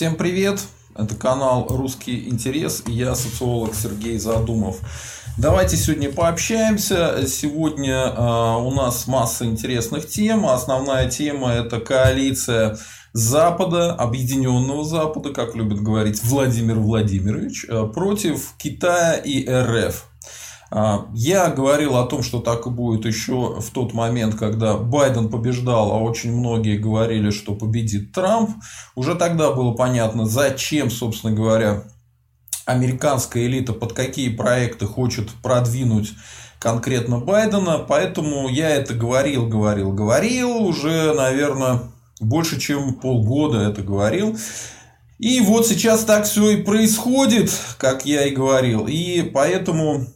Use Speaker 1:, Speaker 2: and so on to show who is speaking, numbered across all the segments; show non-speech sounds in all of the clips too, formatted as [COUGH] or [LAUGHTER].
Speaker 1: Всем привет! Это канал «Русский интерес» и я социолог Сергей Задумов. Давайте сегодня пообщаемся. Сегодня э, у нас масса интересных тем. Основная тема – это коалиция Запада, Объединенного Запада, как любит говорить Владимир Владимирович, э, против Китая и РФ. А, я говорил о том, что так и будет еще в тот момент, когда Байден побеждал, а очень многие говорили, что победит Трамп. Уже тогда было понятно, зачем, собственно говоря, американская элита под какие проекты хочет продвинуть конкретно Байдена. Поэтому я это говорил, говорил, говорил. Уже, наверное, больше чем полгода это говорил. И вот сейчас так все и происходит, как я и говорил. И поэтому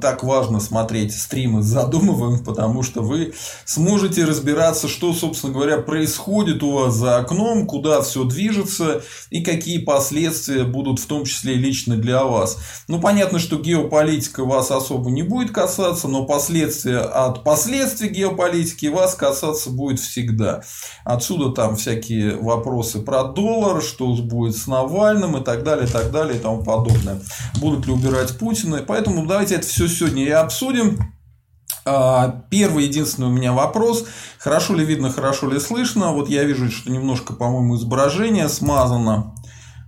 Speaker 1: так важно смотреть стримы с задумываем, потому что вы сможете разбираться, что, собственно говоря, происходит у вас за окном, куда все движется и какие последствия будут в том числе лично для вас. Ну, понятно, что геополитика вас особо не будет касаться, но последствия от последствий геополитики вас касаться будет всегда. Отсюда там всякие вопросы про доллар, что будет с Навальным и так далее, и так далее и тому подобное. Будут ли убирать Путина. Поэтому давайте Давайте это все сегодня и обсудим. А, первый, единственный у меня вопрос. Хорошо ли видно, хорошо ли слышно? Вот я вижу, что немножко, по-моему, изображение смазано.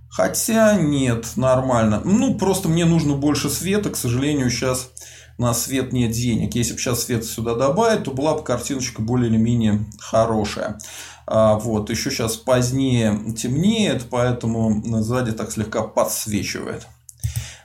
Speaker 1: Хотя нет, нормально. Ну, просто мне нужно больше света. К сожалению, сейчас на свет нет денег. Если бы сейчас свет сюда добавить, то была бы картиночка более или менее хорошая. А, вот, еще сейчас позднее темнеет, поэтому сзади так слегка подсвечивает.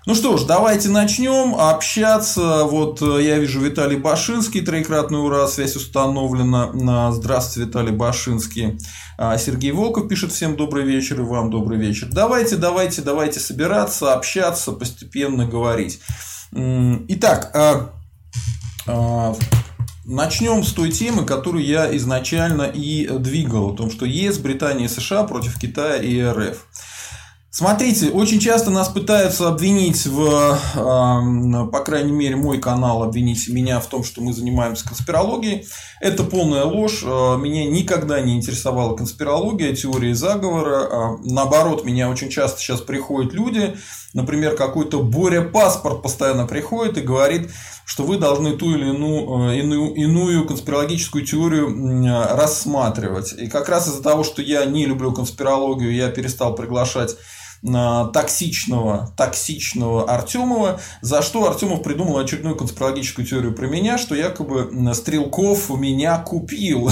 Speaker 1: Ну что ж, давайте начнем общаться. Вот э, я вижу Виталий Башинский, троекратный ура, связь установлена. Здравствуйте, Виталий Башинский. А, Сергей Волков пишет всем добрый вечер и вам добрый вечер. Давайте, давайте, давайте собираться, общаться, постепенно говорить. Итак, Начнем с той темы, которую я изначально и двигал, о том, что ЕС, Британия и США против Китая и РФ. Смотрите, очень часто нас пытаются обвинить в, по крайней мере, мой канал обвинить меня в том, что мы занимаемся конспирологией. Это полная ложь. А, меня никогда не интересовала конспирология, теория заговора. А, наоборот, меня очень часто сейчас приходят люди, например, какой-то Боря Паспорт постоянно приходит и говорит, что вы должны ту или иную, э, иную, иную конспирологическую теорию рассматривать. И как раз из-за того, что я не люблю конспирологию, я перестал приглашать токсичного, токсичного Артемова, за что Артемов придумал очередную конспирологическую теорию про меня, что якобы Стрелков меня купил.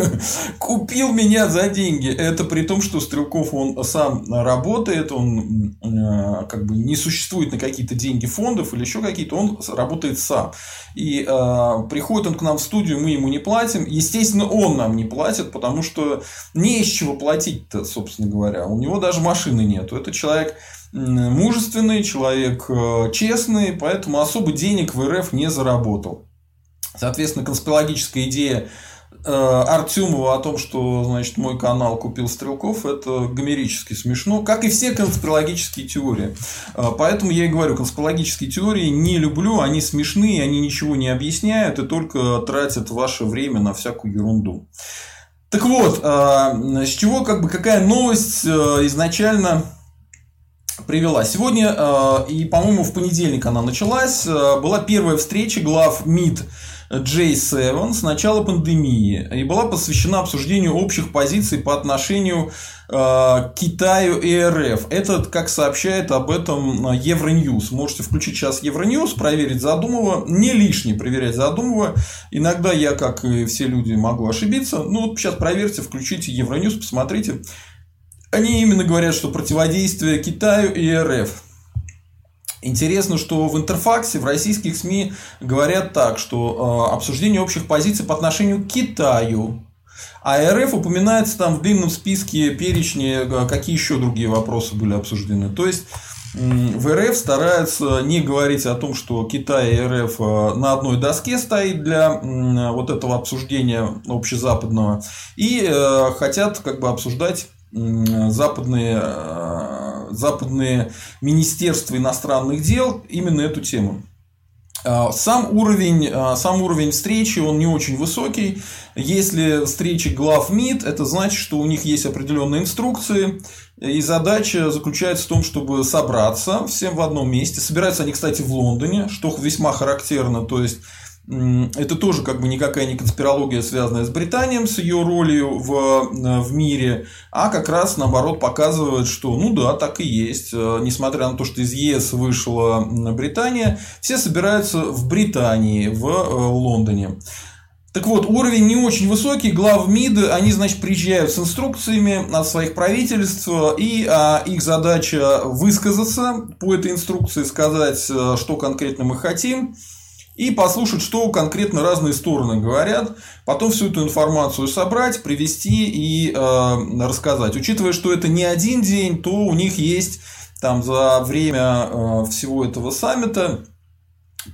Speaker 1: [LAUGHS] Купил меня за деньги. Это при том, что Стрелков он сам работает, он э, как бы не существует на какие-то деньги фондов или еще какие-то, он работает сам. И э, приходит он к нам в студию, мы ему не платим. Естественно, он нам не платит, потому что не из чего платить-то, собственно говоря. У него даже машины нету. Это человек мужественный, человек э, честный, поэтому особо денег в РФ не заработал. Соответственно, конспирологическая идея э, Артемова о том, что значит, мой канал купил Стрелков, это гомерически смешно, как и все конспирологические теории. Э, поэтому я и говорю, конспирологические теории не люблю, они смешные, они ничего не объясняют и только тратят ваше время на всякую ерунду. Так вот, с чего как бы какая новость изначально привела. Сегодня, э, и, по-моему, в понедельник она началась, э, была первая встреча глав МИД J7 с начала пандемии и была посвящена обсуждению общих позиций по отношению э, к Китаю и РФ. Это, как сообщает об этом Евроньюз. Можете включить сейчас Евроньюз, проверить Задумова. Не лишне проверять Задумова. Иногда я, как и все люди, могу ошибиться. Ну, вот сейчас проверьте, включите Евроньюз, посмотрите. Они именно говорят, что противодействие Китаю и РФ. Интересно, что в интерфаксе, в российских СМИ говорят так, что э, обсуждение общих позиций по отношению к Китаю, а РФ упоминается там в длинном списке перечни, э, какие еще другие вопросы были обсуждены. То есть в РФ стараются не говорить о том, что Китай и РФ э, на одной доске стоит для вот этого обсуждения общезападного, и хотят как бы обсуждать западные, э, западные министерства иностранных дел именно эту тему. А, сам уровень, а, сам уровень встречи, он не очень высокий. Если встречи глав МИД, это значит, что у них есть определенные инструкции, и задача заключается в том, чтобы собраться всем в одном месте. Собираются они, кстати, в Лондоне, что весьма характерно. То есть, это тоже как бы никакая не конспирология, связанная с Британией, с ее ролью в, э, в мире, а как раз наоборот показывает, что ну да, так и есть. Э, несмотря на то, что из ЕС вышла Британия, все собираются в Британии, в э, Лондоне. Так вот, уровень не очень высокий, глав МИД, они, значит, приезжают с инструкциями от своих правительств, и а, их задача высказаться по этой инструкции, сказать, что конкретно мы хотим, и послушать, что конкретно разные стороны говорят, потом всю эту информацию собрать, привести и э, рассказать. Учитывая, что это не один день, то у них есть там за время э, всего этого саммита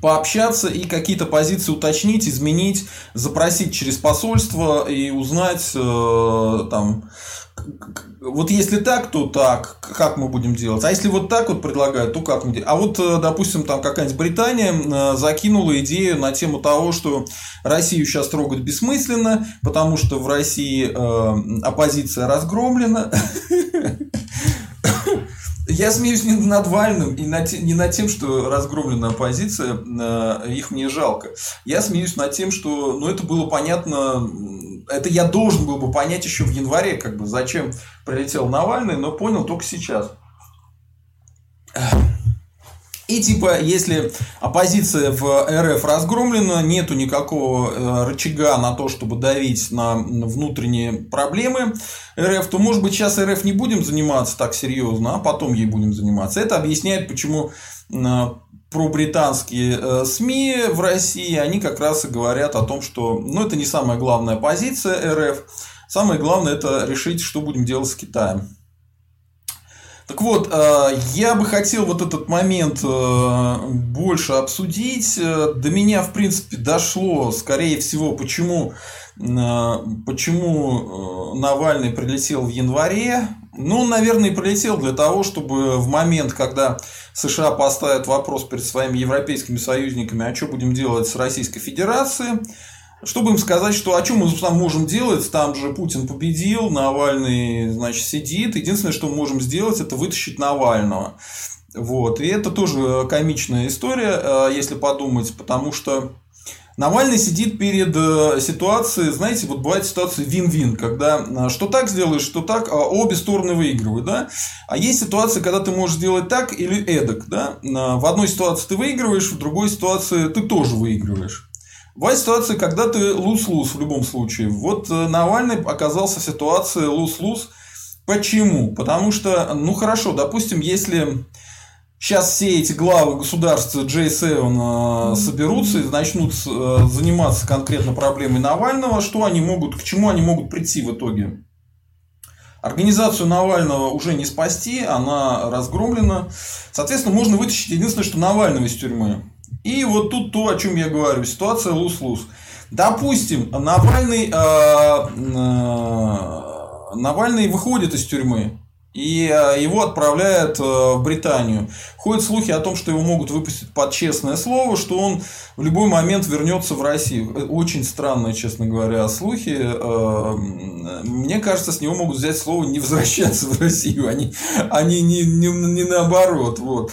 Speaker 1: пообщаться и какие-то позиции уточнить, изменить, запросить через посольство и узнать э, там вот если так, то так, как мы будем делать. А если вот так вот предлагают, то как мы делаем. А вот, э, допустим, там какая-нибудь Британия э, закинула идею на тему того, что Россию сейчас трогать бессмысленно, потому что в России э, оппозиция разгромлена. Я смеюсь не над Навальным и не над тем, что разгромлена оппозиция, их мне жалко. Я смеюсь над тем, что ну, это было понятно это я должен был бы понять еще в январе, как бы, зачем прилетел Навальный, но понял только сейчас. И типа, если оппозиция в РФ разгромлена, нету никакого э, рычага на то, чтобы давить на внутренние проблемы РФ, то, может быть, сейчас РФ не будем заниматься так серьезно, а потом ей будем заниматься. Это объясняет, почему э, пробританские э, СМИ в России, они как раз и говорят о том, что ну, это не самая главная позиция РФ. Самое главное это решить, что будем делать с Китаем. Так вот, э, я бы хотел вот этот момент э, больше обсудить. До меня, в принципе, дошло, скорее всего, почему, почему Навальный прилетел в январе. Ну, наверное, прилетел для того, чтобы в момент, когда США поставят вопрос перед своими европейскими союзниками, а что будем делать с Российской Федерацией, чтобы им сказать, что а что мы там можем делать, там же Путин победил, Навальный, значит, сидит. Единственное, что мы можем сделать, это вытащить Навального. Вот. И это тоже комичная история, э, если подумать, потому что Навальный сидит перед э, ситуацией, знаете, вот бывает ситуация вин-вин, когда э, что так сделаешь, что так, а обе стороны выигрывают, да. А есть ситуация, когда ты можешь сделать так или эдак, да. Э, в одной ситуации ты выигрываешь, в другой ситуации ты тоже выигрываешь. Бывает ситуация, когда ты луз-луз в любом случае. Вот Навальный оказался в ситуации луз-луз. Почему? Потому что, ну хорошо, допустим, если Сейчас все эти главы государств J7 э, соберутся и начнут э, заниматься конкретно проблемой Навального. Что они могут, к чему они могут прийти в итоге? Организацию Навального уже не спасти, она разгромлена. Соответственно, можно вытащить единственное, что Навального из тюрьмы. И вот тут то, о чем я говорю. Ситуация лус-лус. Допустим, Навальный, э, э, Навальный выходит из тюрьмы и э, его отправляют э, в Британию. Ходят слухи о том, что его могут выпустить под честное слово, что он в любой момент вернется в Россию. Очень странные, честно говоря, слухи. Э, мне кажется, с него могут взять слово не возвращаться в Россию, они, они не, не, не наоборот. Вот.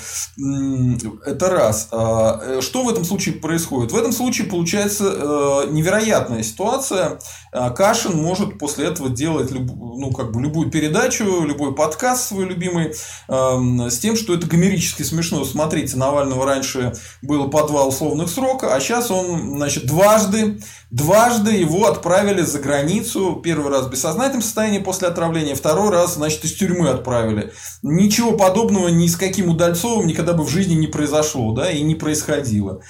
Speaker 1: Это раз. А, что в этом случае происходит? В этом случае получается невероятная ситуация. Кашин может после этого делать люб, ну, как бы любую передачу, любой подкаст подкаст свой любимый э, с тем, что это гомерически смешно. Смотрите, Навального раньше было по два условных срока, а сейчас он, значит, дважды, дважды его отправили за границу. Первый раз в бессознательном состоянии после отравления, второй раз, значит, из тюрьмы отправили. Ничего подобного ни с каким Удальцовым никогда бы в жизни не произошло, да, и не происходило.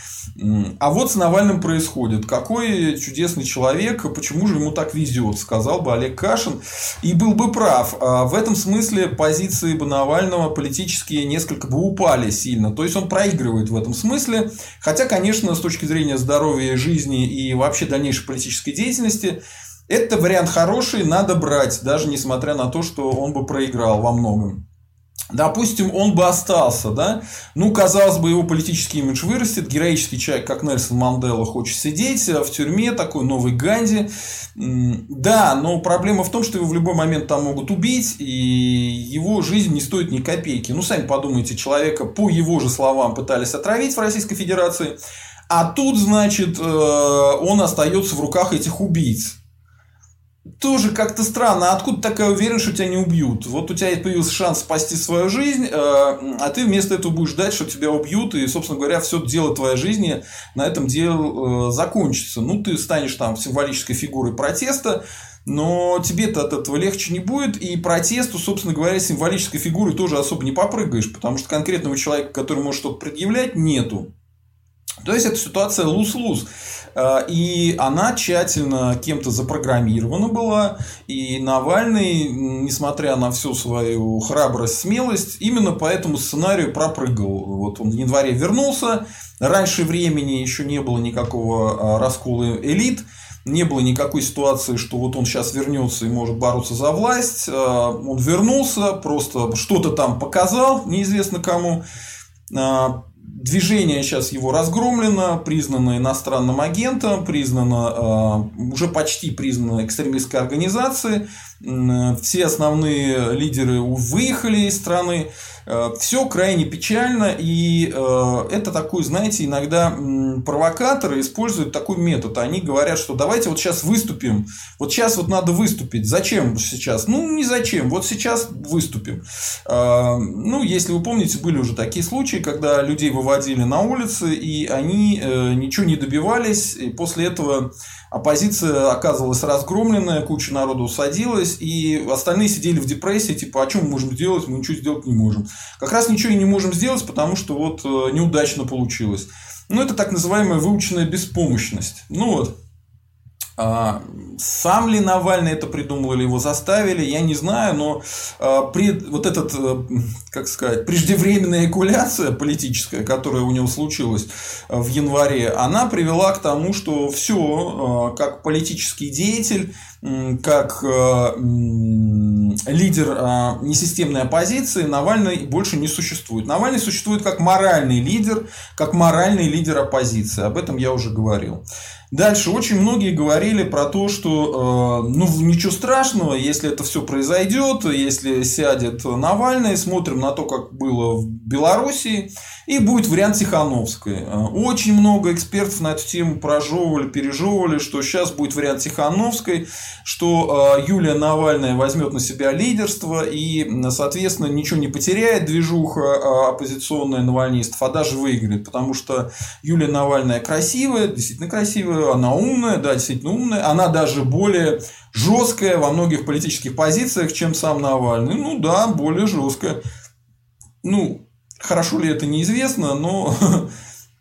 Speaker 1: А вот с Навальным происходит. Какой чудесный человек, почему же ему так везет, сказал бы Олег Кашин. И был бы прав. А в этом смысле позиции бы Навального политические несколько бы упали сильно. То есть он проигрывает в этом смысле. Хотя, конечно, с точки зрения здоровья жизни и вообще дальнейшей политической деятельности, это вариант хороший, надо брать, даже несмотря на то, что он бы проиграл во многом. Допустим, он бы остался, да? Ну, казалось бы, его политический имидж вырастет. Героический человек, как Нельсон Мандела, хочет сидеть в тюрьме, такой новый Ганди. Да, но проблема в том, что его в любой момент там могут убить, и его жизнь не стоит ни копейки. Ну, сами подумайте, человека, по его же словам, пытались отравить в Российской Федерации, а тут, значит, э, он остается в руках этих убийц тоже как-то странно. А откуда такая уверенность, что тебя не убьют? Вот у тебя появился шанс спасти свою жизнь, э, а ты вместо этого будешь ждать, что тебя убьют, и, собственно говоря, все дело твоей жизни на этом деле закончится. Ну, ты станешь там символической фигурой протеста, но тебе-то от этого легче не будет, и протесту, собственно говоря, символической фигурой тоже особо не попрыгаешь, потому что конкретного человека, который может что-то предъявлять, нету. То есть, это ситуация луз-луз. А, и она тщательно кем-то запрограммирована была. И Навальный, несмотря на всю свою храбрость, смелость, именно по этому сценарию пропрыгал. Вот он в январе вернулся. Раньше времени еще не было никакого а, раскола элит. Не было никакой ситуации, что вот он сейчас вернется и может бороться за власть. А, он вернулся, просто что-то там показал, неизвестно кому Движение сейчас его разгромлено, признано иностранным агентом, признано, э, уже почти признано экстремистской организацией. Все основные лидеры выехали из страны. Э, Все крайне печально, и э, это такой, знаете, иногда провокаторы используют такой метод. Они говорят, что давайте вот сейчас выступим, вот сейчас вот надо выступить. Зачем сейчас? Ну, не зачем, вот сейчас выступим. Э, ну, если вы помните, были уже такие случаи, когда людей выводили на улицы, и они ничего не добивались, и после этого оппозиция оказывалась разгромленная, куча народу садилась, и остальные сидели в депрессии, типа, а что мы можем сделать, мы ничего сделать не можем. Как раз ничего и не можем сделать, потому что вот э, неудачно получилось. Ну, это так называемая выученная беспомощность. Ну вот. А, сам ли Навальный это придумал или его заставили, я не знаю, но а, при, вот этот, э, как сказать, преждевременная экуляция политическая, которая у него случилась э, в январе, она привела к тому, что все, как политический деятель, как э, лидер э, несистемной оппозиции Навальный больше не существует. Навальный существует как моральный лидер, как моральный лидер оппозиции. Об этом я уже говорил. Дальше очень многие говорили про то, что э, ну ничего страшного, если это все произойдет, если сядет Навальный, смотрим на то, как было в Белоруссии, и будет вариант Тихановской. Э, очень много экспертов на эту тему прожевывали, пережевывали, что сейчас будет вариант Тихановской, что э, Юлия Навальная возьмет на себя лидерство и, соответственно, ничего не потеряет движуха э, оппозиционная навальнистов, а даже выиграет, потому что Юлия Навальная красивая, действительно красивая, она умная, да, действительно умная, она даже более жесткая во многих политических позициях, чем сам Навальный. Ну да, более жесткая. Ну, хорошо ли это неизвестно, но [LAUGHS]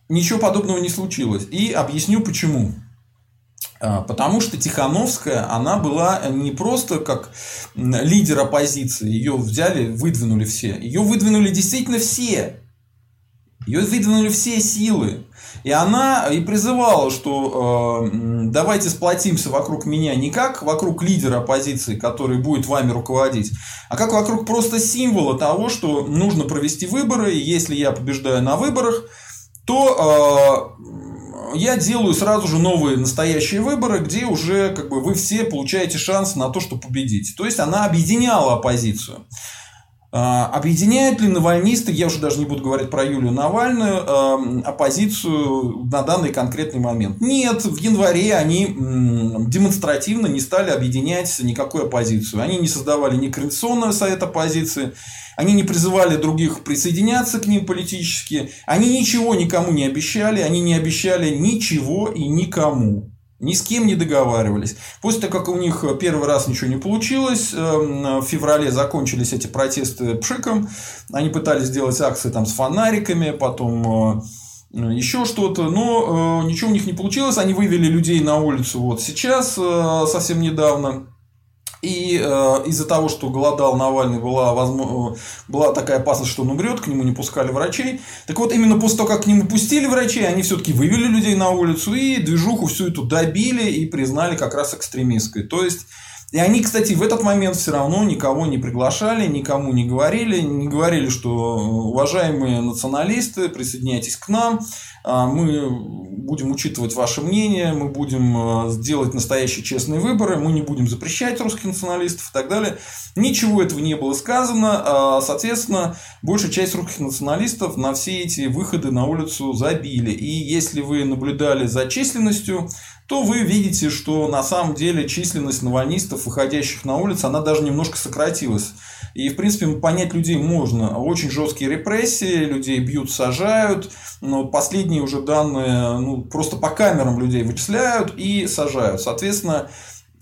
Speaker 1: ничего подобного не случилось. И объясню почему. А, потому что Тихановская, она была не просто как лидер оппозиции, ее взяли, выдвинули все. Ее выдвинули действительно все. Ее выдвинули все силы. И она и призывала, что э, давайте сплотимся вокруг меня не как вокруг лидера оппозиции, который будет вами руководить, а как вокруг просто символа того, что нужно провести выборы, и если я побеждаю на выборах, то э, я делаю сразу же новые настоящие выборы, где уже как бы вы все получаете шанс на то, чтобы победить. То есть она объединяла оппозицию. А, объединяют ли навальнисты, я уже даже не буду говорить про Юлию Навальную, а, оппозицию на данный конкретный момент? Нет, в январе они демонстративно не стали объединять никакую оппозицию. Они не создавали ни Координационного совета оппозиции, они не призывали других присоединяться к ним политически, они ничего никому не обещали, они не обещали ничего и никому. Ни с кем не договаривались. После того, как у них первый раз ничего не получилось, эм, в феврале закончились эти протесты пшиком, они пытались сделать акции там с фонариками, потом э, еще что-то, но э, ничего у них не получилось, они вывели людей на улицу вот сейчас, э, совсем недавно, и э, из-за того, что голодал Навальный, была, возможно, была такая опасность, что он умрет, к нему не пускали врачей. Так вот, именно после того, как к нему пустили врачей, они все-таки вывели людей на улицу и движуху всю эту добили и признали как раз экстремистской. То есть, И они, кстати, в этот момент все равно никого не приглашали, никому не говорили, не говорили, что уважаемые националисты, присоединяйтесь к нам, а, мы будем учитывать ваше мнение, мы будем сделать настоящие честные выборы, мы не будем запрещать русских националистов и так далее. Ничего этого не было сказано, а, соответственно, большая часть русских националистов на все эти выходы на улицу забили. И если вы наблюдали за численностью, то вы видите, что на самом деле численность навальнистов, выходящих на улицу, она даже немножко сократилась. И, в принципе, понять людей можно. Очень жесткие репрессии, людей бьют, сажают. Но последние уже данные ну, просто по камерам людей вычисляют и сажают. Соответственно,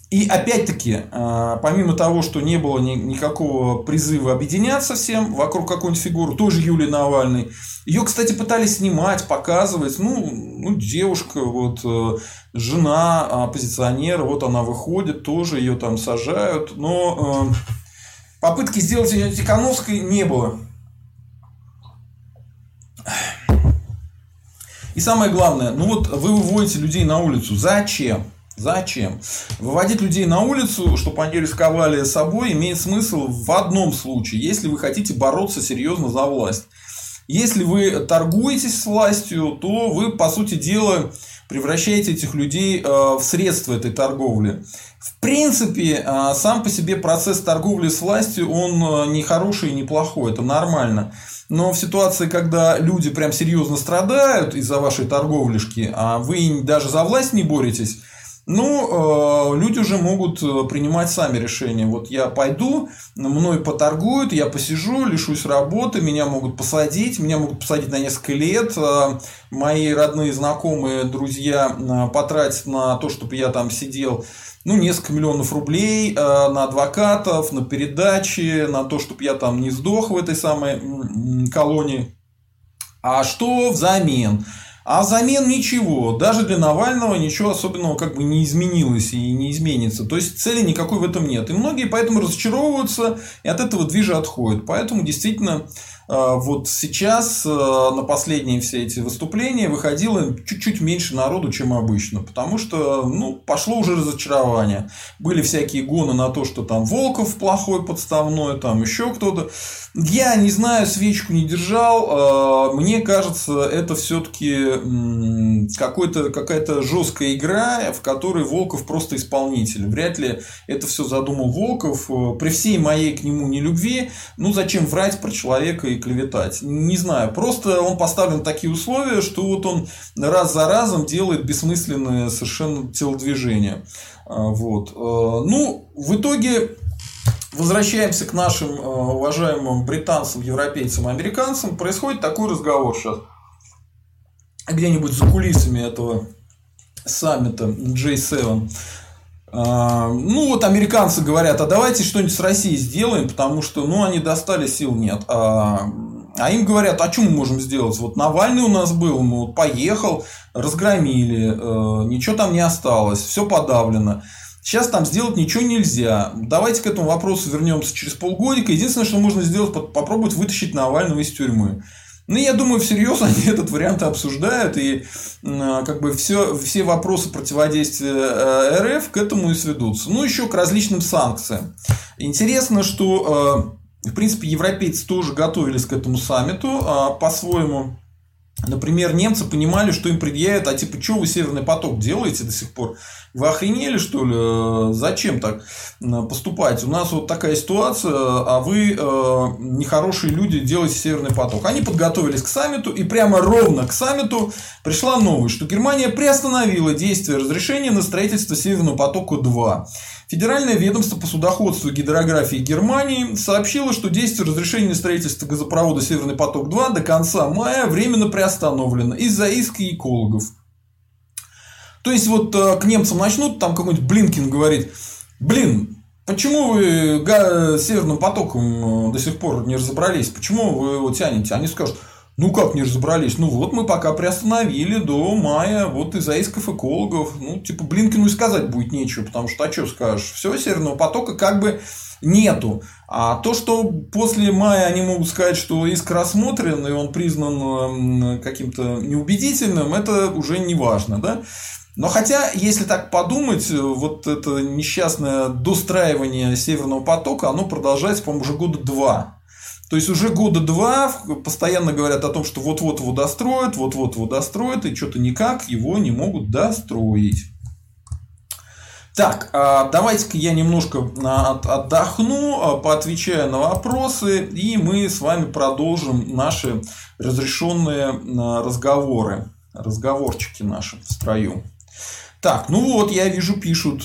Speaker 1: и опять-таки, а, помимо того, что не было никакого призыва объединяться всем вокруг какой-нибудь фигуры, тоже Юлии Навальной, ее, кстати, пытались снимать, показывать, ну, ну девушка, вот, э, жена оппозиционера, вот она выходит, тоже ее там сажают, но э, попытки сделать ее Тихановской не было. И самое главное, ну вот вы выводите людей на улицу. Зачем? Зачем? Выводить людей на улицу, чтобы они рисковали собой, имеет смысл в одном случае, если вы хотите бороться серьезно за власть. Если вы торгуетесь с властью, то вы, по сути дела, превращаете этих людей э, в средства этой торговли. В принципе, э, сам по себе процесс торговли с властью, он э, не хороший и не плохой, это нормально. Но в ситуации, когда люди прям серьезно страдают из-за вашей торговлишки, а вы даже за власть не боретесь, ну, э, люди уже могут э, принимать сами решения. Вот я пойду, мной поторгуют, я посижу, лишусь работы, меня могут посадить, меня могут посадить на несколько лет. Э, мои родные, знакомые, друзья потратят на то, чтобы я там сидел ну, несколько миллионов рублей на адвокатов, на передачи, на то, чтобы я там не сдох в этой самой колонии. А что взамен? А взамен ничего. Даже для Навального ничего особенного как бы не изменилось и не изменится. То есть цели никакой в этом нет. И многие поэтому разочаровываются и от этого движа отходят. Поэтому действительно а, вот сейчас а, на последние все эти выступления выходило чуть-чуть меньше народу, чем обычно, потому что ну, пошло уже разочарование. Были всякие гоны на то, что там Волков плохой подставной, там еще кто-то. Я не знаю, свечку не держал. А, мне кажется, это все-таки какая-то жесткая игра, в которой Волков просто исполнитель. Вряд ли это все задумал Волков. При всей моей к нему нелюбви, ну зачем врать про человека и клеветать. Не знаю, просто он поставлен такие условия, что вот он раз за разом делает бессмысленные совершенно телодвижения. А, вот. А, ну, в итоге возвращаемся к нашим а, уважаемым британцам, европейцам, американцам. Происходит такой разговор сейчас. Где-нибудь за кулисами этого саммита J7. Ну, вот американцы говорят, а давайте что-нибудь с Россией сделаем, потому что, ну, они достали, сил нет. А, а им говорят, а что мы можем сделать? Вот Навальный у нас был, ну, поехал, разгромили, э, ничего там не осталось, все подавлено. Сейчас там сделать ничего нельзя. Давайте к этому вопросу вернемся через полгодика. Единственное, что можно сделать, попробовать вытащить Навального из тюрьмы. Ну, я думаю, всерьез [LAUGHS] они этот вариант обсуждают, и как бы все, все вопросы противодействия э, РФ к этому и сведутся. Ну, еще к различным санкциям. Интересно, что, э, в принципе, европейцы тоже готовились к этому саммиту а, по-своему. Например, немцы понимали, что им предъявят, а типа, что вы Северный поток делаете до сих пор? Вы охренели, что ли? Э, зачем так э, поступать? У нас вот такая ситуация, а вы э, нехорошие люди делаете Северный поток. Они подготовились к саммиту, и прямо ровно к саммиту пришла новость, что Германия приостановила действие разрешения на строительство Северного потока-2. Федеральное ведомство по судоходству и гидрографии Германии сообщило, что действие разрешения на строительство газопровода Северный поток-2 до конца мая временно приостановлено из-за иска экологов. То есть, вот э, к немцам начнут, там какой-нибудь Блинкин говорит, блин, почему вы Северным потоком э, до сих пор не разобрались, почему вы его тянете? Они скажут, ну как не разобрались? Ну вот мы пока приостановили до мая, вот из-за исков экологов. Ну, типа, Блинкину и сказать будет нечего, потому что, а что скажешь? Все, Северного потока как бы нету. А то, что после мая они могут сказать, что иск рассмотрен и он признан каким-то неубедительным, это уже не важно, да? Но хотя, если так подумать, вот это несчастное достраивание Северного потока, оно продолжается, по-моему, уже года два. То есть уже года два постоянно говорят о том, что вот-вот его достроят, вот-вот его достроят, и что-то никак его не могут достроить. Так, а, давайте-ка я немножко отдохну, а, поотвечаю на вопросы, и мы с вами продолжим наши разрешенные а, разговоры, разговорчики наши в строю. Так, ну вот, я вижу, пишут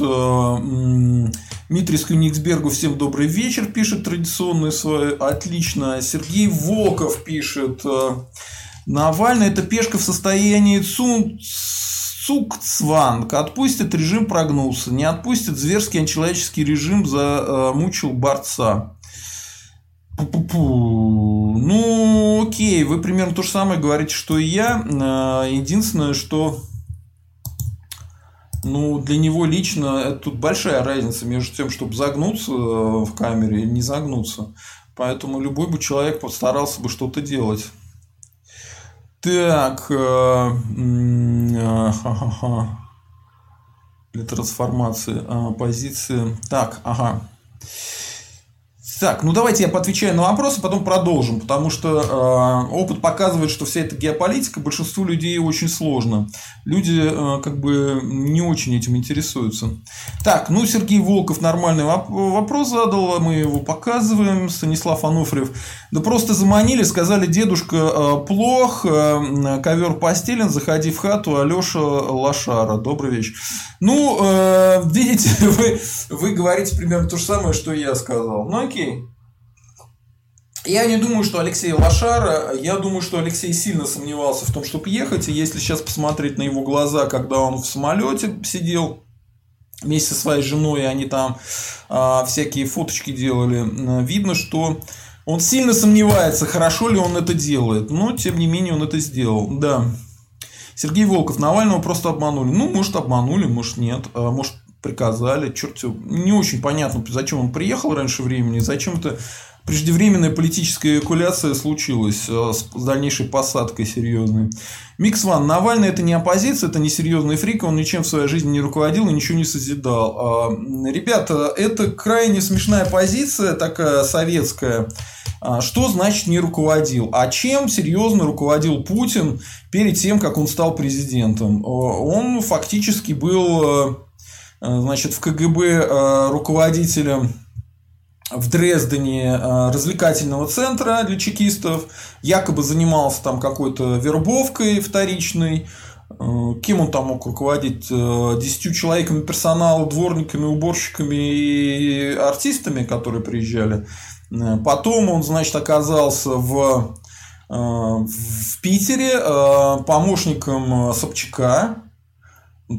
Speaker 1: Дмитрий с Кёнигсбергу, всем добрый вечер, пишет традиционный свой, отлично. Сергей Волков пишет, Навальный это пешка в состоянии цун Цукцванг отпустит, режим прогнулся. Не отпустит, зверский античеловеческий режим замучил борца. Пу-пу-пу. Ну, окей, вы примерно то же самое говорите, что и я. А, единственное, что ну, для него лично тут большая разница между тем, чтобы загнуться э, в камере и не загнуться. Поэтому любой бы человек постарался бы что-то делать. Так, э, э, для трансформации позиции. Так, ага. Так, ну давайте я поотвечаю на вопросы, потом продолжим, потому что э, опыт показывает, что вся эта геополитика большинству людей очень сложно. Люди э, как бы не очень этим интересуются. Так, ну Сергей Волков нормальный вопрос задал, мы его показываем. Станислав Ануфриев. Да просто заманили, сказали, дедушка э, плох, э, ковер постелен, заходи в хату, Алеша Лошара. Добрый вечер. Ну, э, видите, [LAUGHS] вы, вы говорите примерно то же самое, что я сказал. Ну окей. Я не думаю, что Алексей Лошара, я думаю, что Алексей сильно сомневался в том, чтобы ехать. И если сейчас посмотреть на его глаза, когда он в самолете сидел вместе со своей женой, они там а, всякие фоточки делали, видно, что он сильно сомневается, хорошо ли он это делает. Но, тем не менее, он это сделал. Да. Сергей Волков, Навального просто обманули. Ну, может, обманули, может, нет. А, может, приказали. Черт, не очень понятно, зачем он приехал раньше времени, зачем это преждевременная политическая эвакуляция случилась э, с дальнейшей посадкой серьезной. Микс Ван. Навальный это не оппозиция, это не серьезный фрик, он ничем в своей жизни не руководил и ничего не созидал. А, ребята, это крайне смешная позиция, такая советская. А, что значит не руководил? А чем серьезно руководил Путин перед тем, как он стал президентом? Он фактически был э, значит, в КГБ э, руководителем в Дрездене э, развлекательного центра для чекистов, якобы занимался там какой-то вербовкой вторичной, э, кем он там мог руководить? Э, десятью человеками персонала, дворниками, уборщиками и артистами, которые приезжали. Потом он, значит, оказался в, в Питере помощником Собчака,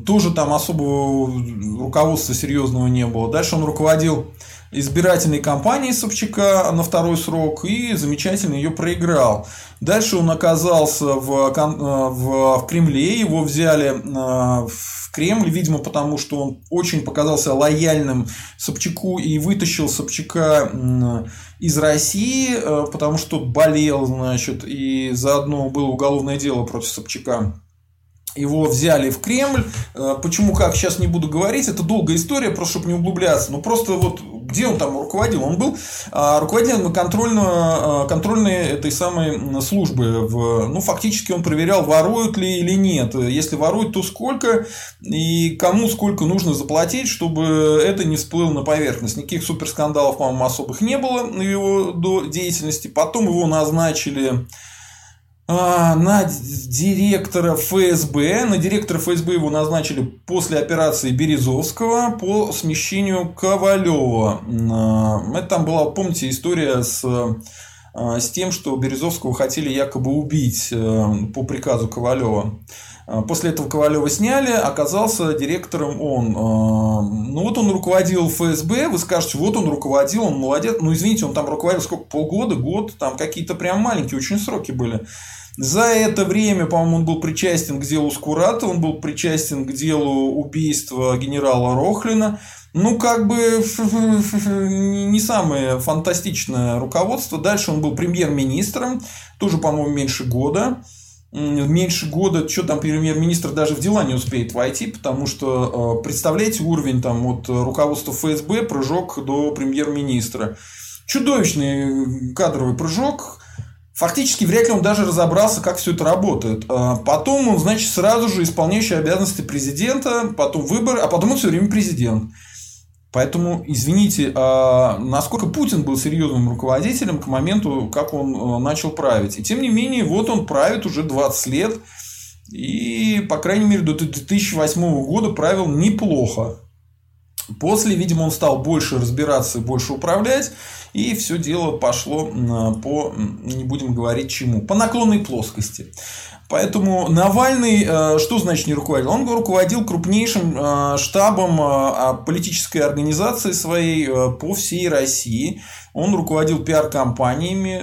Speaker 1: тоже там особого руководства серьезного не было. Дальше он руководил избирательной кампании Собчака на второй срок и замечательно ее проиграл. Дальше он оказался в, э, в, в Кремле, его взяли э, в Кремль, видимо, потому что он очень показался лояльным Собчаку и вытащил Собчака из России, э, потому что болел, значит, и заодно было уголовное дело против Собчака его взяли в Кремль. Э, почему, как, сейчас не буду говорить. Это долгая история, просто чтобы не углубляться. Но просто вот где он там руководил? Он был а, руководителем контрольно, а, контрольной этой самой службы. В, ну, фактически он проверял, воруют ли или нет. Если воруют, то сколько и кому сколько нужно заплатить, чтобы это не всплыло на поверхность. Никаких суперскандалов, по-моему, особых не было на его деятельности. Потом его назначили а, на директора ФСБ. На директора ФСБ его назначили после операции Березовского по смещению Ковалева. А, это там была, помните, история с а, с тем, что Березовского хотели якобы убить по приказу Ковалева. После этого Ковалева сняли, оказался директором он. Ну вот он руководил ФСБ, вы скажете, вот он руководил, он молодец. Ну извините, он там руководил сколько, полгода, год, там какие-то прям маленькие очень сроки были. За это время, по-моему, он был причастен к делу Скурата, он был причастен к делу убийства генерала Рохлина. Ну, как бы не самое фантастичное руководство. Дальше он был премьер-министром, тоже, по-моему, меньше года. меньше года, что там премьер-министр даже в дела не успеет войти, потому что, э, представляете, уровень там от руководства ФСБ, прыжок до премьер-министра. Чудовищный кадровый прыжок, Фактически вряд ли он даже разобрался, как все это работает. Э, потом он, значит, сразу же исполняющий обязанности президента, потом выборы, а потом он все время президент. Поэтому, извините, а насколько Путин был серьезным руководителем к моменту, как он э, начал править. И тем не менее, вот он правит уже 20 лет. И, по крайней мере, до 2008 года правил неплохо. После, видимо, он стал больше разбираться и больше управлять, и все дело пошло по, не будем говорить чему, по наклонной плоскости. Поэтому Навальный, э, что значит не руководил? Он руководил крупнейшим э, штабом э, политической организации своей по всей России. Он руководил пиар-компаниями,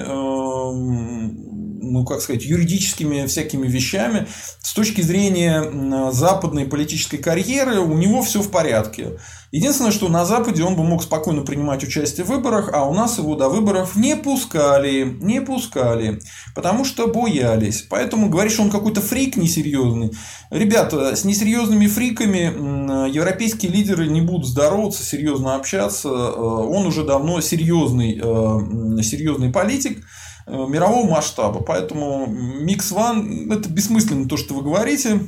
Speaker 1: ну, как сказать, юридическими всякими вещами. С точки зрения западной политической карьеры у него все в порядке. Единственное, что на Западе он бы мог спокойно принимать участие в выборах, а у нас его до выборов не пускали, не пускали, потому что боялись. Поэтому говоришь, что он какой-то фрик несерьезный. Ребята, с несерьезными фриками европейские лидеры не будут здороваться, серьезно общаться. Э, он уже давно серьезный, э, серьезный политик э, мирового масштаба. Поэтому Микс Ван это бессмысленно то, что вы говорите.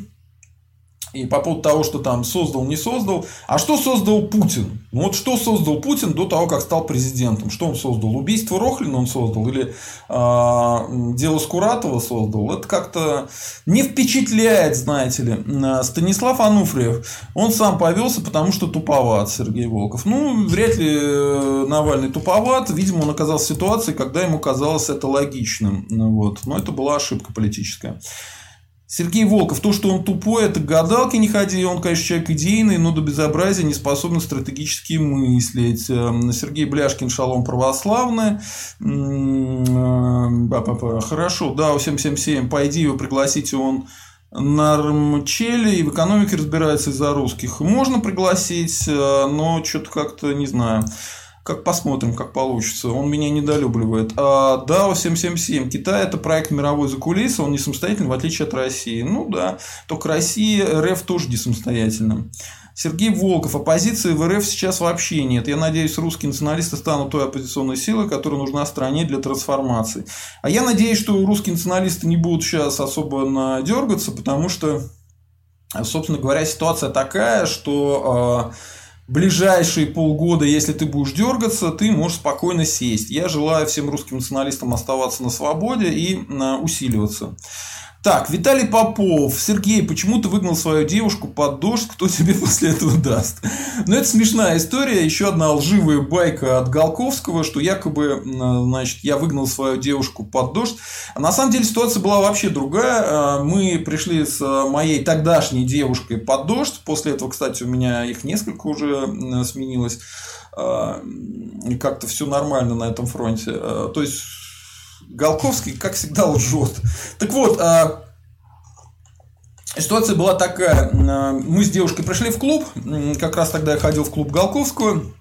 Speaker 1: И по поводу того, что там создал, не создал. А что создал Путин? Ну вот что создал Путин до того, как стал президентом? Что он создал? Убийство Рохлина он создал? Или э, дело Скуратова создал? Это как-то не впечатляет, знаете ли. Станислав Ануфриев, он сам повелся, потому что туповат Сергей Волков. Ну, вряд ли э, Навальный туповат. Видимо, он оказался в ситуации, когда ему казалось это логичным. Вот. Но это была ошибка политическая. Сергей Волков, то, что он тупой, это гадалки не ходи, он, конечно, человек идейный, но до безобразия не способен стратегически мыслить. Эм, Сергей Бляшкин, шалом православный. Хорошо, да, 777, пойди его пригласите, он Нормчели и в экономике разбирается из-за русских. Можно пригласить, э, но что-то как-то не знаю. Как посмотрим, как получится. Он меня недолюбливает. А DAO 777. Китай это проект мировой за кулисы, он не самостоятельный, в отличие от России. Ну да, только Россия, РФ тоже не самостоятельно. Сергей Волков. Оппозиции в РФ сейчас вообще нет. Я надеюсь, русские националисты станут той оппозиционной силой, которая нужна стране для трансформации. А я надеюсь, что русские националисты не будут сейчас особо надергаться, потому что, собственно говоря, ситуация такая, что ближайшие полгода, если ты будешь дергаться, ты можешь спокойно сесть. Я желаю всем русским националистам оставаться на свободе и усиливаться. Так, Виталий Попов. Сергей, почему ты выгнал свою девушку под дождь? Кто тебе [LAUGHS] после этого даст? Ну, это смешная история. Еще одна лживая байка от Голковского, что якобы, значит, я выгнал свою девушку под дождь. А на самом деле ситуация была вообще другая. А, мы пришли с моей тогдашней девушкой под дождь. После этого, кстати, у меня их несколько уже сменилось. А, как-то все нормально на этом фронте. А, то есть Голковский, как всегда, лжет. Так вот, а, ситуация была такая. А, мы с девушкой пришли в клуб. Как раз тогда я ходил в клуб Голковскую.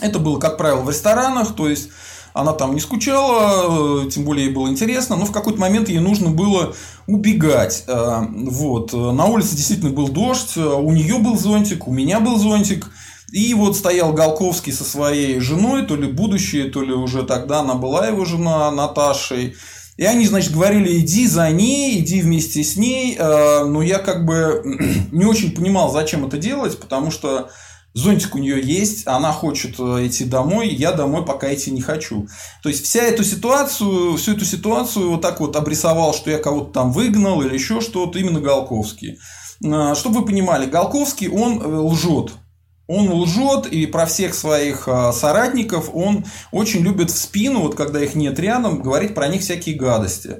Speaker 1: Это было, как правило, в ресторанах. То есть, она там не скучала, э, тем более ей было интересно, но в какой-то момент ей нужно было убегать. А, вот. На улице действительно был дождь, у нее был зонтик, у меня был зонтик. И вот стоял Голковский со своей женой, то ли будущее, то ли уже тогда она была его жена Наташей. И они, значит, говорили, иди за ней, иди вместе с ней. Э, но я как бы [CLEARS THROAT] не очень понимал, зачем это делать, потому что зонтик у нее есть, она хочет э, идти домой, я домой пока идти не хочу. То есть, вся эту ситуацию, всю эту ситуацию вот так вот обрисовал, что я кого-то там выгнал или еще что-то, именно Голковский. Э, чтобы вы понимали, Голковский, он лжет. Он лжет, и про всех своих а, соратников он очень любит в спину, вот когда их нет рядом, говорить про них всякие гадости.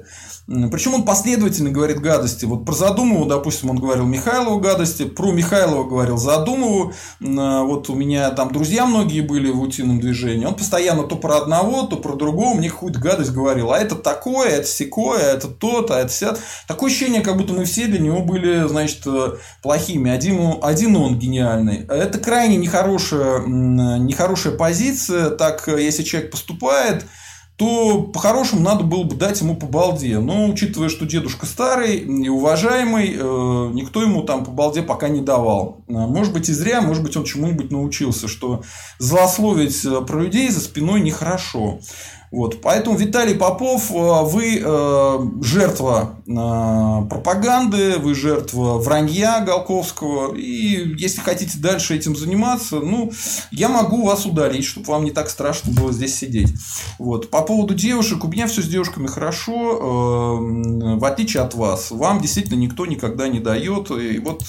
Speaker 1: Причем он последовательно говорит гадости. Вот про Задумову, допустим, он говорил Михайлову гадости, про Михайлова говорил Задумову. А, вот у меня там друзья многие были в утином движении. Он постоянно то про одного, то про другого мне какую-то гадость говорил. А это такое, это секое, это то-то, это вся. Такое ощущение, как будто мы все для него были, значит, э, плохими. Один, один он гениальный. Это крайне нехорошая, нехорошая позиция. Так, э, если человек поступает, то по-хорошему надо было бы дать ему по балде. Но учитывая, что дедушка старый и уважаемый, э, никто ему там по балде пока не давал. А, может быть и зря, может быть он чему-нибудь научился, что злословить э, про людей за спиной нехорошо. Вот. Поэтому, Виталий Попов, э, вы э, жертва э, пропаганды, вы жертва вранья Голковского. И если хотите дальше этим заниматься, ну, я могу вас удалить, чтобы вам не так страшно было здесь сидеть. Вот. По поводу девушек, у меня все с девушками хорошо, в отличие от вас. Вам действительно никто никогда не дает. И вот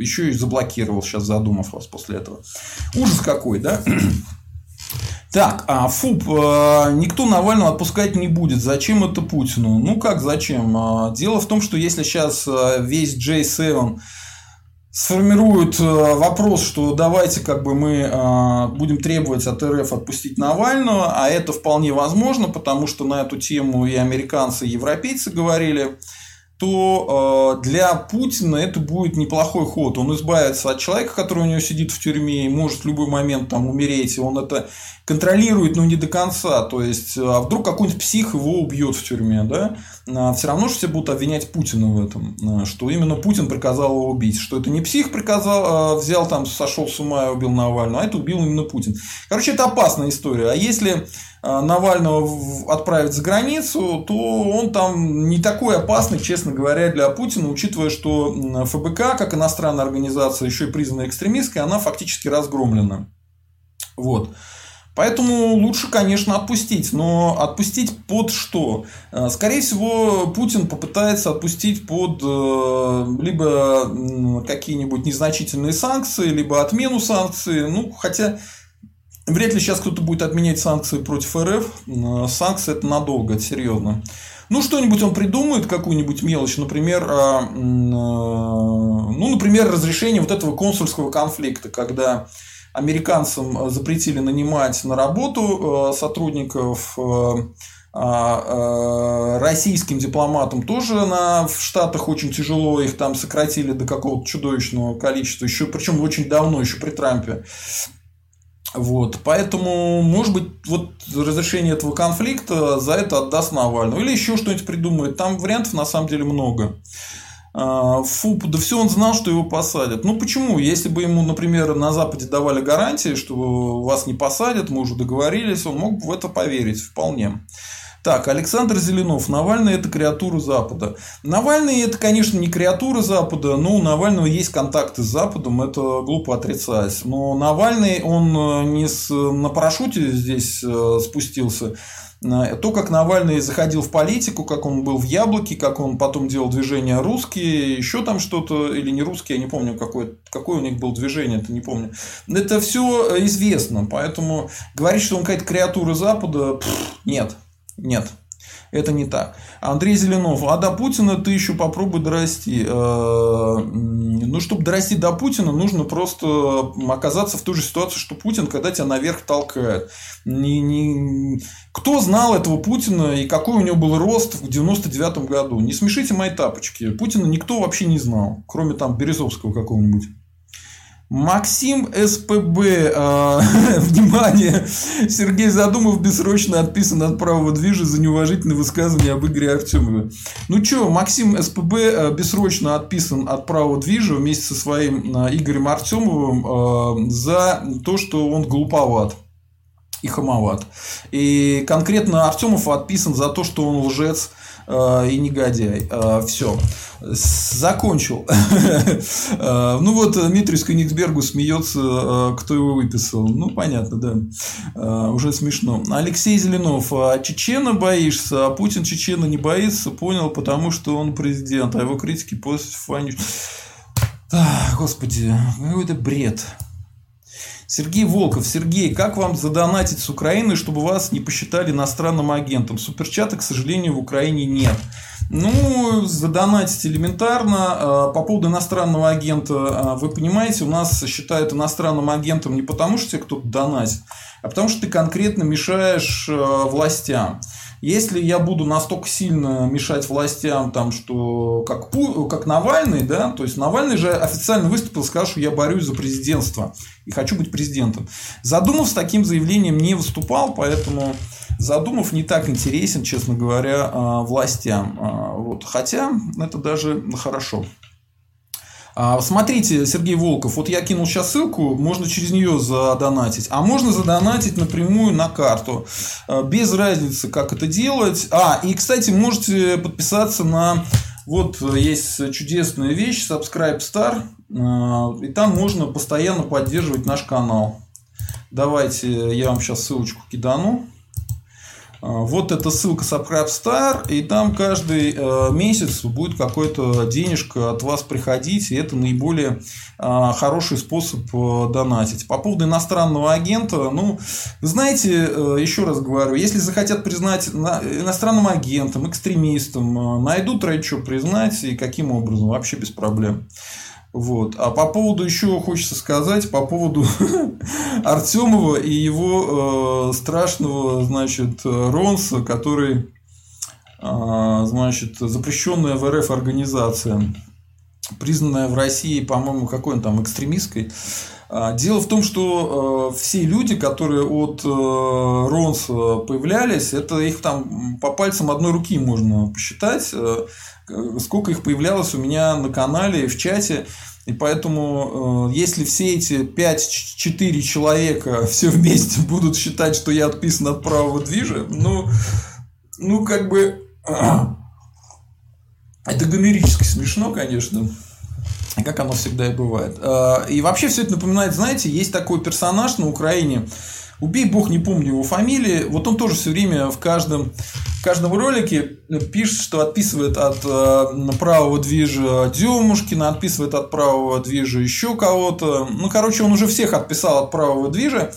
Speaker 1: еще и заблокировал сейчас, задумав вас после этого. Ужас какой, да? Так, а ФУП э, никто Навального отпускать не будет. Зачем это Путину? Ну как зачем? А, дело в том, что если сейчас э, весь J7 сформирует э, вопрос, что давайте как бы мы будем требовать от РФ отпустить Навального, а это вполне возможно, потому что на эту тему и американцы, и европейцы говорили, то для Путина это будет неплохой ход. Он избавится от человека, который у него сидит в тюрьме и может в любой момент там умереть, и он это контролирует, но не до конца. То есть, а вдруг какой-нибудь псих его убьет в тюрьме, да? А все равно же все будут обвинять Путина в этом, а, что именно Путин приказал его убить, что это не псих приказал, взял там, сошел с ума и убил Навального, а это убил именно Путин. Короче, это опасная история. А если Э, Навального отправить за границу, то он там не такой опасный, честно говоря, для Путина, учитывая, что ФБК, как иностранная организация, еще и признанная экстремистской, она фактически разгромлена. Вот. Поэтому лучше, конечно, отпустить. Но отпустить под что? Э, скорее всего, Путин попытается отпустить под э, либо какие-нибудь незначительные санкции, либо отмену санкций. Ну, хотя Вряд ли сейчас кто-то будет отменять санкции против РФ. Санкции это надолго, это серьезно. Ну, что-нибудь он придумает, какую-нибудь мелочь, например, ну, например, разрешение вот этого консульского конфликта, когда американцам запретили нанимать на работу а, сотрудников, российским дипломатам тоже на, в Штатах очень тяжело, их там сократили до какого-то чудовищного количества, еще, причем очень давно, еще при Трампе. Вот, поэтому, может быть, вот разрешение этого конфликта за это отдаст Навального. Или еще что-нибудь придумает. Там вариантов на самом деле много. А, фу, да все он знал, что его посадят. Ну почему? Если бы ему, например, на Западе давали гарантии, что вас не посадят, мы уже договорились, он мог бы в это поверить вполне. Так, Александр Зеленов. Навальный – это креатура Запада. Навальный – это, конечно, не креатура Запада, но у Навального есть контакты с Западом, это глупо отрицать. Но Навальный, он э, не с, на парашюте здесь э, спустился. Э, то, как Навальный заходил в политику, как он был в Яблоке, как он потом делал движение русские, еще там что-то, или не русские, я не помню, какое, какое у них было движение, это не помню. Это все известно, поэтому говорить, что он какая-то креатура Запада, пфф, нет. Нет, это не так. Андрей Зеленов, а до Путина ты еще попробуй дорасти. Э, ну, чтобы дорасти до Путина, нужно просто оказаться в той же ситуации, что Путин, когда тебя наверх толкает. Не, не... Кто знал этого Путина и какой у него был рост в 99 году? Не смешите мои тапочки. Путина никто вообще не знал, кроме там Березовского какого-нибудь. Максим СПБ, э, [LAUGHS] внимание, Сергей Задумов бессрочно отписан от правого движа за неуважительное высказывание об Игоре Артемове. Ну что, Максим СПБ э, бессрочно отписан от правого движа вместе со своим э, Игорем Артемовым э, за то, что он глуповат и хамоват. И конкретно Артемов отписан за то, что он лжец и негодяй. Э, Все. Закончил. [LAUGHS] Э, ну вот Дмитрий Скониксбергу смеется, кто его выписал. Ну, понятно, да. Уже смешно. Алексей Зеленов. А Чечена боишься, а Путин Чечена не боится, понял, потому что он президент. А его критики после Фаню... Господи, какой-то бред. Сергей Волков. Сергей, как вам задонатить с Украины, чтобы вас не посчитали иностранным агентом? Суперчата, к сожалению, в Украине нет. Ну, задонатить элементарно. А, по поводу иностранного агента, а, вы понимаете, у нас считают иностранным агентом не потому, что тебе кто-то донатит, а потому что ты конкретно мешаешь а, властям. Если я буду настолько сильно мешать властям, там, что как, как Навальный, да, то есть Навальный же официально выступил, сказал, что я борюсь за президентство и хочу быть президентом. Задумав с таким заявлением не выступал, поэтому Задумов не так интересен, честно говоря, а, властям. А, вот. Хотя это даже хорошо. А, смотрите, Сергей Волков, вот я кинул сейчас ссылку, можно через нее задонатить, а можно задонатить напрямую на карту. Без разницы, как это делать. А, и, кстати, можете подписаться на... Вот есть чудесная вещь, Subscribe Star, и там можно постоянно поддерживать наш канал. Давайте я вам сейчас ссылочку кидану. А, вот эта ссылка Subscribe и там каждый э, месяц будет какой-то денежка от вас приходить, и это наиболее а, хороший способ э, донатить. По поводу иностранного агента, ну, знаете, э, еще раз говорю, если захотят признать иностранным агентом, экстремистом, найдут ради что признать и каким образом, вообще без проблем. Вот. А по поводу еще хочется сказать, по поводу [LAUGHS] Артемова и его э, страшного, значит, Ронса, который, э, значит, запрещенная в РФ организация, признанная в России, по-моему, какой он там, экстремистской. А, дело в том, что э, все люди, которые от э, Ронса появлялись, это их там по пальцам одной руки можно посчитать. Э, сколько их появлялось у меня на канале, в чате. И поэтому, э, если все эти 5-4 человека [LAUGHS] все вместе будут считать, что я отписан от правого движа, ну, ну как бы... [CLEARS THROAT] Это гомерически смешно, конечно. Как оно всегда и бывает. Э, и вообще все это напоминает, знаете, есть такой персонаж на Украине, Убей бог, не помню его фамилии. Вот он тоже все время в каждом, в каждом ролике пишет, что отписывает от э, правого движа Демушкина, отписывает от правого движа еще кого-то. Ну, короче, он уже всех отписал от правого движа.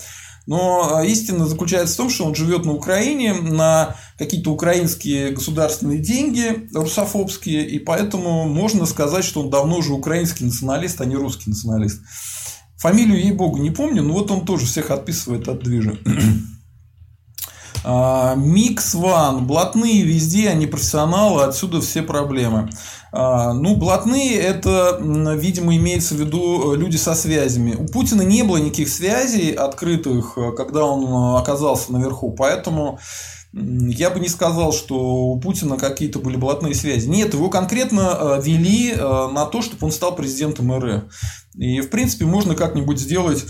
Speaker 1: Но э, истина заключается в том, что он живет на Украине на какие-то украинские государственные деньги русофобские, и поэтому можно сказать, что он давно уже украинский националист, а не русский националист. Фамилию, ей-богу, не помню, но вот он тоже всех отписывает от движа. А, Микс Ван. Блатные везде, они профессионалы, отсюда все проблемы. А, ну, блатные это, видимо, имеется в виду э, люди со связями. У Путина не было никаких связей открытых, э, когда он э, оказался наверху, поэтому я бы не сказал, что у Путина какие-то были блатные связи. Нет, его конкретно вели на то, чтобы он стал президентом РФ. И, в принципе, можно как-нибудь сделать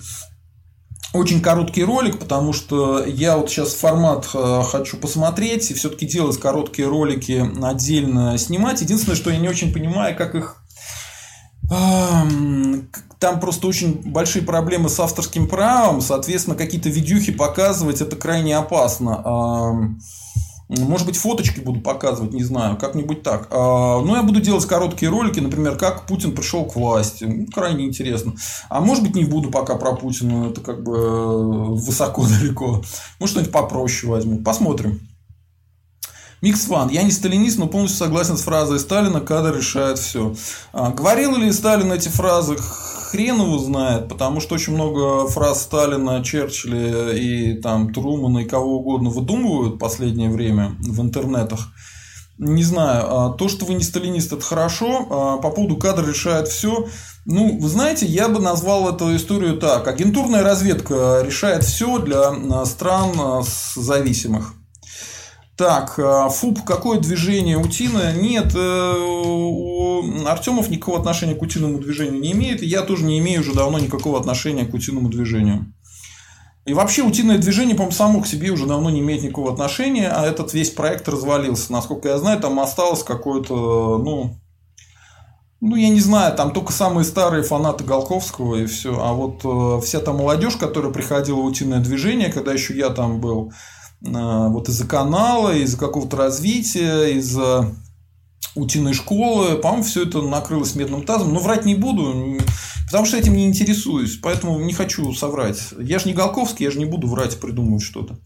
Speaker 1: очень короткий ролик, потому что я вот сейчас формат э, хочу посмотреть и все-таки делать короткие ролики отдельно снимать. Единственное, что я не очень понимаю, как их там просто очень большие проблемы с авторским правом, соответственно, какие-то видюхи показывать это крайне опасно. Может быть, фоточки буду показывать, не знаю, как-нибудь так. А, Но ну, я буду делать короткие ролики, например, как Путин пришел к власти. Ну, крайне интересно. А может быть, не буду пока про Путина, это как бы э, высоко-далеко. Может, что-нибудь попроще возьму. Посмотрим. Микс фан. Я не сталинист, но полностью согласен с фразой Сталина, кадр решает все. А, говорил ли Сталин эти фразы? хрен его знает, потому что очень много фраз Сталина, Черчилля и там Трумана и кого угодно выдумывают в последнее время в интернетах. Не знаю, а то, что вы не сталинист, это хорошо. А по поводу кадра решает все. Ну, вы знаете, я бы назвал эту историю так. Агентурная разведка решает все для стран зависимых. Так, э, ФУП, какое движение утина? Нет, э, у Артемов никакого отношения к утиному движению не имеет, и я тоже не имею уже давно никакого отношения к утиному движению. И вообще утиное движение, по-моему, само к себе уже давно не имеет никакого отношения, а этот весь проект развалился. Насколько я знаю, там осталось какое-то, ну, ну, я не знаю, там только самые старые фанаты Голковского и все. А вот э, вся та молодежь, которая приходила в утиное движение, когда еще я там был, вот из-за канала, из-за какого-то развития, из-за утиной школы, по-моему, все это накрылось медным тазом. Но врать не буду, потому что этим не интересуюсь, поэтому не хочу соврать. Я же не Голковский, я же не буду врать, придумывать что-то.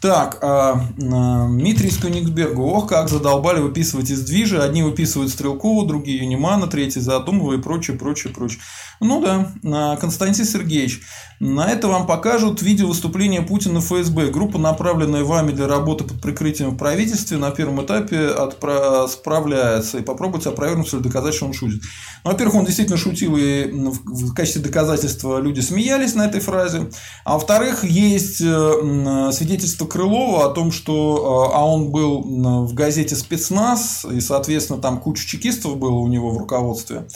Speaker 1: Так, а, а, Дмитрий из Кёнигсберга. Ох, как задолбали выписывать из движа. Одни выписывают Стрелкова, другие Юнимана, третий Задумова и прочее, прочее, прочее. Ну да, а, Константин Сергеевич. На это вам покажут видео выступления Путина в ФСБ. Группа, направленная вами для работы под прикрытием в правительстве, на первом этапе отпра... справляется. И попробуйте опровергнуть или доказать, что он шутит. Ну, во-первых, он действительно шутил, и в качестве доказательства люди смеялись на этой фразе. А во-вторых, есть э, свидетельство Крылова о том, что э, а он был в газете «Спецназ», и, соответственно, там куча чекистов было у него в руководстве.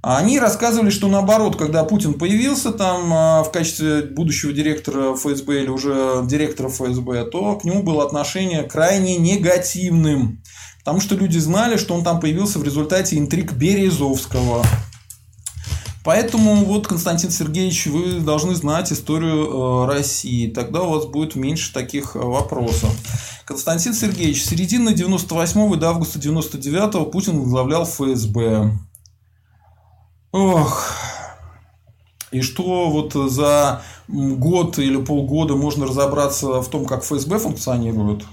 Speaker 1: Они рассказывали, что наоборот, когда Путин появился там а, в качестве будущего директора ФСБ или уже директора ФСБ, то к нему было отношение крайне негативным. Потому что люди знали, что он там появился в результате интриг Березовского. Поэтому вот, Константин Сергеевич, вы должны знать историю э, России. Тогда у вас будет меньше таких э, вопросов. Константин Сергеевич, с середины 98 до августа 99 Путин возглавлял ФСБ. Ох. И что вот за год или полгода можно разобраться в том, как ФСБ функционирует?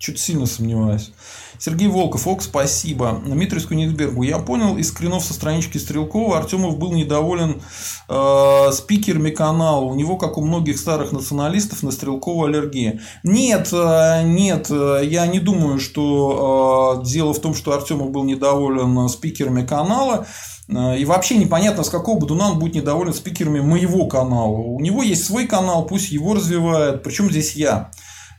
Speaker 1: Чуть сильно сомневаюсь. Сергей Волков, ок, спасибо. Дмитрий Скунигсбергу. Я понял из скринов со странички Стрелкова, Артемов был недоволен э, спикерами канала. У него, как у многих старых националистов, на Стрелкова аллергия. Нет, э, нет, э, я не думаю, что э, дело в том, что Артемов был недоволен спикерами канала. Э, и вообще непонятно, с какого Бадуна он будет недоволен спикерами моего канала. У него есть свой канал, пусть его развивает. Причем здесь я.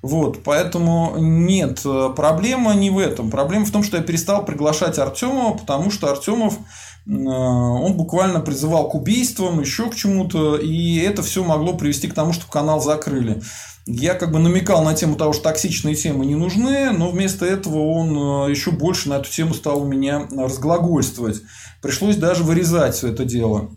Speaker 1: Вот, поэтому нет, э, проблема не в этом. Проблема в том, что я перестал приглашать Артемова, потому что Артемов э, он буквально призывал к убийствам, еще к чему-то, и это все могло привести к тому, что канал закрыли. Я как бы намекал на тему того, что токсичные темы не нужны, но вместо этого он еще больше на эту тему стал у меня разглагольствовать. Пришлось даже вырезать все это дело.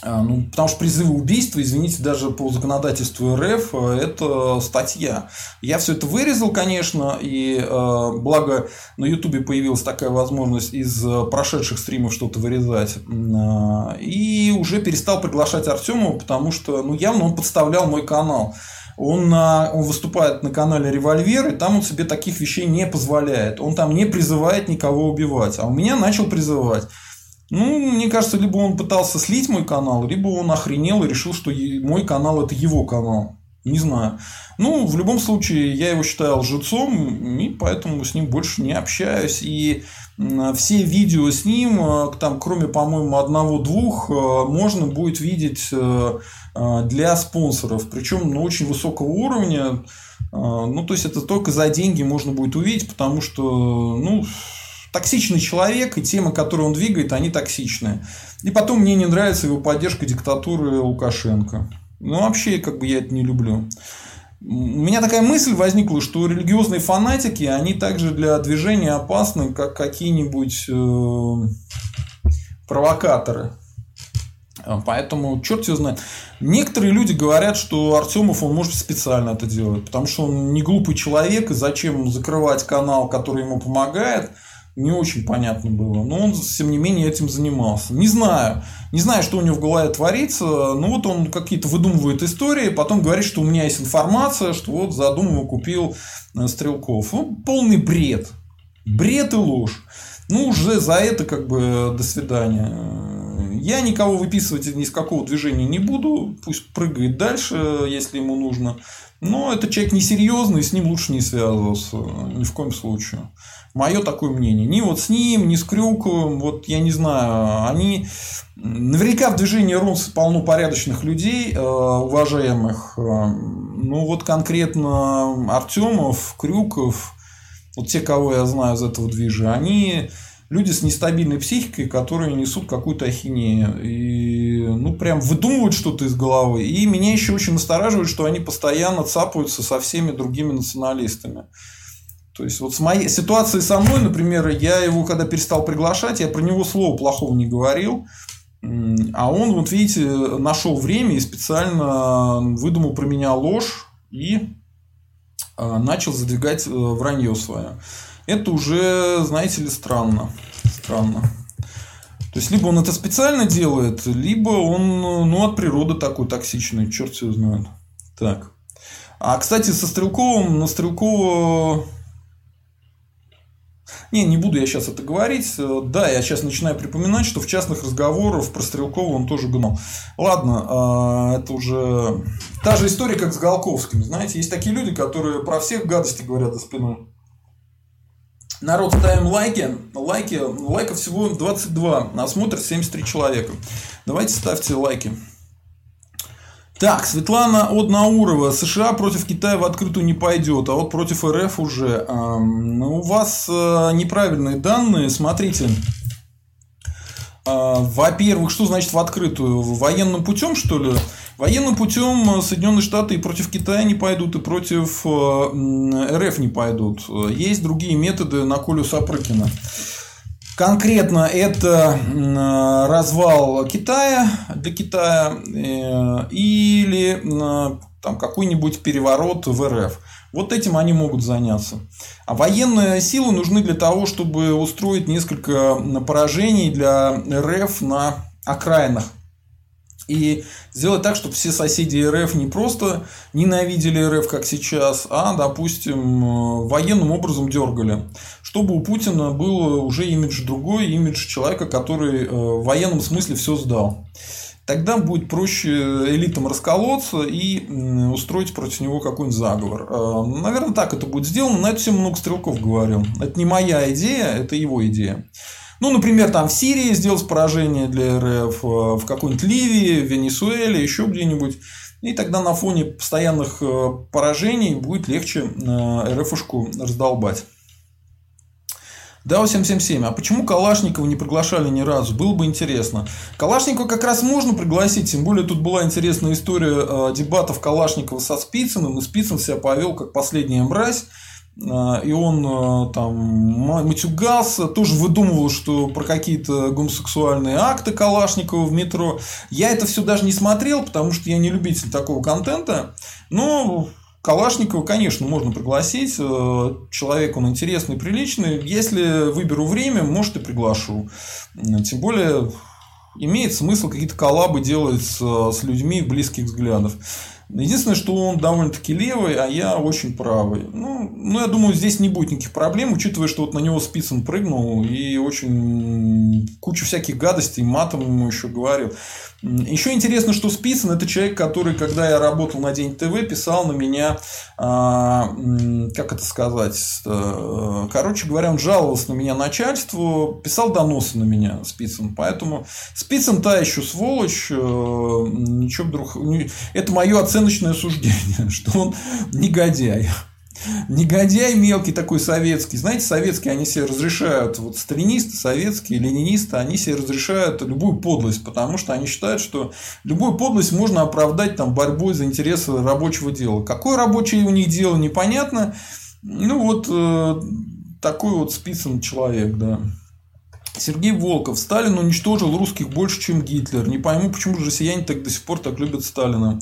Speaker 1: А, ну, потому что призывы убийства, извините, даже по законодательству РФ э, это статья. Я все это вырезал, конечно, и э, благо на Ютубе появилась такая возможность из э, прошедших стримов что-то вырезать. И уже перестал приглашать Артемова, потому что ну, явно он подставлял мой канал. Он, на, он выступает на канале Револьвер, и там он себе таких вещей не позволяет. Он там не призывает никого убивать. А у меня начал призывать. Ну, мне кажется, либо он пытался слить мой канал, либо он охренел и решил, что мой канал это его канал. Не знаю. Ну, в любом случае, я его считаю лжецом, и поэтому с ним больше не общаюсь. И все видео с ним, э, там, кроме, по-моему, одного-двух, э, можно будет видеть э, для спонсоров. Причем на очень высокого уровня. Ну, то есть, это только за деньги можно будет увидеть, потому что, ну, токсичный человек, и темы, которые он двигает, они токсичные. И потом мне не нравится его поддержка диктатуры Лукашенко. Ну, вообще, как бы я это не люблю. У меня такая мысль возникла, что религиозные фанатики, они также для движения опасны, как какие-нибудь э, провокаторы. А, поэтому черт его знает. Некоторые люди говорят, что Артемов он может специально это делать, потому что он не глупый человек, и зачем закрывать канал, который ему помогает – не очень понятно было. Но он, тем не менее, этим занимался. Не знаю. Не знаю, что у него в голове творится. Ну, вот он какие-то выдумывает истории, потом говорит, что у меня есть информация, что вот задумывал, купил э, Стрелков. Ну, полный бред. Бред и ложь. Ну, уже за это как бы до свидания. Я никого выписывать ни с какого движения не буду. Пусть прыгает дальше, если ему нужно. Но этот человек несерьезный, с ним лучше не связываться. Ни в коем случае. Мое такое мнение. Ни вот с ним, ни с Крюковым, вот я не знаю, они... Наверняка в движении РУНС полно порядочных людей, э, уважаемых. Э, ну, вот конкретно Артемов, Крюков, вот те, кого я знаю из этого движа, они люди с нестабильной психикой, которые несут какую-то ахинею. И, ну, прям выдумывают что-то из головы. И меня еще очень настораживает, что они постоянно цапаются со всеми другими националистами. То есть, вот с моей ситуацией со мной, например, я его, когда перестал приглашать, я про него слова плохого не говорил. А он, вот видите, нашел время и специально выдумал про меня ложь и начал задвигать э, вранье свое. Это уже, знаете ли, странно. Странно. То есть, либо он это специально делает, либо он ну, от природы такой токсичный, черт его знает. Так. А, кстати, со Стрелковым, на Стрелкова не, не буду я сейчас это говорить. Да, я сейчас начинаю припоминать, что в частных разговорах про Стрелкова он тоже гнул. Ладно, а, это уже та же история, как с Голковским. Знаете, есть такие люди, которые про всех гадости говорят за спиной. Народ, ставим лайки. Лайки, лайков всего 22, а смотрит 73 человека. Давайте ставьте лайки. Так, Светлана Однаурова. США против Китая в открытую не пойдет, а вот против РФ уже. Ну, у вас э, неправильные данные. Смотрите. А, во-первых, что значит в открытую? Военным путем, что ли? Военным путем Соединенные Штаты и против Китая не пойдут, и против э, РФ не пойдут. Есть другие методы на Колю Сапрыкина. Конкретно это развал Китая для Китая э, или там, какой-нибудь переворот в РФ. Вот этим они могут заняться. А военные силы нужны для того, чтобы устроить несколько поражений для РФ на окраинах и сделать так, чтобы все соседи РФ не просто ненавидели РФ, как сейчас, а, допустим, военным образом дергали. Чтобы у Путина был уже имидж другой, имидж человека, который э, в военном смысле все сдал. Тогда будет проще элитам расколоться и устроить против него какой-нибудь заговор. Э, наверное, так это будет сделано. На это все много стрелков говорил. Это не моя идея, это его идея. Ну, например, там в Сирии сделать поражение для РФ, э, в какой-нибудь Ливии, в Венесуэле, еще где-нибудь. И тогда на фоне постоянных э, поражений будет легче э, РФшку раздолбать. Да, 777. А почему Калашникова не приглашали ни разу? Было бы интересно. Калашникова как раз можно пригласить, тем более тут была интересная история дебатов Калашникова со Спицыным, и Спицын себя повел как последняя мразь. А, и он а, там матюгался, тоже выдумывал, что про какие-то гомосексуальные акты Калашникова в метро. Я это все даже не смотрел, потому что я не любитель такого контента. Но Калашникова, конечно, можно пригласить. Э, человек он интересный, приличный. Если выберу время, может и приглашу. Тем более имеет смысл какие-то коллабы делать с, людьми близких взглядов. Единственное, что он довольно-таки левый, а я очень правый. Ну, ну, я думаю, здесь не будет никаких проблем, учитывая, что вот на него спицын прыгнул и очень кучу всяких гадостей, матом ему еще говорил. Еще интересно, что Спицын это человек, который, когда я работал на День ТВ, писал на меня, а, как это сказать, э, короче говоря, он жаловался на меня начальству, писал доносы на меня Спицын. Поэтому Спицын та еще сволочь, э, ничего вдруг... Это мое оценочное суждение, [LAUGHS] что он негодяй. Негодяй мелкий такой советский. Знаете, советские, они себе разрешают, вот сталинисты, советские, ленинисты, они себе разрешают любую подлость, потому что они считают, что любую подлость можно оправдать там борьбой за интересы рабочего дела. Какое рабочее у них дело, непонятно. Ну, вот э, такой вот списан человек, да. Сергей Волков. Сталин уничтожил русских больше, чем Гитлер. Не пойму, почему же россияне так до сих пор так любят Сталина.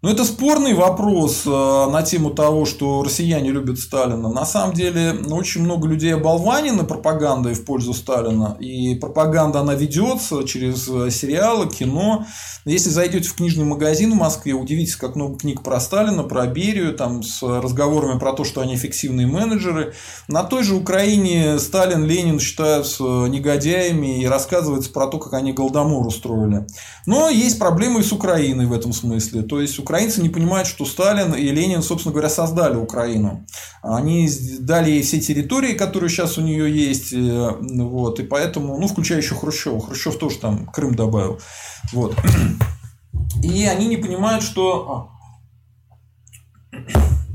Speaker 1: Ну, это спорный вопрос э, на тему того, что россияне любят Сталина. На самом деле, очень много людей оболванены пропагандой в пользу Сталина. И пропаганда, она ведется через э, сериалы, кино. Если зайдете в книжный магазин в Москве, удивитесь, как много книг про Сталина, про Берию, там, с разговорами про то, что они эффективные менеджеры. На той же Украине Сталин, Ленин считаются негодяями и рассказывается про то, как они Голодомор устроили. Но есть проблемы и с Украиной в этом смысле. То есть, украинцы не понимают, что Сталин и Ленин, собственно говоря, создали Украину. Они дали ей все территории, которые сейчас у нее есть, э, вот, и поэтому, ну, включая еще Хрущева. Хрущев тоже там Крым добавил. Вот. И они не понимают, что а,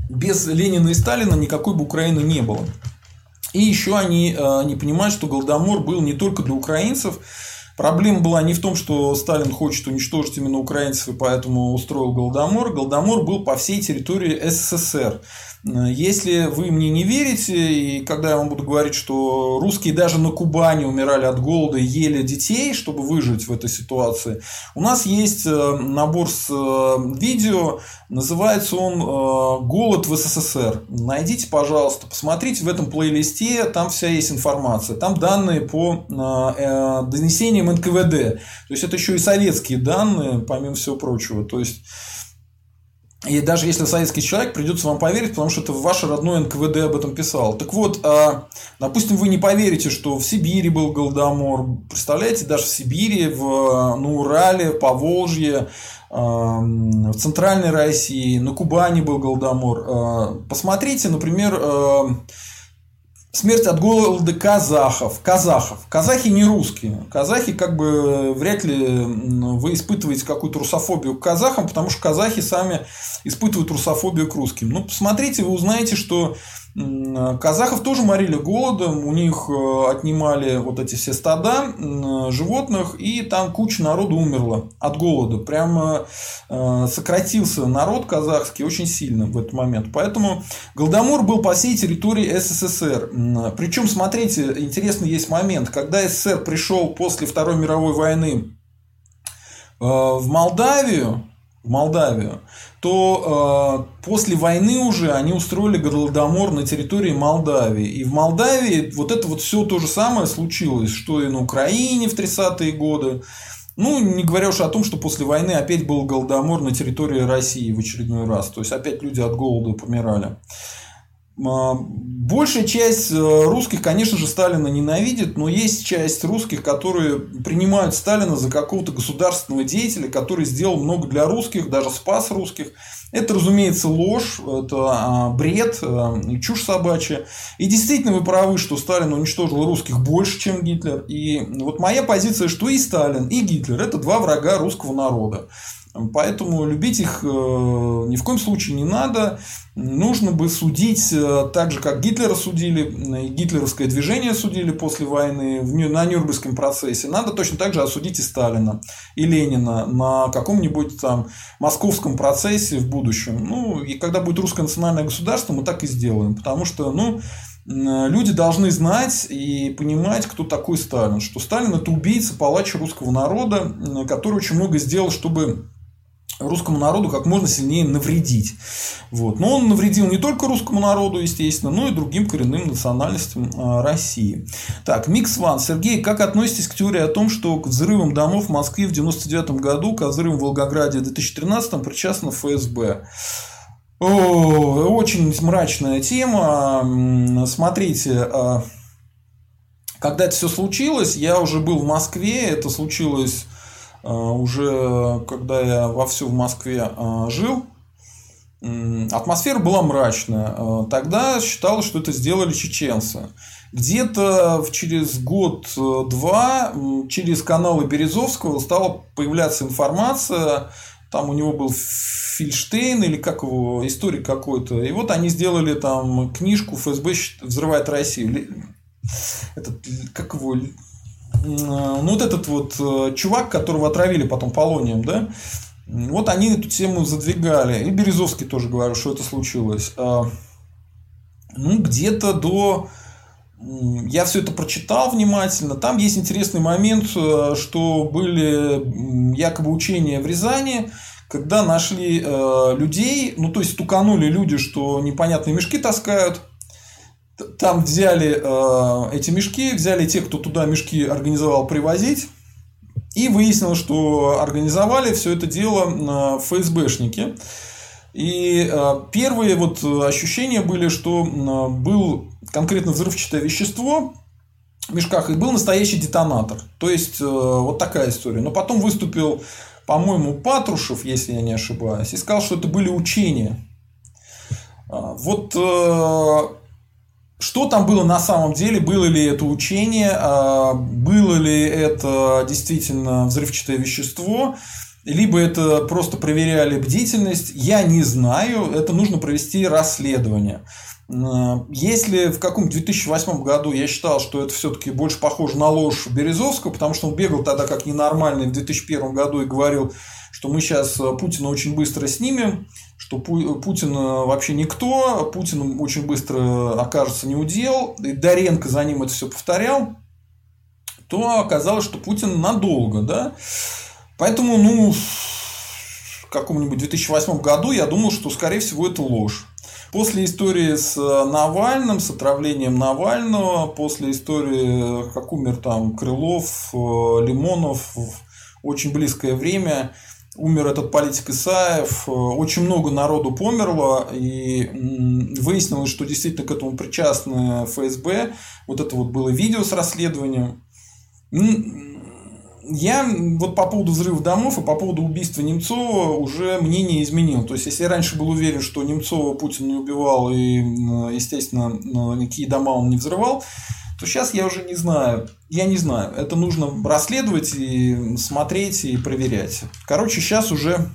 Speaker 1: без Ленина и Сталина никакой бы Украины не было. И еще они э, не понимают, что Голодомор был не только для украинцев, Проблема была не в том, что Сталин хочет уничтожить именно украинцев и поэтому устроил Голодомор. Голодомор был по всей территории СССР. Если вы мне не верите, и когда я вам буду говорить, что русские даже на Кубани умирали от голода и ели детей, чтобы выжить в этой ситуации, у нас есть э, набор с э, видео, называется он э, «Голод в СССР». Найдите, пожалуйста, посмотрите в этом плейлисте, там вся есть информация. Там данные по донесениям НКВД. То есть, это еще и советские данные, помимо всего прочего. То есть, И даже если советский человек, придется вам поверить, потому что это ваше родное НКВД об этом писал. Так вот, а, допустим, вы не поверите, что в Сибири был Голодомор. Представляете, даже в Сибири, в, на Урале, в Поволжье, а, в Центральной России, на Кубани был Голодомор. А, посмотрите, например, Смерть от голода казахов. Казахов. Казахи не русские. Казахи как бы вряд ли вы испытываете какую-то русофобию к казахам, потому что казахи сами испытывают русофобию к русским. Ну, посмотрите, вы узнаете, что Казахов тоже морили голодом, у них э, отнимали вот эти все стада животных, и там куча народу умерла от голода. Прямо э, сократился народ казахский очень сильно в этот момент. Поэтому Голодомор был по всей территории СССР. Причем, смотрите, интересный есть момент, когда СССР пришел после Второй мировой войны э, в Молдавию, в Молдавию, то э, после войны уже они устроили голодомор на территории Молдавии. И в Молдавии вот это вот все то же самое случилось, что и на Украине в 30-е годы. Ну, не говоря уж о том, что после войны опять был голодомор на территории России в очередной раз. То есть опять люди от голода помирали. А, большая часть э, русских, конечно же, Сталина ненавидит, но есть часть русских, которые принимают Сталина за какого-то государственного деятеля, который сделал много для русских, даже спас русских. Это, разумеется, ложь, это а, бред, э, чушь собачья. И действительно вы правы, что Сталин уничтожил русских больше, чем Гитлер. И вот моя позиция, что и Сталин, и Гитлер – это два врага русского народа. Поэтому любить их э, ни в коем случае не надо. Нужно бы судить э, так же, как Гитлера судили, гитлеровское движение судили после войны на Нюрнбергском процессе. Надо точно так же осудить и Сталина, и Ленина на каком-нибудь там московском процессе в будущем. Ну, и когда будет русское национальное государство, мы так и сделаем. Потому что, ну, люди должны знать и понимать, кто такой Сталин. Что Сталин – это убийца, палач русского народа, который очень много сделал, чтобы русскому народу как можно сильнее навредить. Вот. Но он навредил не только русскому народу, естественно, но и другим коренным национальностям а, России. Так, Микс Ван. Сергей, как относитесь к теории о том, что к взрывам домов в Москве в 99 году, к взрывам в Волгограде в 2013 причастно ФСБ? О, очень мрачная тема. Смотрите, а, когда это все случилось, я уже был в Москве, это случилось уже когда я вовсю в Москве а, жил, атмосфера была мрачная. А, тогда считалось, что это сделали чеченцы. Где-то через год-два через каналы Березовского стала появляться информация, там у него был Фильштейн или как его, историк какой-то. И вот они сделали там книжку ФСБ взрывает Россию. Этот, как его, ну, вот этот вот э, чувак, которого отравили потом полонием, да, вот они эту тему задвигали. И Березовский тоже говорил, что это случилось. А, ну, где-то до... Я все это прочитал внимательно. Там есть интересный момент, э, что были якобы учения в Рязани, когда нашли э, людей, ну то есть туканули люди, что непонятные мешки таскают, там взяли э, эти мешки, взяли тех, кто туда мешки организовал привозить, и выяснилось, что организовали все это дело э, ФСБшники. И э, первые вот ощущения были, что э, был конкретно взрывчатое вещество в мешках и был настоящий детонатор. То есть э, вот такая история. Но потом выступил, по-моему, Патрушев, если я не ошибаюсь, и сказал, что это были учения. А, вот э, что там было на самом деле? Было ли это учение? А, было ли это действительно взрывчатое вещество? Либо это просто проверяли бдительность? Я не знаю. Это нужно провести расследование. Если в каком-то 2008 году я считал, что это все-таки больше похоже на ложь Березовского, потому что он бегал тогда как ненормальный в 2001 году и говорил, что мы сейчас Путина очень быстро снимем, что Путин э, вообще никто, Путин очень быстро окажется не удел, и Доренко за ним это все повторял, то оказалось, что Путин надолго, да. Поэтому, ну, в каком-нибудь 2008 году я думал, что, скорее всего, это ложь. После истории с э, Навальным, с отравлением Навального, после истории, как умер там Крылов, э, Лимонов в очень близкое время, умер этот политик Исаев, очень много народу померло, и выяснилось, что действительно к этому причастны ФСБ. Вот это вот было видео с расследованием. Я вот по поводу взрыва домов и по поводу убийства Немцова уже мнение изменил. То есть, если я раньше был уверен, что Немцова Путин не убивал и, естественно, никакие дома он не взрывал, то сейчас я уже не знаю. Я не знаю. Это нужно расследовать и смотреть и проверять. Короче, сейчас уже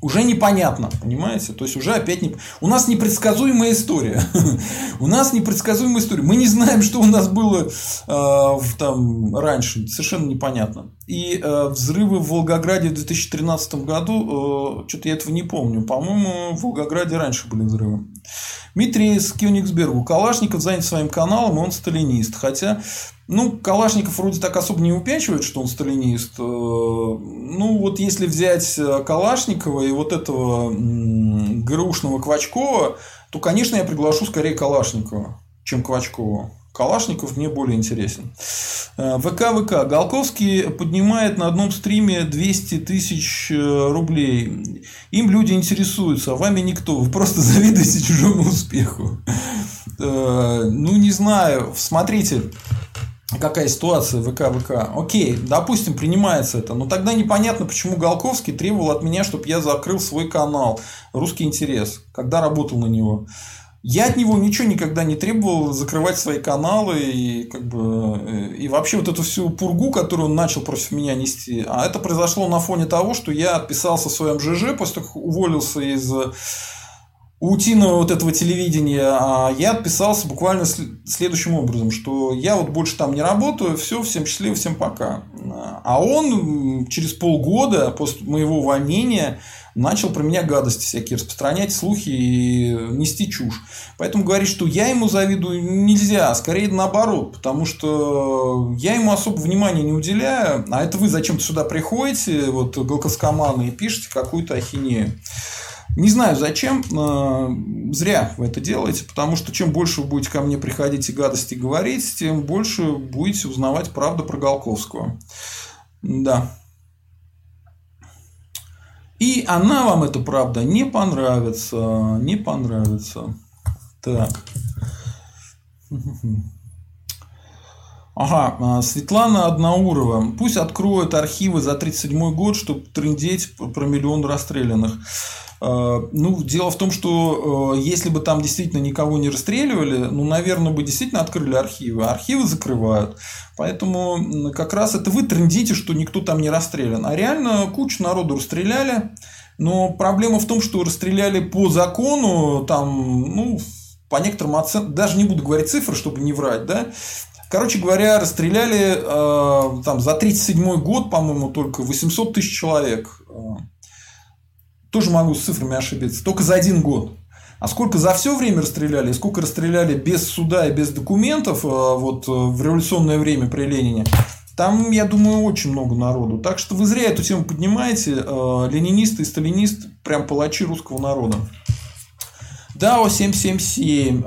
Speaker 1: уже непонятно, понимаете? То есть уже опять не... У нас непредсказуемая история. [LAUGHS] у нас непредсказуемая история. Мы не знаем, что у нас было э, там раньше. Совершенно непонятно. И э, взрывы в Волгограде в 2013 году, э, что-то я этого не помню. По-моему, в Волгограде раньше были взрывы. Дмитрий из Кёнигсберга. Калашников занят своим каналом, он сталинист. Хотя ну, Калашников вроде так особо не упячивает, что он сталинист. Э, ну, вот если взять э, Калашникова и вот этого грушного Квачкова, то, конечно, я приглашу скорее Калашникова, чем Квачкова. Калашников мне более интересен. Э, ВК ВК. Голковский поднимает на одном стриме 200 тысяч рублей. Им люди интересуются, а вами никто. Вы просто [LAUGHS] завидуете чужому успеху. Ну, не знаю. Смотрите, какая ситуация ВК ВК. Окей, допустим, принимается это, но тогда непонятно, почему Голковский требовал от меня, чтобы я закрыл свой канал «Русский интерес», когда работал на него. Я от него ничего никогда не требовал закрывать свои каналы и как бы и вообще вот эту всю пургу, которую он начал против меня нести. А это произошло на фоне того, что я отписался в своем ЖЖ после того, как уволился из утиного вот этого телевидения, а я отписался буквально следующим образом, что я вот больше там не работаю, все, всем счастливо, всем пока. А он через полгода после моего увольнения начал про меня гадости всякие распространять, слухи и нести чушь. Поэтому говорить, что я ему завидую, нельзя, а скорее наоборот, потому что я ему особо внимания не уделяю, а это вы зачем-то сюда приходите, вот голкоскоманы, и пишете какую-то ахинею. Не знаю зачем, зря вы это делаете, потому что чем больше вы будете ко мне приходить и гадости говорить, тем больше будете узнавать правду про Голковского. Да. И она вам эта правда не понравится, не понравится. Так. Ага, а, Светлана Одноурова. Пусть откроют архивы за 1937 год, чтобы трындеть про миллион расстрелянных. А, ну, дело в том, что э, если бы там действительно никого не расстреливали, ну, наверное, бы действительно открыли архивы. Архивы закрывают. Поэтому как раз это вы трендите, что никто там не расстрелян. А реально кучу народу расстреляли. Но проблема в том, что расстреляли по закону, там, ну, по некоторым оценкам, даже не буду говорить цифры, чтобы не врать, да, Короче говоря, расстреляли э, там за 1937 год, по-моему, только 800 тысяч человек. Тоже могу с цифрами ошибиться. Только за один год. А сколько за все время расстреляли, и сколько расстреляли без суда и без документов э, вот, э, в революционное время при Ленине, там, я думаю, очень много народу. Так что вы зря эту тему поднимаете. Э, ленинисты и сталинисты прям палачи русского народа. ДАО 777.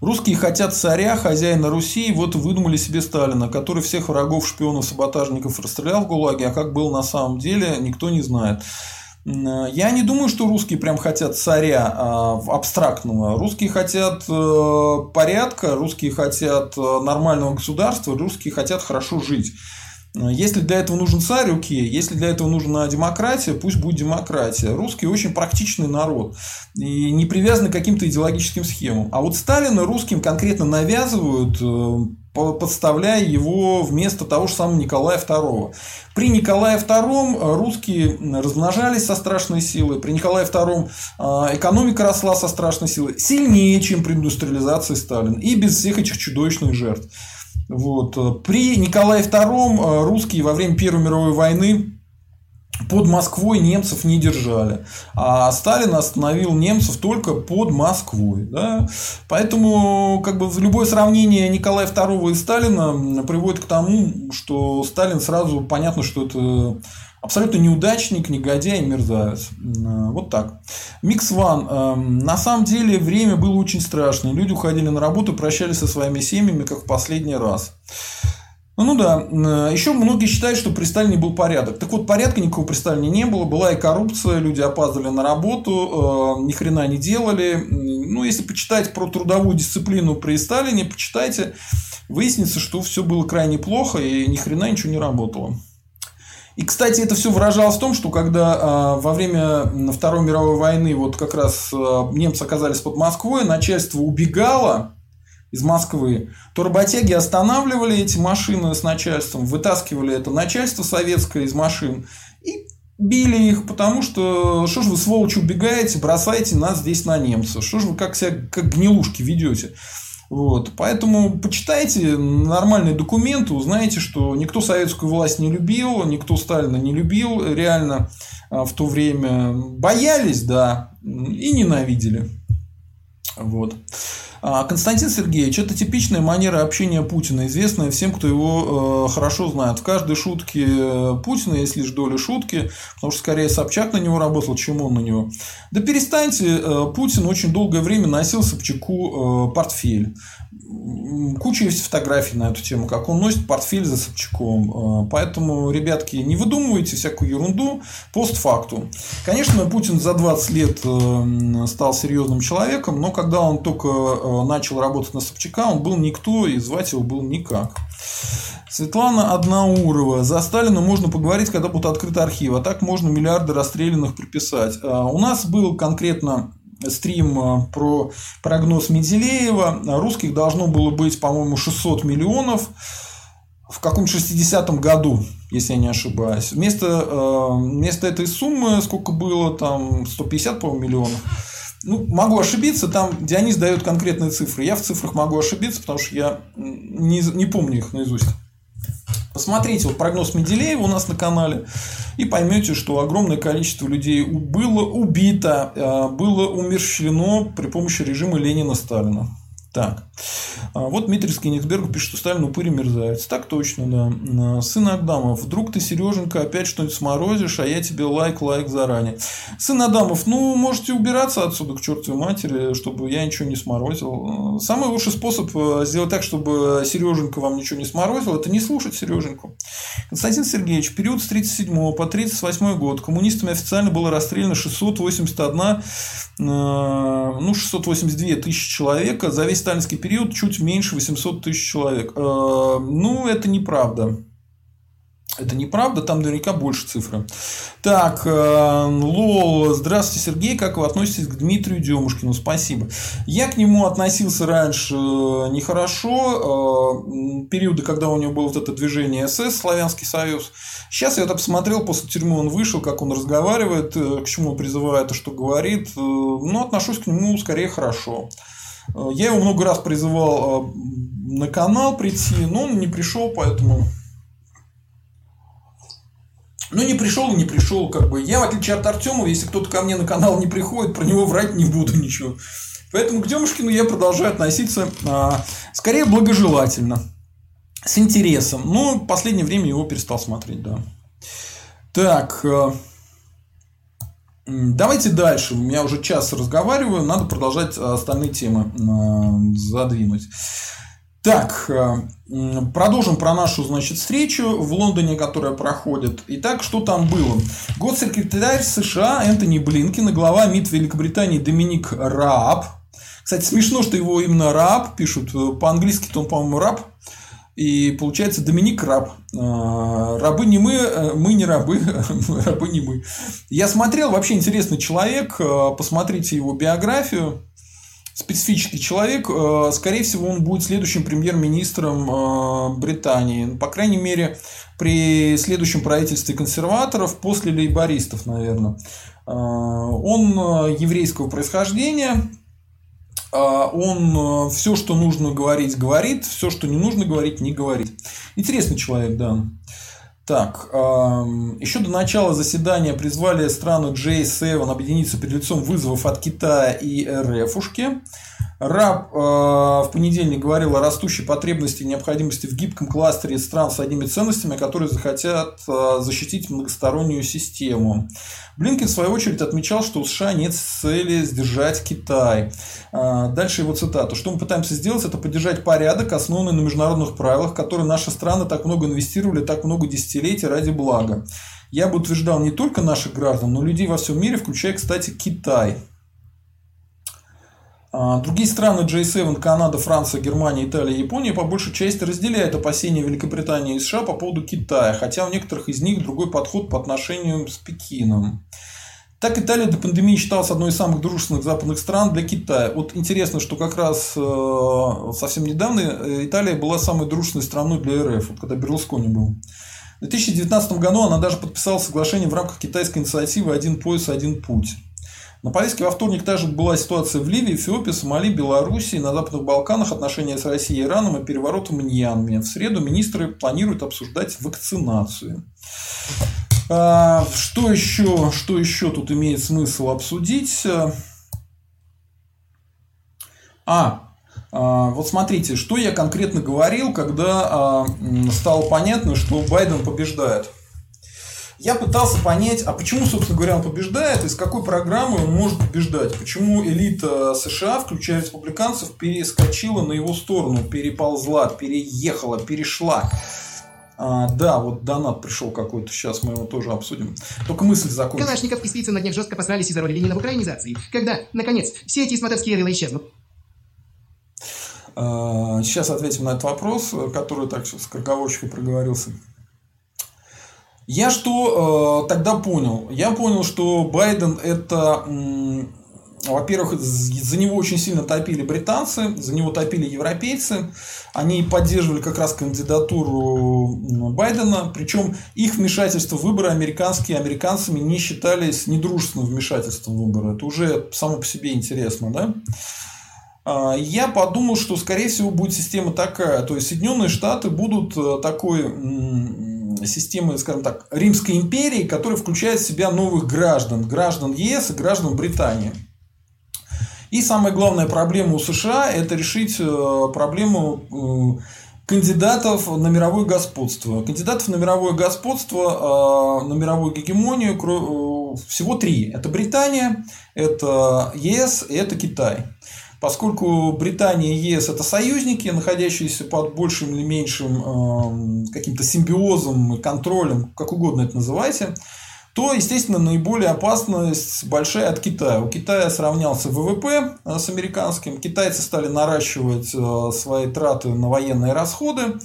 Speaker 1: Русские хотят царя, хозяина Руси, вот выдумали себе Сталина, который всех врагов, шпионов, саботажников расстрелял в ГУЛАГе, а как было на самом деле, никто не знает. Я не думаю, что русские прям хотят царя а, абстрактного. Русские хотят э, порядка, русские хотят э, нормального государства, русские хотят хорошо жить. Если для этого нужен царь, окей. Если для этого нужна демократия, пусть будет демократия. Русские очень практичный народ и не привязаны к каким-то идеологическим схемам. А вот Сталина русским конкретно навязывают э, подставляя его вместо того же самого Николая II. При Николае II э, русские размножались со страшной силой, при Николае II э, экономика росла со страшной силой, сильнее, чем при индустриализации Сталина, и без всех этих чудовищных жертв. Вот. При Николае II э, русские во время Первой мировой войны под Москвой немцев не держали. А Сталин остановил немцев только под Москвой. Да? Поэтому как бы, любое сравнение Николая II и Сталина приводит к тому, что Сталин сразу понятно, что это абсолютно неудачник, негодяй, мерзавец. Вот так. Микс Ван. Эм, на самом деле время было очень страшное. Люди уходили на работу, прощались со своими семьями, как в последний раз. Ну да, еще многие считают, что при Сталине был порядок. Так вот, порядка никакого при Сталине не было, была и коррупция, люди опаздывали на работу, э, ни хрена не делали. Ну, если почитать про трудовую дисциплину при Сталине, почитайте, выяснится, что все было крайне плохо и ни хрена ничего не работало. И, кстати, это все выражалось в том, что когда э, во время Второй мировой войны вот как раз э, немцы оказались под Москвой, начальство убегало, из Москвы, то работяги останавливали эти машины с начальством, вытаскивали это начальство советское из машин и били их, потому что что ж вы, сволочи, убегаете, бросаете нас здесь на немцев, что ж вы как себя как гнилушки ведете. Вот. Поэтому почитайте нормальные документы, узнаете, что никто советскую власть не любил, никто Сталина не любил реально а, в то время. Боялись, да, и ненавидели. Вот. А, Константин Сергеевич – это типичная манера общения Путина, известная всем, кто его э, хорошо знает. В каждой шутке э, Путина есть лишь доля шутки, потому что скорее Собчак на него работал, чем он на него. Да перестаньте, э, Путин очень долгое время носил Собчаку портфель куча есть фотографий на эту тему, как он носит портфель за Собчаком. Поэтому, ребятки, не выдумывайте всякую ерунду постфакту. Конечно, Путин за 20 лет стал серьезным человеком, но когда он только начал работать на Собчака, он был никто, и звать его был никак. Светлана Одноурова. За Сталина можно поговорить, когда будут открыты архивы. А так можно миллиарды расстрелянных приписать. У нас был конкретно стрим а, про прогноз Менделеева. Русских должно было быть, по-моему, 600 миллионов в каком-то 60-м году, если я не ошибаюсь. Вместо, а, вместо этой суммы сколько было? Там 150, по-моему, миллионов. Ну, могу ошибиться, там Дионис дает конкретные цифры. Я в цифрах могу ошибиться, потому что я не, не помню их наизусть. Посмотрите вот прогноз Менделеева у нас на канале и поймете, что огромное количество людей было убито, э, было умерщвлено при помощи режима Ленина-Сталина. Так. А вот Дмитрий Скинихсберг пишет, что Сталин упырь мерзавец. Так точно, да. Сын Адамов, вдруг ты, Сереженька, опять что-нибудь сморозишь, а я тебе лайк-лайк заранее. Сын Адамов, ну, можете убираться отсюда к чертовой матери, чтобы я ничего не сморозил. Самый лучший способ э, сделать так, чтобы Сереженька вам ничего не сморозил, это не слушать Сереженьку. Константин Сергеевич, период с 37 по 38 год коммунистами официально было расстреляно 681, э, ну, 682 тысячи человек, за весь сталинский период чуть меньше 800 тысяч человек. Э, ну, это неправда. Это неправда, там наверняка больше цифры. Так, э, Лол, здравствуйте, Сергей, как вы относитесь к Дмитрию Демушкину? Спасибо. Я к нему относился раньше э, нехорошо, периоды, когда у него было вот это движение СС, Славянский Союз. Сейчас я это посмотрел, после тюрьмы он вышел, как он разговаривает, к чему призывает, и что говорит. Но отношусь к нему скорее хорошо. Э, я его много раз призывал э, на канал прийти, но он не пришел, поэтому... Ну, не пришел и не пришел, как бы. Я, в отличие от Артемова, если кто-то ко мне на канал не приходит, про него врать не буду [LAUGHS] ничего. Поэтому к Демушкину я продолжаю относиться а, скорее благожелательно, с интересом. Но в последнее время его перестал смотреть, да. Так, Давайте дальше. Я уже час разговариваю, надо продолжать остальные темы э, задвинуть. Так, э, продолжим про нашу, значит, встречу в Лондоне, которая проходит. Итак, что там было? Госсекретарь США Энтони Блинкин и глава МИД Великобритании Доминик Раб. Кстати, смешно, что его именно Раб пишут. По-английски-то он, по-моему, Раб. И получается Доминик раб. А, рабы не мы, э, мы не рабы, [LAUGHS] рабы не мы. Я смотрел, вообще интересный человек, а, посмотрите его биографию. Специфический человек, а, скорее всего, он будет следующим премьер-министром Британии. По крайней мере, при следующем правительстве консерваторов, после лейбористов, наверное. Он еврейского происхождения, он э, все, что нужно говорить, говорит, все, что не нужно говорить, не говорит. Интересный человек, да. Так, еще до начала заседания призвали страну J7 объединиться перед лицом вызовов от Китая и РФушки. Раб э, в понедельник говорил о растущей потребности и необходимости в гибком кластере стран с одними ценностями, которые захотят э, защитить многостороннюю систему. Блинкен, в свою очередь, отмечал, что у США нет цели сдержать Китай. Э, дальше его цитата. Что мы пытаемся сделать, это поддержать порядок, основанный на международных правилах, которые наши страны так много инвестировали, так много десятилетий ради блага. Я бы утверждал не только наших граждан, но людей во всем мире, включая, кстати, Китай. А, другие страны J7, Канада, Франция, Германия, Италия, Япония по большей части разделяют опасения Великобритании и США по поводу Китая, хотя у некоторых из них другой подход по отношению с Пекином. Так Италия до пандемии считалась одной из самых дружественных западных стран для Китая. Вот интересно, что как раз э, совсем недавно э, Италия была самой дружественной страной для РФ, вот когда Берлускони был. В 2019 году она даже подписала соглашение в рамках китайской инициативы «Один пояс, один путь». На повестке во вторник также была ситуация в Ливии, Эфиопии, Сомали, Белоруссии, на Западных Балканах, отношения с Россией и Ираном и переворот в Мьянме. В среду министры планируют обсуждать вакцинацию. А, что еще, что еще тут имеет смысл обсудить? А, а вот смотрите, что я конкретно говорил, когда а, стало понятно, что Байден побеждает я пытался понять, а почему, собственно говоря, он побеждает, и с какой программой он может побеждать. Почему элита США, включая республиканцев, перескочила на его сторону, переползла, переехала, перешла. А, да, вот донат пришел какой-то, сейчас мы его тоже обсудим. Только мысль закончится.
Speaker 2: Калашников и Спицын на днях жестко посрались из-за роли Ленина в украинизации. Когда, наконец, все эти смотровские рыла исчезнут?
Speaker 1: А, сейчас ответим на этот вопрос, который так с скороговорочкой проговорился. Я что э, тогда понял? Я понял, что Байден это, во-первых, за него очень сильно топили британцы, за него топили европейцы. Они поддерживали как раз кандидатуру Байдена, причем их вмешательство в выборы американские американцами не считались недружественным вмешательством в выборы. Это уже само по себе интересно, да? А, я подумал, что, скорее всего, будет система такая. То есть, Соединенные Штаты будут э, такой системы, скажем так, Римской империи, которая включает в себя новых граждан, граждан ЕС и граждан Британии. И самая главная проблема у США – это решить э, проблему э, кандидатов на мировое господство. Кандидатов на мировое господство, э, на мировую гегемонию всего три. Это Британия, это ЕС и это Китай. Поскольку Британия и ЕС это союзники, находящиеся под большим или меньшим э, каким-то симбиозом, контролем, как угодно это называйте, то, естественно, наиболее опасность большая от Китая. У Китая сравнялся ВВП э, с американским, китайцы стали наращивать э, свои траты на военные расходы,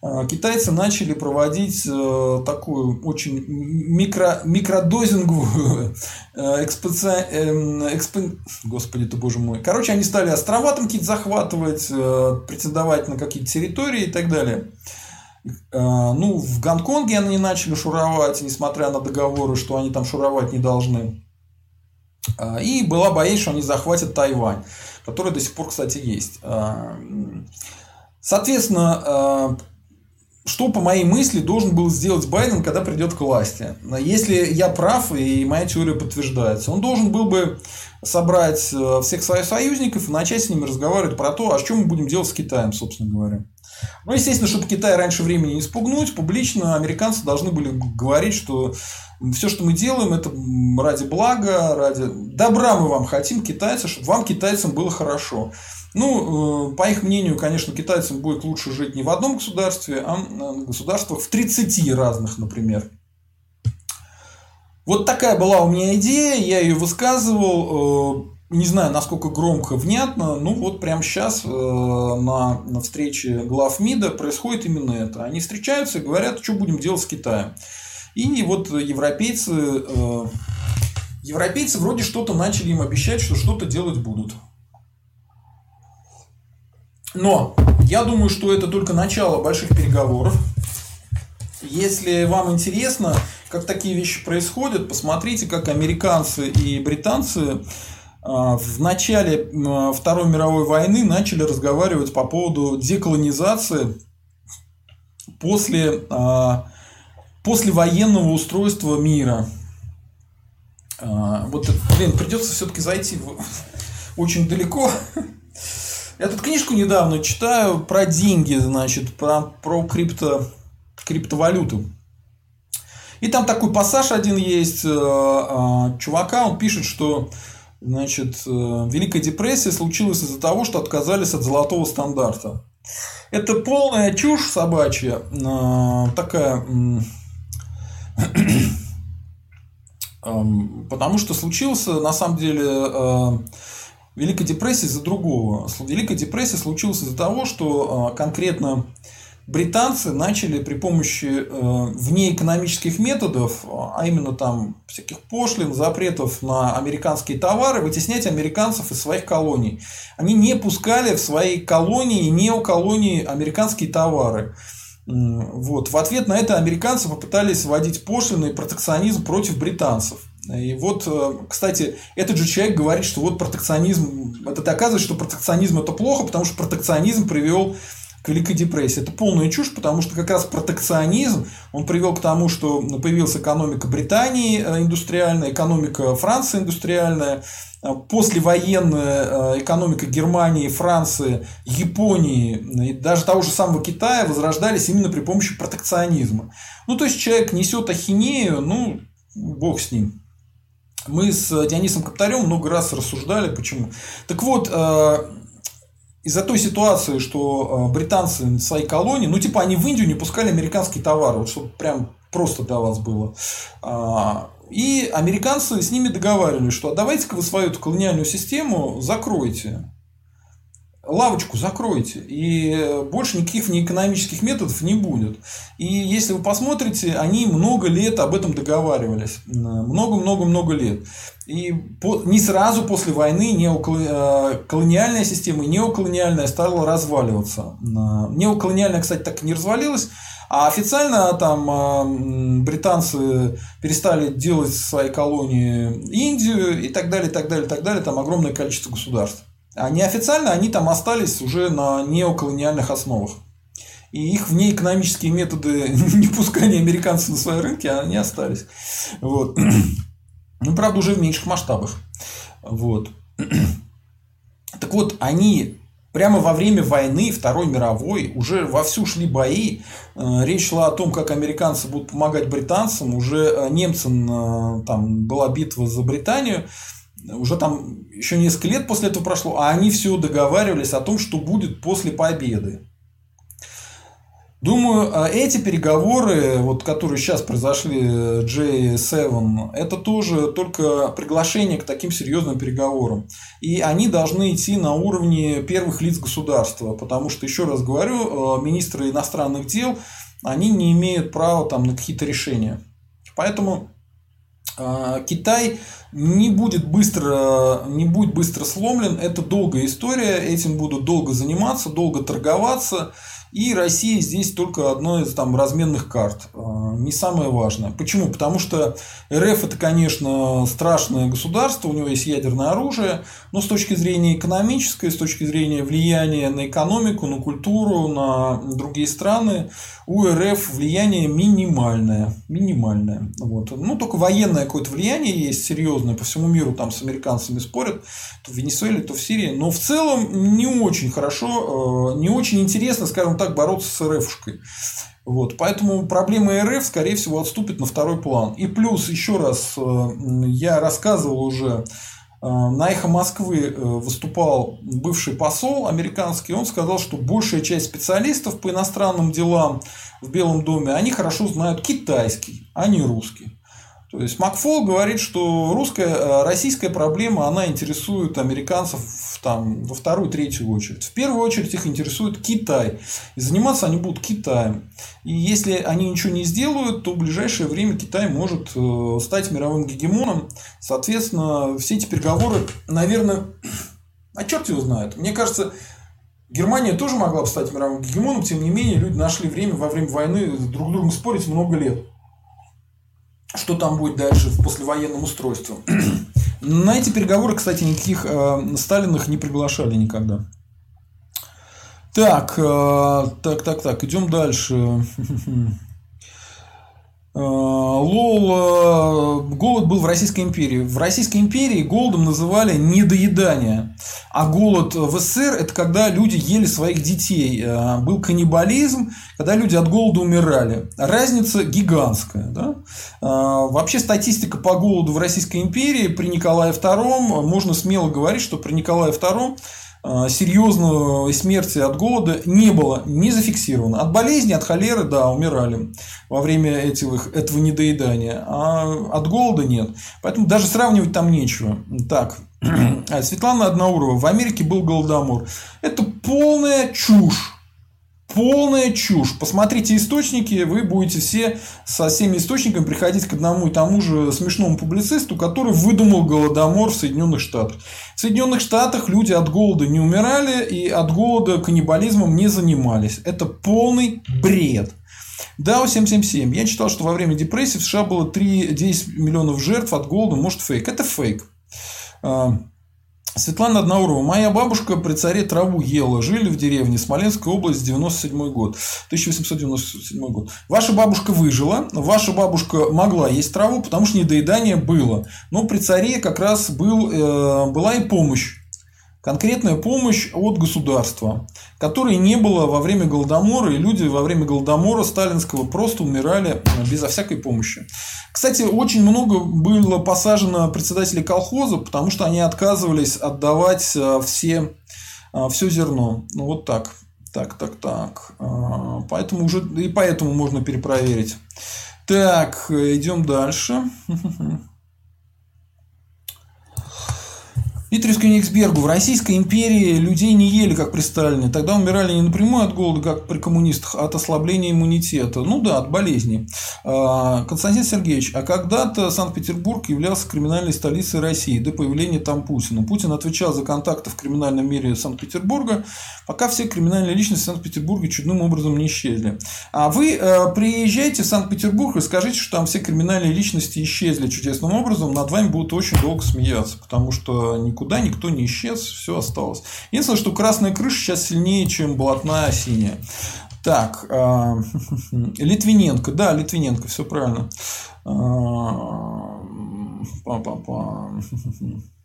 Speaker 1: китайцы начали проводить э, такую очень микро, микродозинговую э, экспоци... Эм, эксп... Господи ты боже мой. Короче, они стали острова там какие-то захватывать, э, претендовать на какие-то территории и так далее. Ну, в Гонконге они начали шуровать, несмотря на договоры, что они там шуровать не должны. И была боязнь, что они захватят Тайвань, который до сих пор, кстати, есть. Соответственно, что, по моей мысли, должен был сделать Байден, когда придет к власти? Если я прав, и моя теория подтверждается, он должен был бы собрать э, всех своих союзников и начать с ними разговаривать про то, а что мы будем делать с Китаем, собственно говоря. Ну, естественно, чтобы Китай раньше времени не спугнуть, публично американцы должны были говорить, что все, что мы делаем, это ради блага, ради добра мы вам хотим, китайцы, чтобы вам, китайцам, было хорошо. Ну, э, по их мнению, конечно, китайцам будет лучше жить не в одном государстве, а в государствах в 30 разных, например. Вот такая была у меня идея, я ее высказывал, э, не знаю, насколько громко, внятно, ну вот прямо сейчас э, на встрече глав МИДа происходит именно это. Они встречаются и говорят, что будем делать с Китаем. И вот европейцы, европейцы вроде что-то начали им обещать, что что-то делать будут. Но я думаю, что это только начало больших переговоров. Если вам интересно, как такие вещи происходят, посмотрите, как американцы и британцы а, в начале а, Второй мировой войны начали разговаривать по поводу деколонизации после, а, после военного устройства мира. Вот, блин, придется все-таки зайти [LAUGHS] очень далеко. Я тут книжку недавно читаю про деньги, значит, про, про крипто, криптовалюту. И там такой пассаж один есть. Э, э, чувака, он пишет, что значит, э, Великая депрессия случилась из-за того, что отказались от золотого стандарта. Это полная чушь собачья, такая [CLEARS THROAT] потому что случился на самом деле Великая депрессия из-за другого. Великая депрессия случилась из-за того, что конкретно британцы начали при помощи э, внеэкономических методов, а именно там всяких пошлин, запретов на американские товары, вытеснять американцев из своих колоний. Они не пускали в свои колонии, неоколонии американские товары. Вот. В ответ на это американцы попытались вводить пошлины и протекционизм против британцев. И вот, э, кстати, этот же человек говорит, что вот протекционизм, это доказывает, что протекционизм это плохо, потому что протекционизм привел к Великой депрессии. Это полная чушь, потому что как раз протекционизм, он привел к тому, что появилась экономика Британии э, индустриальная, экономика Франции индустриальная, э, послевоенная экономика Германии, Франции, Японии и даже того же самого Китая возрождались именно при помощи протекционизма. Ну, то есть, человек несет ахинею, ну, бог с ним. Мы с Дионисом Каптарем много раз рассуждали, почему. Так вот, из-за той ситуации, что э, британцы свои колонии, ну, типа, они в Индию не пускали американские товары, вот чтобы прям просто для вас было. А, и американцы с ними договаривались, что «А давайте-ка вы свою колониальную систему закройте лавочку закройте, и больше никаких неэкономических методов не будет. И если вы посмотрите, они много лет об этом договаривались. Много-много-много лет. И не сразу после войны неоколониальная э, система и неоколониальная стала разваливаться. Неоколониальная, кстати, так и не развалилась, а официально там э, британцы перестали делать свои колонии Индию и так далее, так далее, так далее. Там огромное количество государств. А неофициально они там остались уже на неоколониальных основах. И их внеэкономические методы [LAUGHS] не пускания американцев на свои рынки, они остались. Вот. [CLEARS THROAT] Ну, правда, уже в меньших масштабах. Вот. [CLEARS THROAT] Так вот, они прямо во время войны Второй мировой уже вовсю шли бои. Э, речь шла о том, как американцы будут помогать британцам. Уже э, немцам э, там была битва за Британию уже там еще несколько лет после этого прошло, а они все договаривались о том, что будет после победы. Думаю, а эти переговоры, вот, которые сейчас произошли J7, это тоже только приглашение к таким серьезным переговорам. И они должны идти на уровне первых лиц государства, потому что, еще раз говорю, э, министры иностранных дел, они не имеют права там, на какие-то решения. Поэтому а, Китай не будет быстро, не будет быстро сломлен. Это долгая история. Этим будут долго заниматься, долго торговаться. И Россия здесь только одно из там разменных карт, а, не самое важное. Почему? Потому что РФ это, конечно, страшное государство, у него есть ядерное оружие, но с точки зрения экономической, с точки зрения влияния на экономику, на культуру, на другие страны, у РФ влияние минимальное. Минимальное. Вот. Ну, только военное какое-то влияние есть серьезное по всему миру, там с американцами спорят, то в Венесуэле, то в Сирии. Но в целом не очень хорошо, а, не очень интересно, скажем так бороться с РФшкой. Вот, поэтому проблема РФ, скорее всего, отступит на второй план. И плюс, еще раз, э, я рассказывал уже, э, на «Эхо Москвы» э, выступал бывший посол американский, он сказал, что большая часть специалистов по иностранным делам в Белом доме, они хорошо знают китайский, а не русский. То есть Макфол говорит, что русская, российская проблема, она интересует американцев там, во вторую, третью очередь. В первую очередь их интересует Китай. И заниматься они будут Китаем. И если они ничего не сделают, то в ближайшее время Китай может э, стать мировым гегемоном. Соответственно, все эти переговоры, наверное, [CLEARS THROAT] а черт его знает. Мне кажется, Германия тоже могла бы стать мировым гегемоном, тем не менее, люди нашли время во время войны друг с другом спорить много лет. Что там будет дальше в послевоенном устройстве. [CLEARS THROAT] На эти переговоры, кстати, никаких э, Сталиных не приглашали никогда. Так, э, так, так, так, идем дальше. [LAUGHS] Э, Лол, голод был в Российской империи. В Российской империи голодом называли недоедание. А голод в СССР – это когда люди ели своих детей. Был каннибализм, когда люди от голода умирали. Разница гигантская. Да? Вообще статистика по голоду в Российской империи при Николае II, можно смело говорить, что при Николае II Э, серьезной смерти от голода не было, не зафиксировано. От болезни, от холеры, да, умирали во время этих, этого недоедания, а от голода нет. Поэтому даже сравнивать там нечего. Так, [CLEARS THROAT] Светлана Одноурова. В Америке был голодомор. Это полная чушь полная чушь. Посмотрите источники, вы будете все со всеми источниками приходить к одному и тому же смешному публицисту, который выдумал голодомор в Соединенных Штатах. В Соединенных Штатах люди от голода не умирали и от голода каннибализмом не занимались. Это полный бред. DAO 777. Я читал, что во время депрессии в США было 3-10 миллионов жертв от голода. Может, фейк. Это фейк. Светлана Одноурова. Моя бабушка при царе траву ела. Жили в деревне Смоленская область, 97 год. 1897 год. Ваша бабушка выжила. Ваша бабушка могла есть траву, потому что недоедание было. Но при царе как раз был, э, была и помощь конкретная помощь от государства, которой не было во время Голодомора, и люди во время Голодомора сталинского просто умирали безо всякой помощи. Кстати, очень много было посажено председателей колхоза, потому что они отказывались отдавать э, все, э, все зерно. Ну, вот так. Так, так, так. Э, поэтому уже и поэтому можно перепроверить. Так, идем дальше. [LAUGHS] Дмитрию Кёнигсбергу. В Российской империи людей не ели, как при Сталине. Тогда умирали не напрямую от голода, как при коммунистах, а от ослабления иммунитета. Ну да, от болезни. А, Константин Сергеевич, а когда-то Санкт-Петербург являлся криминальной столицей России до появления там Путина. Путин отвечал за контакты в криминальном мире Санкт-Петербурга, пока все криминальные личности Санкт-Петербурга чудным образом не исчезли. А вы э, приезжайте в Санкт-Петербург и скажите, что там все криминальные личности исчезли чудесным образом, над вами будут очень долго смеяться, потому что никуда никто не исчез, все осталось. Единственное, что красная крыша сейчас сильнее, чем блатная синяя. Так, э, [LAUGHS] Литвиненко, да, Литвиненко, все правильно. Э, [LAUGHS]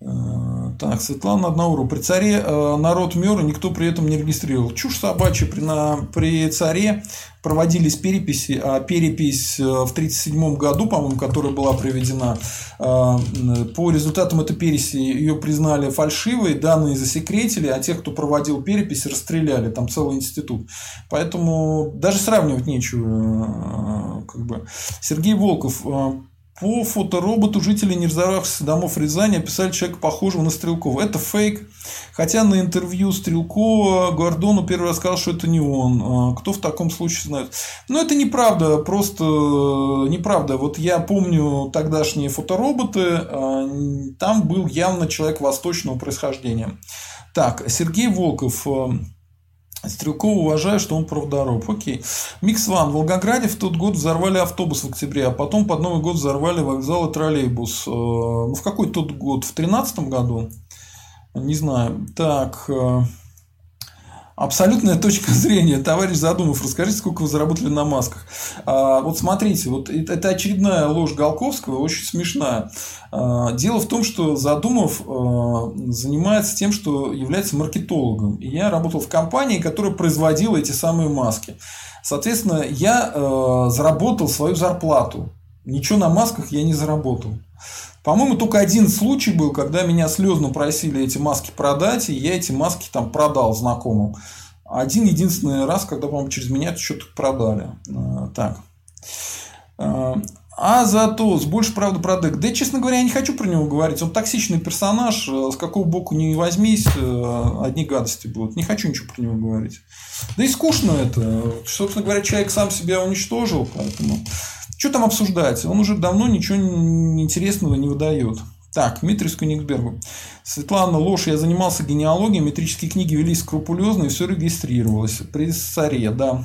Speaker 1: так, Светлана Одноурова. При царе э, народ мер, никто при этом не регистрировал. Чушь собачья. При, на, при царе проводились переписи, а перепись э, в 1937 году, по-моему, которая была проведена, по результатам этой переписи ее признали фальшивой, данные засекретили, а тех, кто проводил перепись, расстреляли. Там целый институт. Поэтому даже сравнивать нечего. Как бы. Сергей Волков. По фотороботу жители нерзавшихся домов Рязани описали человека похожего на Стрелкова. Это фейк. Хотя на интервью Стрелкова Гордону первый раз сказал, что это не он. А кто в таком случае знает? Но это неправда, просто неправда. Вот я помню тогдашние фотороботы, а, там был явно человек восточного происхождения. Так, Сергей Волков. Стрелкова уважаю, что он правдороб. Окей. Микс Ван. В Волгограде в тот год взорвали автобус в октябре, а потом под Новый год взорвали вокзал и троллейбус. Э, ну, в какой тот год? В тринадцатом году? Не знаю. Так. Абсолютная точка [LAUGHS] зрения. Товарищ Задумов, расскажите, сколько вы заработали на масках. А, вот смотрите, вот это очередная ложь Голковского, очень смешная. А, дело в том, что Задумов а, занимается тем, что является маркетологом. И я работал в компании, которая производила эти самые маски. Соответственно, я а, заработал свою зарплату. Ничего на масках я не заработал. По-моему, только один случай был, когда меня слезно просили эти маски продать, и я эти маски там продал знакомым. Один единственный раз, когда, по-моему, через меня что-то продали. А, так. А, а зато с больше правды про Дек. Да, честно говоря, я не хочу про него говорить. Он токсичный персонаж, с какого боку не возьмись, э, одни гадости будут. Не хочу ничего про него говорить. Да и скучно это. Собственно говоря, человек сам себя уничтожил, поэтому что там обсуждать? Он уже давно ничего интересного не выдает. Так, Дмитрий Скуниксбергу. Светлана, ложь. Я занимался генеалогией, метрические книги велись скрупулезно, и все регистрировалось. При царе, да.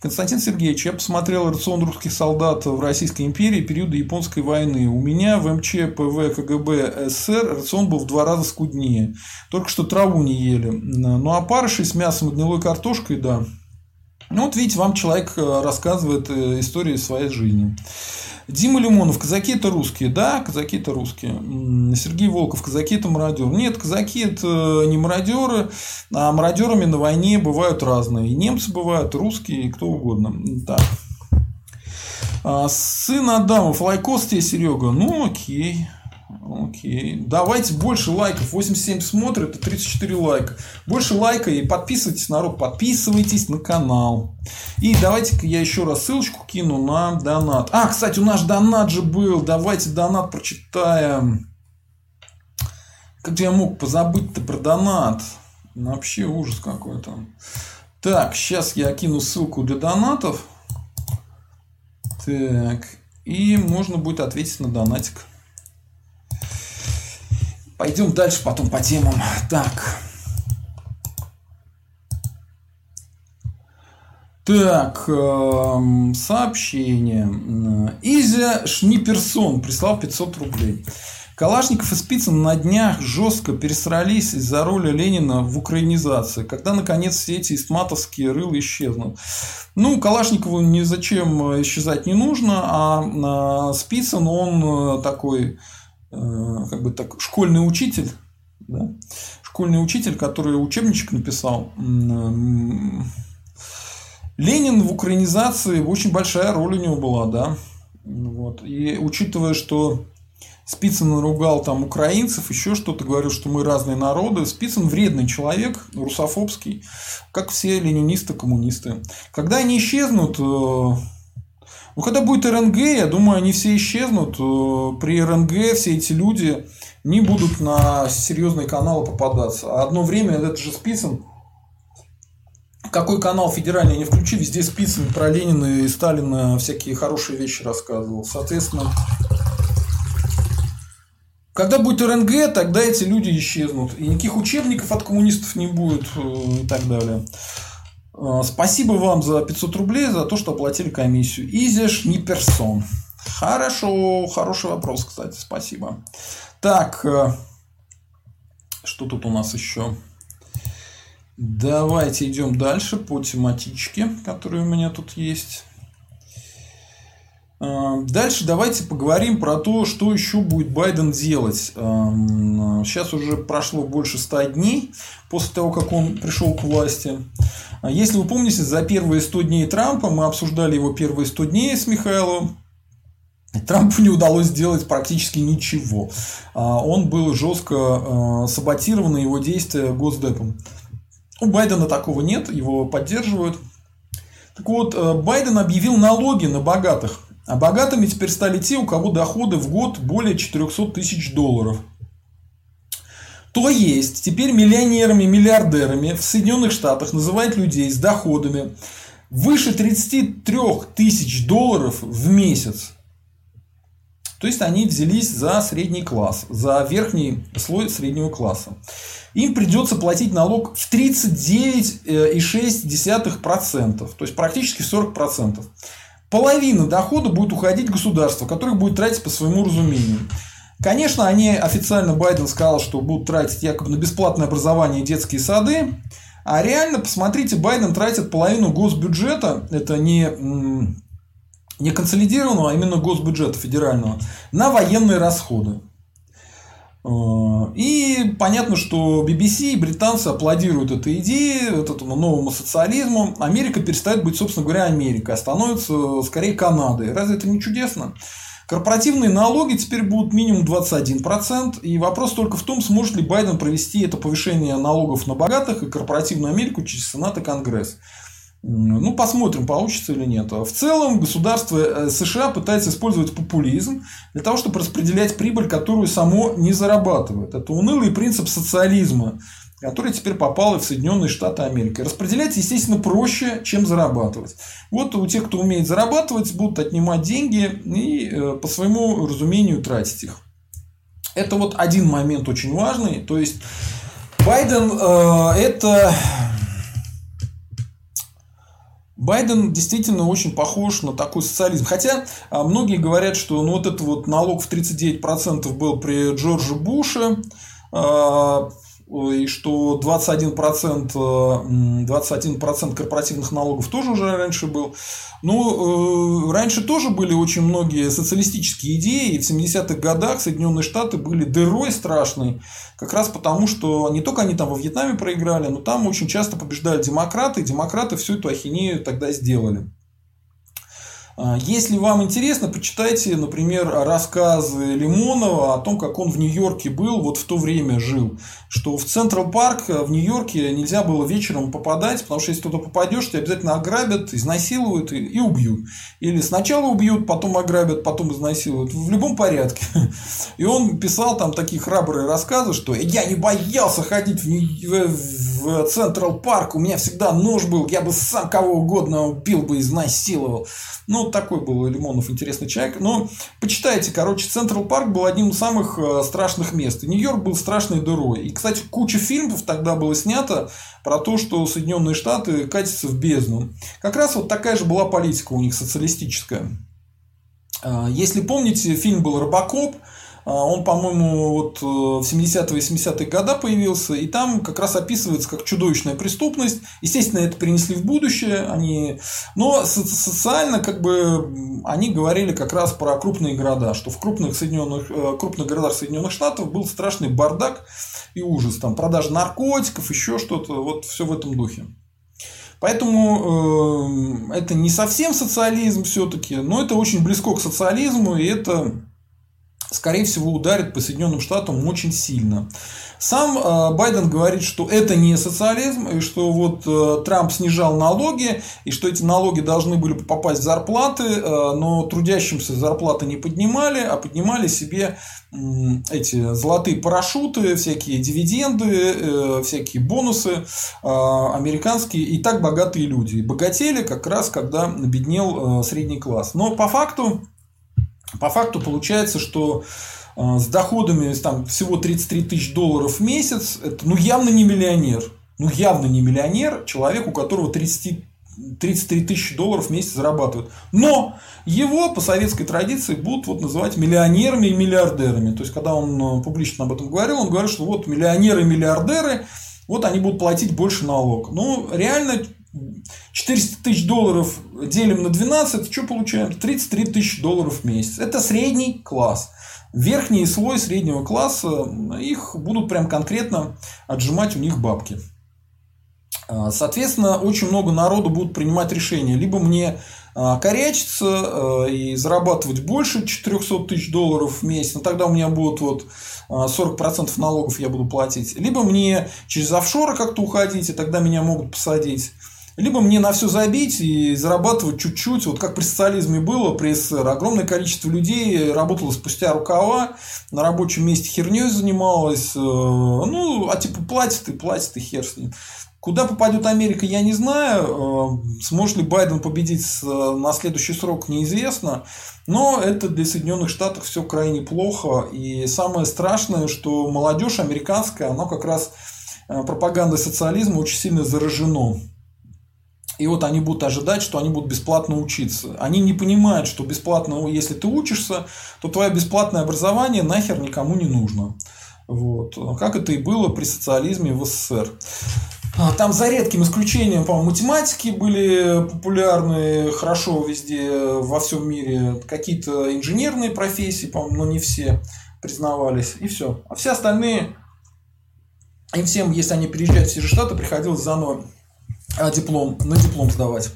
Speaker 1: Константин Сергеевич, я посмотрел рацион русских солдат в Российской империи периода Японской войны. У меня в МЧ, ПВ, КГБ, СССР рацион был в два раза скуднее. Только что траву не ели. Ну, а парыши с мясом и гнилой картошкой, да. Ну, вот видите, вам человек э, рассказывает э, историю своей жизни. Дима Лимонов, казаки это русские. Да, казаки это русские. Сергей Волков, казаки это мародеры. Нет, казаки это не мародеры, а мародерами на войне бывают разные. И немцы бывают, и русские, и кто угодно. Так. А, сын Адамов, лайкос тебе, Серега. Ну, окей. Окей. Давайте больше лайков. 87 смотрит и 34 лайка. Больше лайка и подписывайтесь, народ. Подписывайтесь на канал. И давайте-ка я еще раз ссылочку кину на донат. А, кстати, у нас донат же был. Давайте донат прочитаем. Как же я мог позабыть-то про донат? Ну, вообще ужас какой-то. Так, сейчас я кину ссылку для донатов. Так. И можно будет ответить на донатик. Пойдем дальше потом по темам. Так. Так, э, сообщение. Изя Шниперсон прислал 500 рублей. Калашников и Спицын на днях жестко пересрались из-за роли Ленина в украинизации, когда, наконец, все эти истматовские рылы исчезнут. Ну, Калашникову ни зачем исчезать не нужно, а Спицын, он э, такой Э, как бы так, школьный учитель, да? школьный учитель, который учебничек написал. Ленин в украинизации очень большая роль у него была, да. Вот. И учитывая, что Спицын наругал там украинцев, еще что-то, говорил, что мы разные народы. Спицын вредный человек, русофобский, как все ленинисты, коммунисты. Когда они исчезнут, ну, когда будет РНГ, я думаю, они все исчезнут. Э, при РНГ все эти люди не будут на серьезные каналы попадаться. А одно время это же Спицын какой канал федеральный не включи, везде Спицын про Ленина и Сталина всякие хорошие вещи рассказывал. Соответственно, когда будет РНГ, тогда эти люди исчезнут. И никаких учебников от коммунистов не будет э, и так далее. Э, спасибо вам за 500 рублей, за то, что оплатили комиссию. Изиш не персон. Хорошо, хороший вопрос, кстати, спасибо. Так, э, что тут у нас еще? Давайте идем дальше по тематичке, которые у меня тут есть. Э, дальше давайте поговорим про то, что еще будет Байден делать. Сейчас уже прошло больше 100 дней после того, как он пришел к власти. А если вы помните, за первые 100 дней Трампа мы обсуждали его первые 100 дней с Михаилом. Трампу не удалось сделать практически ничего. А он был жестко а, саботирован, его действия Госдепом. У Байдена такого нет, его поддерживают. Так вот, э, Байден объявил налоги на богатых. А богатыми теперь стали те, у кого доходы в год более 400 тысяч долларов. То есть, теперь миллионерами, миллиардерами в Соединенных Штатах называют людей с доходами выше 33 тысяч долларов в месяц. То есть, они взялись за средний класс, за верхний слой среднего класса. Им придется платить налог в 39,6%, то есть практически 40%. Половина дохода будет уходить государство, которое будет тратить по своему разумению. Конечно, они официально Байден сказал, что будут тратить якобы на бесплатное образование и детские сады. А реально, посмотрите, Байден тратит половину госбюджета, это не, не консолидированного, а именно госбюджета федерального, на военные расходы. Э, и понятно, что BBC и британцы аплодируют этой идее, этому новому социализму. Америка перестает быть, собственно говоря, Америкой, а становится скорее Канадой. Разве это не чудесно? Корпоративные налоги теперь будут минимум 21%. И вопрос только в том, сможет ли Байден провести это повышение налогов на богатых и корпоративную Америку через Сенат и Конгресс. Ну, посмотрим, получится или нет. В целом, государство э, США пытается использовать популизм для того, чтобы распределять прибыль, которую само не зарабатывает. Это унылый принцип социализма который теперь попал в Соединенные Штаты Америки. Распределять, естественно, проще, чем зарабатывать. Вот у тех, кто умеет зарабатывать, будут отнимать деньги и э, по своему разумению тратить их. Это вот один момент очень важный. То есть Байден э, это Байден действительно очень похож на такой социализм. Хотя э, многие говорят, что ну, вот этот вот налог в 39% был при Джорджа Буше. Э, и что 21%, 21% корпоративных налогов тоже уже раньше был. Ну, раньше тоже были очень многие социалистические идеи, и в 70-х годах Соединенные Штаты были дырой страшной, как раз потому, что не только они там во Вьетнаме проиграли, но там очень часто побеждали демократы, и демократы всю эту ахинею тогда сделали. А, если вам интересно, почитайте, например, рассказы Лимонова о том, как он в Нью-Йорке был, вот в то время жил. Что в Централ Парк в Нью-Йорке нельзя было вечером попадать, потому что если туда попадешь, тебя обязательно ограбят, изнасилуют и, и убьют. Или сначала убьют, потом ограбят, потом изнасилуют. В любом порядке. [LAUGHS] И он писал там такие храбрые рассказы, что я не боялся ходить в, в Central Park, у меня всегда нож был, я бы сам кого угодно убил бы, изнасиловал. Ну, вот такой был Лимонов интересный человек. Но почитайте, короче, Central Park был одним из самых э, страшных мест. Нью-Йорк был страшной дырой. И, кстати, куча фильмов тогда было снято про то, что Соединенные Штаты катятся в бездну. Как раз вот такая же была политика у них социалистическая. Э, если помните, фильм был «Робокоп», а, он, по-моему, вот э, в 70-е 80-е годы появился, и там как раз описывается как чудовищная преступность. Естественно, это перенесли в будущее, они... но социально как бы они говорили как раз про крупные города, что в крупных, Соединенных, э, крупных городах Соединенных Штатов был страшный бардак и ужас. Там продажа наркотиков, еще что-то, вот все в этом духе. Поэтому э, это не совсем социализм все-таки, но это очень близко к социализму, и это скорее всего, ударит по Соединенным Штатам очень сильно. Сам э, Байден говорит, что это не социализм, и что вот э, Трамп снижал налоги, и что эти налоги должны были попасть в зарплаты, э, но трудящимся зарплаты не поднимали, а поднимали себе эти золотые парашюты, всякие дивиденды, всякие бонусы американские и так богатые люди. И богатели как раз, когда беднел средний класс. Но по факту по факту получается, что э, с доходами там, всего 33 тысяч долларов в месяц, это ну, явно не миллионер. Ну, явно не миллионер, человек, у которого 30, 33 тысячи долларов в месяц зарабатывает. Но его по советской традиции будут вот называть миллионерами и миллиардерами. То есть, когда он э, публично об этом говорил, он говорил, что вот миллионеры и миллиардеры, вот они будут платить больше налог. Ну, реально 400 тысяч долларов делим на 12, что получаем? 33 тысячи долларов в месяц. Это средний класс. Верхний слой среднего класса, их будут прям конкретно отжимать у них бабки. А, соответственно, очень много народу будут принимать решения. Либо мне а, корячиться а, и зарабатывать больше 400 тысяч долларов в месяц, но тогда у меня будут вот 40% налогов я буду платить. Либо мне через офшоры как-то уходить, и тогда меня могут посадить. Либо мне на все забить и зарабатывать чуть-чуть, вот как при социализме было, при СССР. Огромное количество людей работало спустя рукава, на рабочем месте херней занималось. Э, ну, а типа платит и платит, и хер с ним. Куда попадет Америка, я не знаю. Э, сможет ли Байден победить на следующий срок, неизвестно. Но это для Соединенных Штатов все крайне плохо. И самое страшное, что молодежь американская, она как раз э, пропагандой социализма очень сильно заражено. И вот они будут ожидать, что они будут бесплатно учиться. Они не понимают, что бесплатно, если ты учишься, то твое бесплатное образование нахер никому не нужно. Вот. Как это и было при социализме в СССР. А, там за редким исключением, по-моему, математики были популярны хорошо везде, во всем мире. Какие-то инженерные профессии, по-моему, но не все признавались. И все. А все остальные, им всем, если они переезжают в все же штаты, приходилось заново а диплом, на диплом сдавать.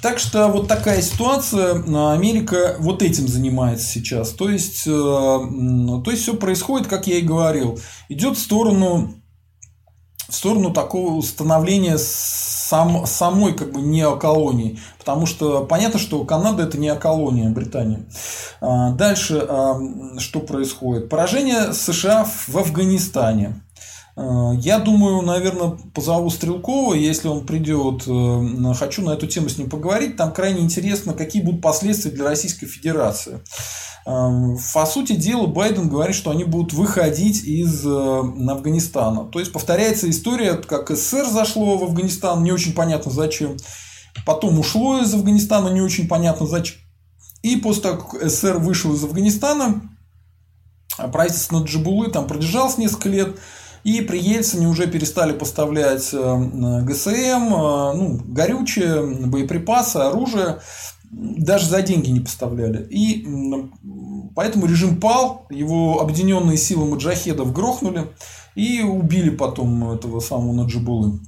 Speaker 1: Так что вот такая ситуация. Америка вот этим занимается сейчас. То есть, э, то есть все происходит, как я и говорил. Идет в сторону, в сторону такого установления сам, самой как бы неоколонии. Потому что понятно, что Канада это не колония Британии. А, дальше а, что происходит? Поражение США в Афганистане. Э, я думаю, наверное, позову Стрелкова, если он придет. Э, хочу на эту тему с ним поговорить. Там крайне интересно, какие будут последствия для Российской Федерации. Э, по сути дела, Байден говорит, что они будут выходить из Афганистана. То есть повторяется история, как СССР зашло в Афганистан, не очень понятно зачем. Потом ушло из Афганистана, не очень понятно зачем. И после того, как СССР вышел из Афганистана, правительство Джабулы там продержалось несколько лет, И при Ельцине уже перестали поставлять ГСМ, ну, горючее, боеприпасы, оружие даже за деньги не поставляли. И поэтому режим пал, его объединенные силы маджахедов грохнули и убили потом этого самого Наджибулы.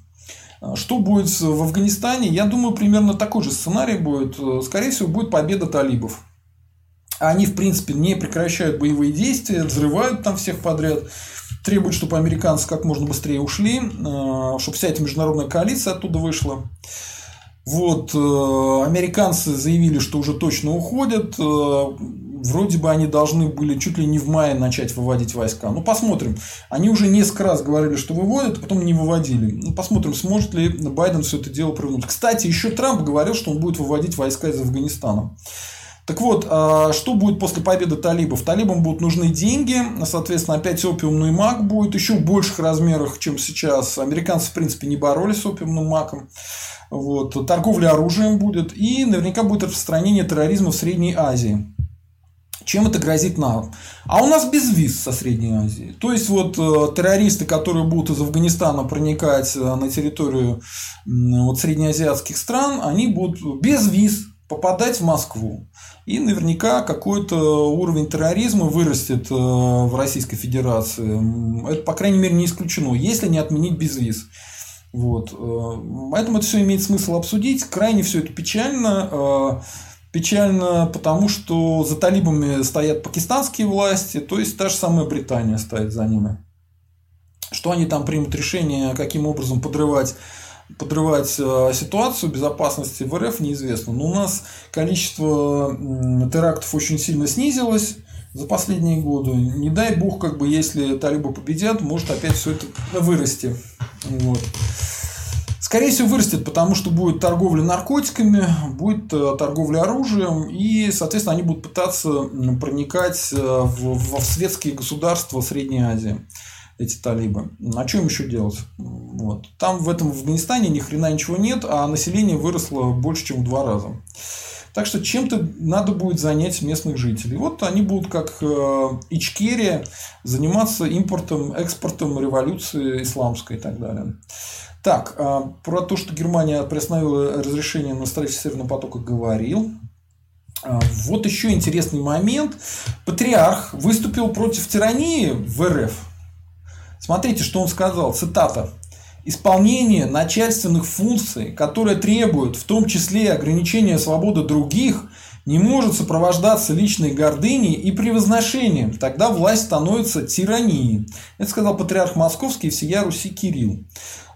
Speaker 1: А что будет в Афганистане? Я думаю, примерно такой же сценарий будет. Скорее всего, будет победа талибов. Они, в принципе, не прекращают боевые действия, взрывают там всех подряд, требуют, чтобы американцы как можно быстрее ушли, а, чтобы вся эта международная коалиция оттуда вышла. Вот, э, американцы заявили, что уже точно уходят. Э, вроде бы они должны были чуть ли не в мае начать выводить войска. Ну, посмотрим. Они уже несколько раз говорили, что выводят, а потом не выводили. Ну, посмотрим, сможет ли Байден все это дело провернуть. Кстати, еще Трамп говорил, что он будет выводить войска из Афганистана. Так вот, а что будет после победы талибов? Талибам будут нужны деньги, соответственно, опять опиумный маг будет еще в больших размерах, чем сейчас. Американцы, в принципе, не боролись с опиумным маком. Вот. Торговля оружием будет. И наверняка будет распространение терроризма в Средней Азии. Чем это грозит нам? А у нас без виз со Средней Азии. То есть, вот э, террористы, которые будут из Афганистана проникать э, на территорию вот, среднеазиатских стран, они будут без виз попадать в Москву. И наверняка какой-то уровень терроризма вырастет э, в Российской Федерации. Это, по крайней мере, не исключено, если не отменить безвиз. Вот. Э, поэтому это все имеет смысл обсудить. Крайне все это печально. Э, печально, потому что за талибами стоят пакистанские власти, то есть та же самая Британия стоит за ними. Что они там примут решение, каким образом подрывать подрывать э, ситуацию безопасности в РФ неизвестно. Но у нас количество терактов очень сильно снизилось за последние годы. Не дай бог, как бы, если талибы победят, может опять все это вырасти. Вот. Скорее всего, вырастет, потому что будет торговля наркотиками, будет э, торговля оружием, и, соответственно, они будут пытаться проникать э, в, в светские государства Средней Азии, эти талибы. А что им еще делать? Вот. Там в этом Афганистане ни хрена ничего нет, а население выросло больше, чем в два раза. Так что чем-то надо будет занять местных жителей. Вот они будут, как э, Ичкерия, заниматься импортом, экспортом революции исламской и так далее. Так, э, про то, что Германия приостановила разрешение на строительство Северного потока, говорил. Э, вот еще интересный момент. Патриарх выступил против тирании в РФ. Смотрите, что он сказал. Цитата. Исполнение начальственных функций, которые требуют в том числе ограничения свободы других, не может сопровождаться личной гордыней и превозношением. Тогда власть становится тиранией. Это сказал патриарх Московский и всея Руси Кирилл.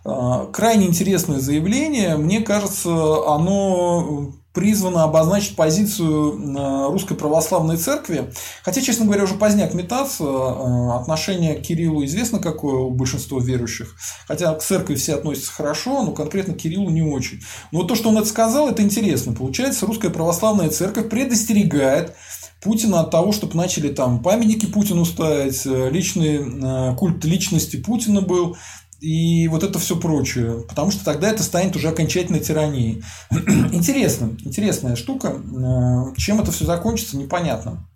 Speaker 1: А, крайне интересное заявление. Мне кажется, оно призвано обозначить позицию э, Русской Православной Церкви. Хотя, честно говоря, уже поздняк метаться. Э, отношение к Кириллу известно какое у большинства верующих. Хотя к церкви все относятся хорошо, но конкретно к Кириллу не очень. Но то, что он это сказал, это интересно. Получается, Русская Православная Церковь предостерегает Путина от того, чтобы начали там памятники Путину ставить, э, личный культ личности Путина был, и вот это все прочее, потому что тогда это станет уже окончательной тиранией. [CLEARS THROAT] Интересно, интересная штука. Э, чем это все закончится, непонятно.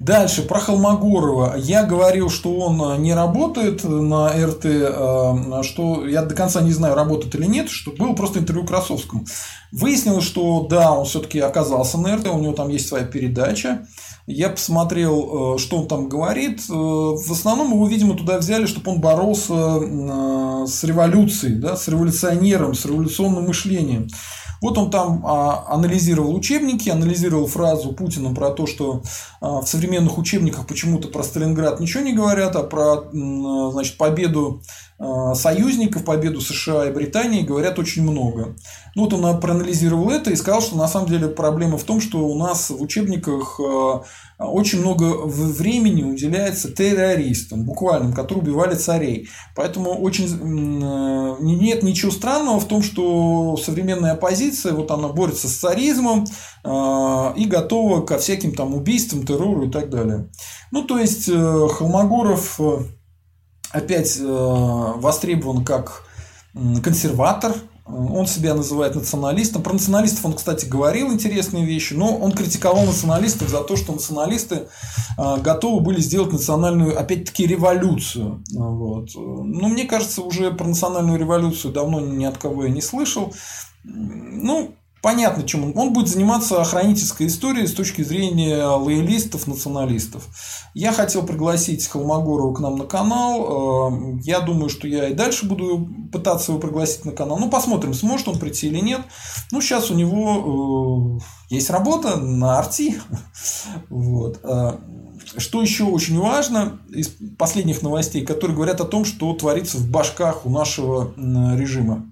Speaker 1: Дальше, про Холмогорова. Я говорил, что он не работает на РТ, э, что я до конца не знаю, работает или нет, что было просто интервью Красовскому. Выяснилось, что да, он все-таки оказался на РТ, у него там есть своя передача. Я посмотрел, э, что он там говорит. Э, в основном его, видимо, туда взяли, чтобы он боролся э, с революцией, да, с революционером, с революционным мышлением. Вот он там а, анализировал учебники, анализировал фразу Путина про то, что а, в современных учебниках почему-то про Сталинград ничего не говорят, а про значит, победу а, союзников, победу США и Британии говорят очень много. Ну вот он проанализировал это и сказал, что на самом деле проблема в том, что у нас в учебниках очень много времени уделяется террористам, буквально, которые убивали царей. Поэтому очень э, нет ничего странного в том, что современная оппозиция, вот она борется с царизмом э, и готова ко всяким там убийствам, террору и так далее. Ну, то есть, э, Холмогоров опять востребован как консерватор, Он себя называет националистом. Про националистов он, кстати, говорил интересные вещи, но он критиковал националистов за то, что националисты а, готовы были сделать национальную, опять-таки, революцию. Вот. Ну, мне кажется, уже про национальную революцию давно ни от кого я не слышал. Ну, понятно, чем он. Он будет заниматься охранительской историей с точки зрения лоялистов, националистов. Я хотел пригласить Холмогорова к нам на канал. Э, я думаю, что я и дальше буду пытаться его пригласить на канал. Ну, посмотрим, сможет он прийти или нет. Ну, сейчас у него э, есть работа на арти. [LAUGHS] Вот. Э, что еще очень важно из последних новостей, которые говорят о том, что творится в башках у нашего режима.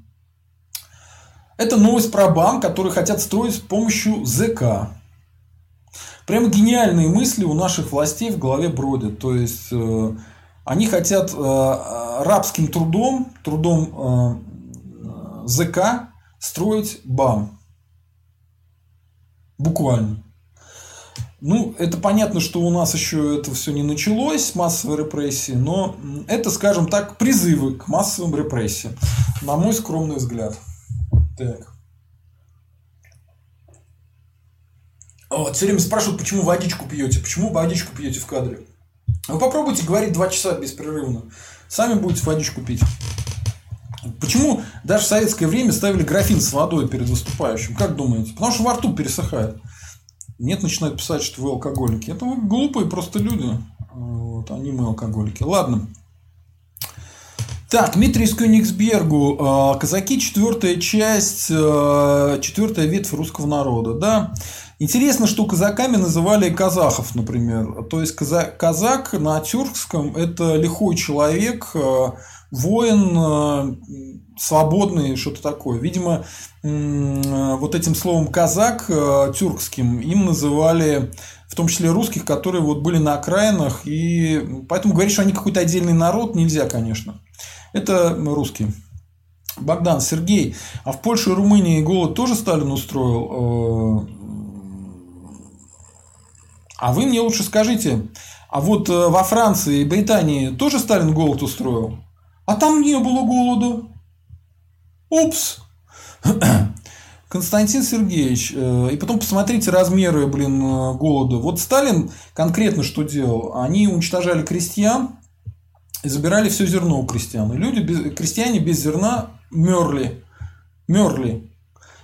Speaker 1: Это новость про БАМ, который хотят строить с помощью ЗК. Прямо гениальные мысли у наших властей в голове бродят. То есть, э, они хотят э, рабским трудом, трудом э, ЗК строить БАМ. Буквально. Ну, это понятно, что у нас еще это все не началось, массовой репрессии, но это, скажем так, призывы к массовым репрессиям, на мой скромный взгляд. Так. Вот, все время спрашивают, почему водичку пьете, почему водичку пьете в кадре. Вы попробуйте говорить два часа беспрерывно. Сами будете водичку пить. Почему даже в советское время ставили графин с водой перед выступающим? Как думаете? Потому что во рту пересыхает. Нет, начинают писать, что вы алкоголики. Это вы глупые просто люди. Вот, они мы алкоголики. Ладно. Так, Дмитрий из Кёнигсбергу. А, казаки – четвертая часть, а, четвертая ветвь русского народа. Да? Интересно, что казаками называли казахов, например. То есть, казак на тюркском – это лихой человек, а, воин, свободный, что-то такое. Видимо, вот этим словом казак тюркским им называли в том числе русских, которые вот были на окраинах, и поэтому говорить, что они какой-то отдельный народ, нельзя, конечно. Это русский. Богдан, Сергей, а в Польше и Румынии голод тоже Сталин устроил? Э, а вы мне лучше скажите, а вот э, во Франции и Британии тоже Сталин голод устроил? А там не было голода. Упс. [CLEARS THROAT] Константин Сергеевич, э, и потом посмотрите размеры, блин, голода. Вот Сталин конкретно что делал? Они уничтожали крестьян, и забирали все зерно у крестьян. И люди, без, крестьяне без зерна мерли. Мерли.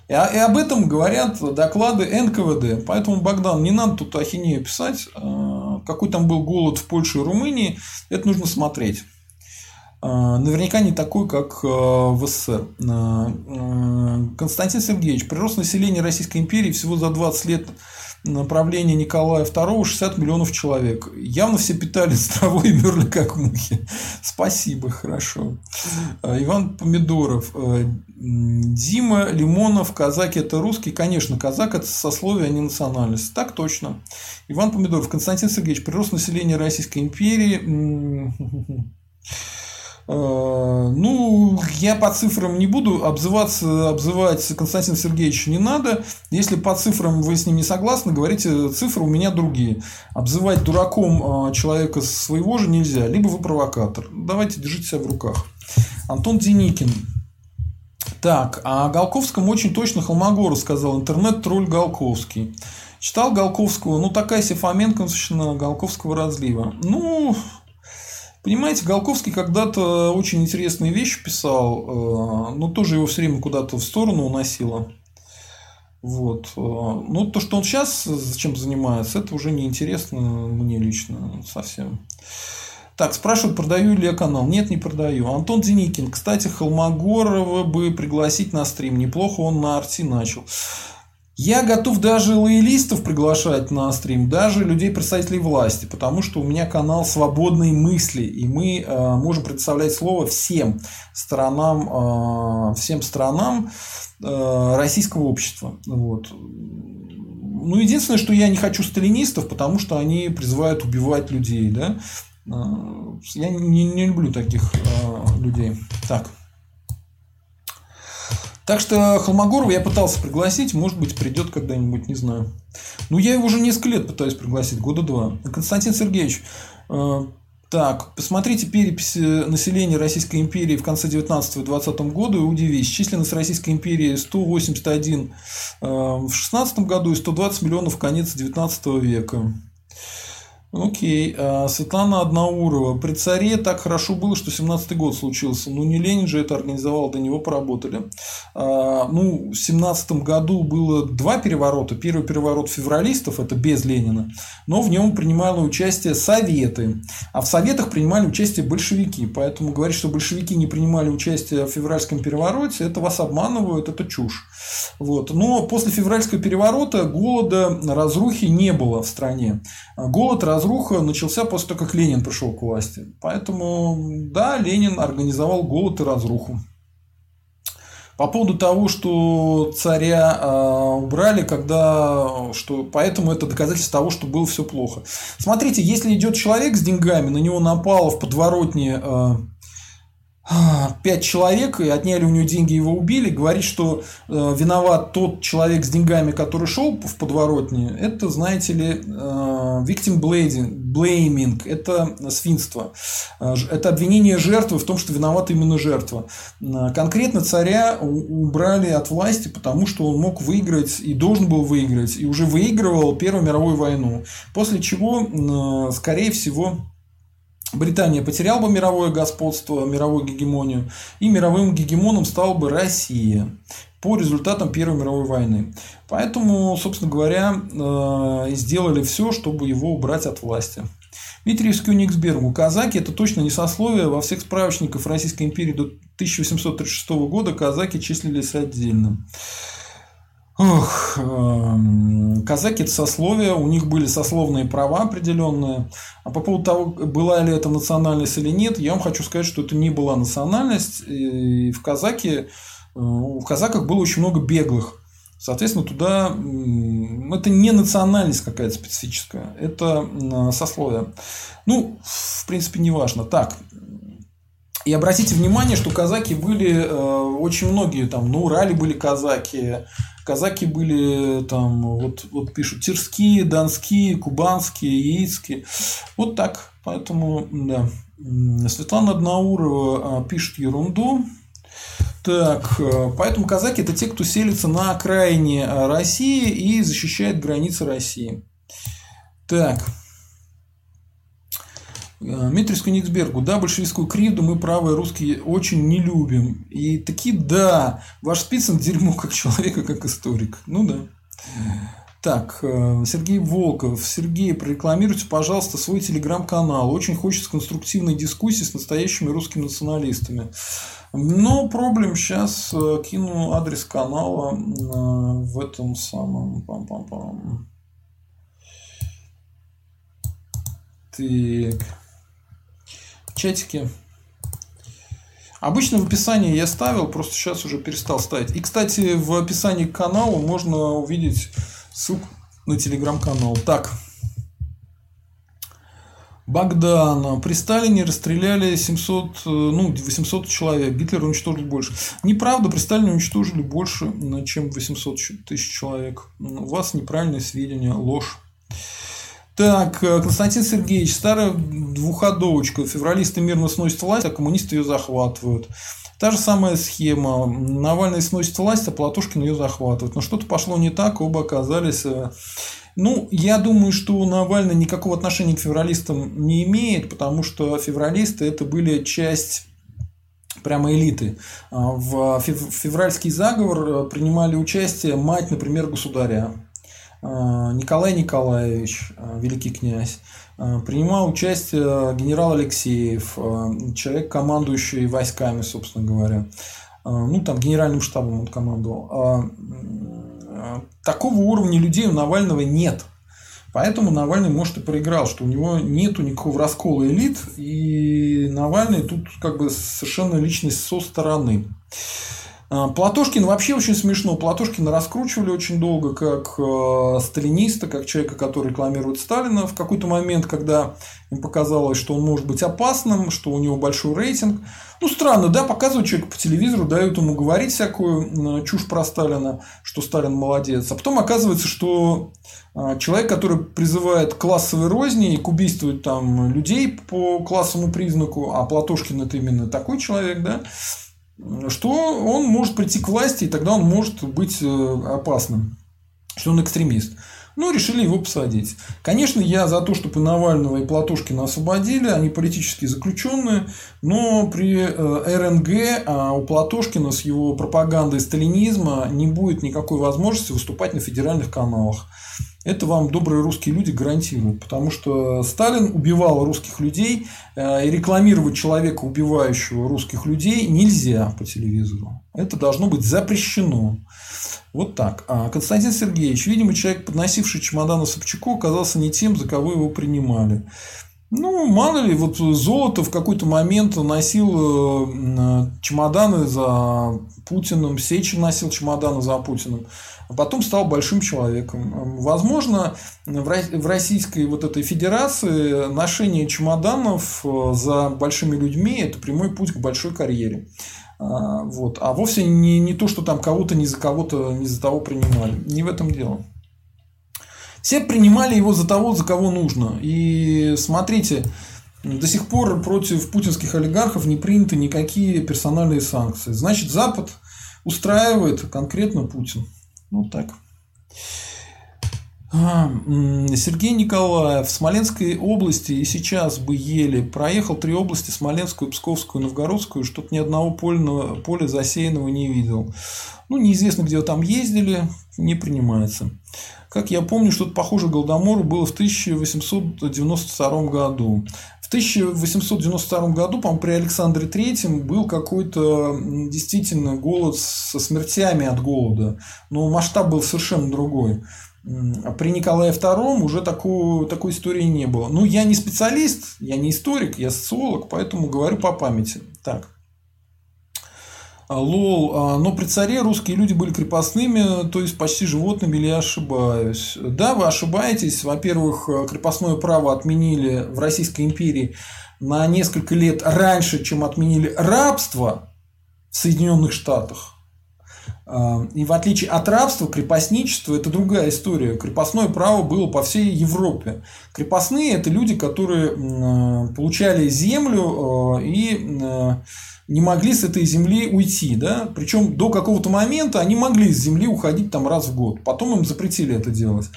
Speaker 1: И, и об этом говорят доклады НКВД. Поэтому, Богдан, не надо тут ахинею писать. А, какой там был голод в Польше и Румынии, это нужно смотреть. А, наверняка не такой, как а, в СССР. Константин Сергеевич, прирост населения Российской империи всего за 20 лет направления Николая II 60 миллионов человек. Явно все питались [LAUGHS] травой и мерли как мухи. Спасибо, хорошо. А, Иван Помидоров. А, Дима Лимонов. Казаки это русский. Конечно, казак это сословие, а не национальность. Так точно. Иван Помидоров. Константин Сергеевич. Прирост населения Российской империи. [LAUGHS] Э, ну, я по цифрам не буду обзываться, обзывать Константина Сергеевича не надо. Если по цифрам вы с ним не согласны, говорите, цифры у меня другие. Обзывать дураком э, человека своего же нельзя, либо вы провокатор. Давайте держите себя в руках. Антон Деникин. Так, а Голковскому очень точно Холмогору сказал. Интернет-тролль Голковский. Читал Голковского, ну такая себе Фоменковщина Голковского разлива. Ну, Понимаете, Голковский когда-то очень интересные вещи писал, э, но тоже его все время куда-то в сторону уносило. Вот. Ну, то, что он сейчас зачем занимается, это уже не интересно мне лично совсем. Так, спрашивают, продаю ли я канал. Нет, не продаю. Антон Деникин. Кстати, Холмогорова бы пригласить на стрим. Неплохо он на арти начал. Я готов даже лоялистов приглашать на стрим, даже людей представителей власти, потому что у меня канал свободной мысли, и мы э, можем предоставлять слово всем сторонам, э, всем сторонам э, российского общества. Вот. Ну, единственное, что я не хочу сталинистов, потому что они призывают убивать людей. Да? Э, я не, не люблю таких э, людей. Так. Так что Холмогорова я пытался пригласить, может быть, придет когда-нибудь, не знаю. Ну, я его уже несколько лет пытаюсь пригласить, года два. Константин Сергеевич, э, Так, посмотрите перепись населения Российской империи в конце 19-20 года и удивись. Численность Российской империи 181 э, в 16 году и 120 миллионов в конец 19 века. Окей. А, Светлана Одноурова. При царе так хорошо было, что 17-й год случился. Ну, не Ленин же это организовал, до него поработали. А, ну, в 17 году было два переворота. Первый переворот февралистов, это без Ленина, но в нем принимали участие советы. А в советах принимали участие большевики. Поэтому говорить, что большевики не принимали участие в февральском перевороте, это вас обманывают, это чушь. Вот. Но после февральского переворота голода, разрухи не было в стране. Голод, разруха начался после того, как Ленин пришел к власти. Поэтому, да, Ленин организовал голод и разруху. По поводу того, что царя э, убрали, когда, что, поэтому это доказательство того, что было все плохо. Смотрите, если идет человек с деньгами, на него напало в подворотне э, [SIGHS] пять человек и отняли у него деньги, его убили, говорит, что э, виноват тот человек с деньгами, который шел в подворотне, это, знаете ли, э, victim blaming, это свинство. Э, это обвинение жертвы в том, что виновата именно жертва. Э, конкретно царя убрали от власти, потому что он мог выиграть и должен был выиграть, и уже выигрывал Первую мировую войну. После чего, э, скорее всего, Британия потеряла бы мировое господство, мировую гегемонию, и мировым гегемоном стала бы Россия по результатам Первой мировой войны. Поэтому, собственно говоря, э, сделали все, чтобы его убрать от власти. Дмитриевск Кёнигсбергу. Казаки – это точно не сословие. Во всех справочниках Российской империи до 1836 года казаки числились отдельно. Ох, эм, казаки это сословие, у них были сословные права определенные. А по поводу того, была ли это национальность или нет, я вам хочу сказать, что это не была национальность. И в казаке, э, в казаках было очень много беглых. Соответственно, туда это не национальность какая-то специфическая, это сословие. Ну, в принципе, не важно. Так, и обратите внимание, что казаки были э, очень многие, там, на Урале были казаки, казаки были там, вот, вот пишут, тирские, донские, кубанские, яицкие. Вот так. Поэтому, да. Светлана Одноурова а, пишет ерунду. Так, э, поэтому казаки это те, кто селится на окраине э, России и защищает границы России. Так. Э, Дмитрий Кенигсбергу, да, большевистскую кривду мы, правые русские, очень не любим. И таки да, ваш Спицын дерьмо как человека, как историк. Ну да. Так, э, Сергей Волков. Сергей, прорекламируйте, пожалуйста, свой телеграм-канал. Очень хочется конструктивной дискуссии с настоящими русскими националистами. Но проблем сейчас э, кину адрес канала в этом самом... Пам-пам-пам. Так чатике. Обычно в описании я ставил, просто сейчас уже перестал ставить. И, кстати, в описании к каналу можно увидеть ссылку на телеграм-канал. Так. Богдана. При Сталине расстреляли 700, ну, 800 человек. Гитлер уничтожил больше. Неправда, при Сталине уничтожили больше, чем 800 тысяч человек. У вас неправильные сведения, ложь. Так, э, Константин Сергеевич, старая двуходовочка. Февралисты мирно сносят власть, а коммунисты ее захватывают. Та же самая схема. Навальный сносит власть, а Платошкин ее захватывает. Но что-то пошло не так, оба оказались... Э, ну, я думаю, что Навальный никакого отношения к февралистам не имеет, потому что февралисты это были часть прямо элиты. А в февральский заговор э, принимали участие мать, например, государя. А, Николай Николаевич, а, великий князь, а, принимал участие генерал Алексеев, человек, командующий войсками, собственно говоря. Ну, там генеральным штабом он командовал. Такого уровня людей у Навального нет. Поэтому Навальный, может, и проиграл, что у него нету никакого раскола элит, и Навальный тут как бы совершенно личность со стороны. А, Платошкин вообще очень смешно. Платошкина раскручивали очень долго как э, сталиниста, как человека, который рекламирует Сталина. В какой-то момент, когда им показалось, что он может быть опасным, что у него большой рейтинг. Ну, странно, да, показывают человека по телевизору, дают ему говорить всякую чушь про Сталина, что Сталин молодец. А потом оказывается, что а, человек, который призывает к классовой розни и к убийству там, людей по классовому признаку, а Платошкин это именно такой человек, да, что он может прийти к власти, и тогда он может быть э, опасным, что он экстремист. Ну, решили его посадить. Конечно, я за то, чтобы Навального и Платошкина освободили, они политические заключенные, но при э, РНГ а у Платошкина с его пропагандой сталинизма не будет никакой возможности выступать на федеральных каналах. Это вам добрые русские люди гарантируют, потому что Сталин убивал русских людей, э, и рекламировать человека, убивающего русских людей, нельзя по телевизору. Это должно быть запрещено. Вот так. А Константин Сергеевич, видимо, человек, подносивший чемоданы Собчаку, оказался не тем, за кого его принимали. Ну, мало ли, вот золото в какой-то момент носил э, чемоданы за Путиным, Сечин носил чемоданы за Путиным, а потом стал большим человеком. Возможно, в российской вот этой федерации ношение чемоданов э, за большими людьми – это прямой путь к большой карьере. А, вот. А вовсе не, не то, что там кого-то не за кого-то, не за того принимали. Не в этом дело. Все принимали его за того, за кого нужно. И смотрите, до сих пор против путинских олигархов не приняты никакие персональные санкции. Значит, Запад устраивает конкретно Путин. Вот так. Сергей Николаев в Смоленской области и сейчас бы еле проехал три области Смоленскую, Псковскую, Новгородскую, что-то ни одного польного, поля засеянного не видел. Ну, неизвестно, где там ездили, не принимается. Как я помню, что-то похожее Голодомору было в 1892 году. В 1892 году, по-моему, при Александре Третьем был какой-то действительно голод со смертями от голода. Но масштаб был совершенно другой. А при Николае II уже такой, такой истории не было. Ну, я не специалист, я не историк, я социолог, поэтому говорю по памяти. Так. А, лол, а, но при царе русские люди были крепостными, то есть почти животными, или я ошибаюсь? Да, вы ошибаетесь. Во-первых, крепостное право отменили в Российской империи на несколько лет раньше, чем отменили рабство в Соединенных Штатах. И в отличие от рабства, крепостничество – это другая история. Крепостное право было по всей Европе. Крепостные – это люди, которые получали землю и не могли с этой земли уйти. Да? Причем до какого-то момента они могли с земли уходить там раз в год. Потом им запретили это делать.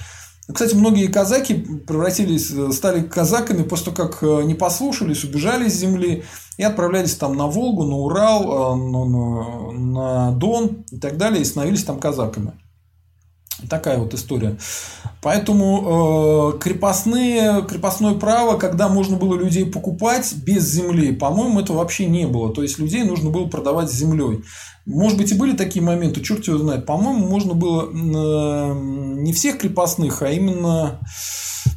Speaker 1: Кстати, многие казаки превратились, стали казаками после того, как э, не послушались, убежали с земли и отправлялись там на Волгу, на Урал, э, на, на Дон и так далее, и становились там казаками. Такая вот история. Поэтому э, крепостные, крепостное право, когда можно было людей покупать без земли, по-моему, это вообще не было. То есть людей нужно было продавать с землей. Может быть, и были такие моменты, черт его знает. По-моему, можно было э, не всех крепостных, а именно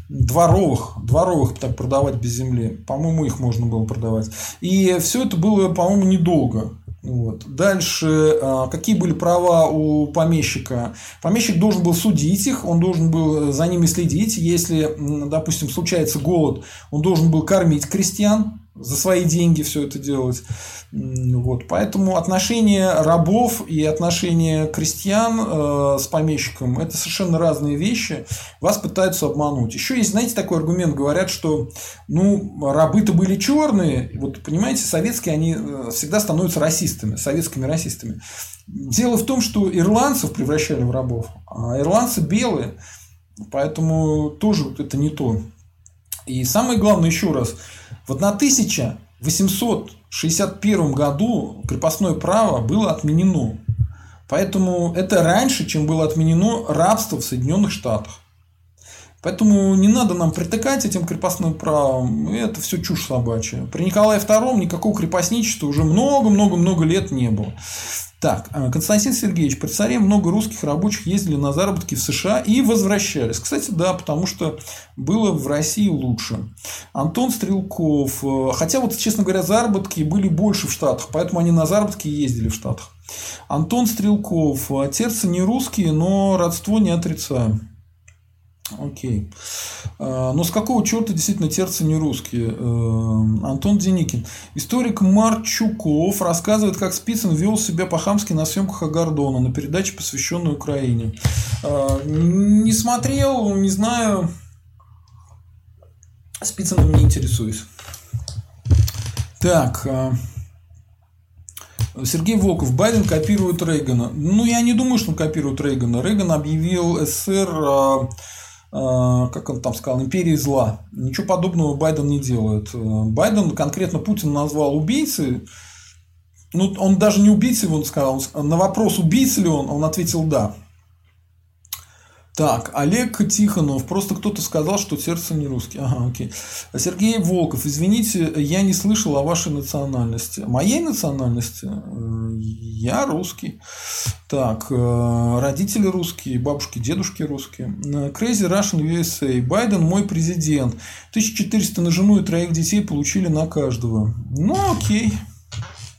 Speaker 1: дворовых, дворовых так продавать без земли. По-моему, их можно было продавать. И все это было, по-моему, недолго. Вот. Дальше, а, какие были права у помещика? Помещик должен был судить их, он должен был за ними следить. Если, допустим, случается голод, он должен был кормить крестьян, за свои деньги все это делать. Вот. Поэтому отношения рабов и отношения крестьян э, с помещиком – это совершенно разные вещи. Вас пытаются обмануть. Еще есть, знаете, такой аргумент. Говорят, что ну, рабы-то были черные. Вот, понимаете, советские, они э, всегда становятся расистами, советскими расистами. Дело в том, что ирландцев превращали в рабов, а ирландцы белые. Поэтому тоже это не то. И самое главное, еще раз, вот на 1861 году крепостное право было отменено. Поэтому это раньше, чем было отменено рабство в Соединенных Штатах. Поэтому не надо нам притыкать этим крепостным правом. Это все чушь собачья. При Николае II никакого крепостничества уже много-много-много лет не было. Так, э, Константин Сергеевич, при царе много русских рабочих ездили на заработки в США и возвращались. Кстати, да, потому что было в России лучше. Антон Стрелков. Э, хотя вот, честно говоря, заработки были больше в Штатах, поэтому они на заработки ездили в Штатах. Антон Стрелков. Терцы не русские, но родство не отрицаю. Окей. А, но с какого черта действительно терцы не русские? Э, Антон Деникин. Историк Марчуков рассказывает, как Спицын вел себя по-хамски на съемках Агардона на передаче, посвященной Украине. А, не смотрел, не знаю. Спицыным не интересуюсь. Так. А, Сергей Волков. Байден копирует Рейгана. Ну, я не думаю, что он копирует Рейгана. Рейган объявил СССР как он там сказал, империи зла. Ничего подобного Байден не делает. Э, Байден конкретно Путин назвал убийцей. Ну, он даже не убийцей, он сказал. На вопрос, убийца ли он, он ответил «да». Так, Олег Тихонов. Просто кто-то сказал, что сердце не русский. Ага, окей. Сергей Волков. Извините, я не слышал о вашей национальности. Моей национальности? Э, я русский. Так, э, родители русские, бабушки, дедушки русские. Э, Crazy Russian USA. Байден мой президент. 1400 на жену и троих детей получили на каждого. Ну, окей.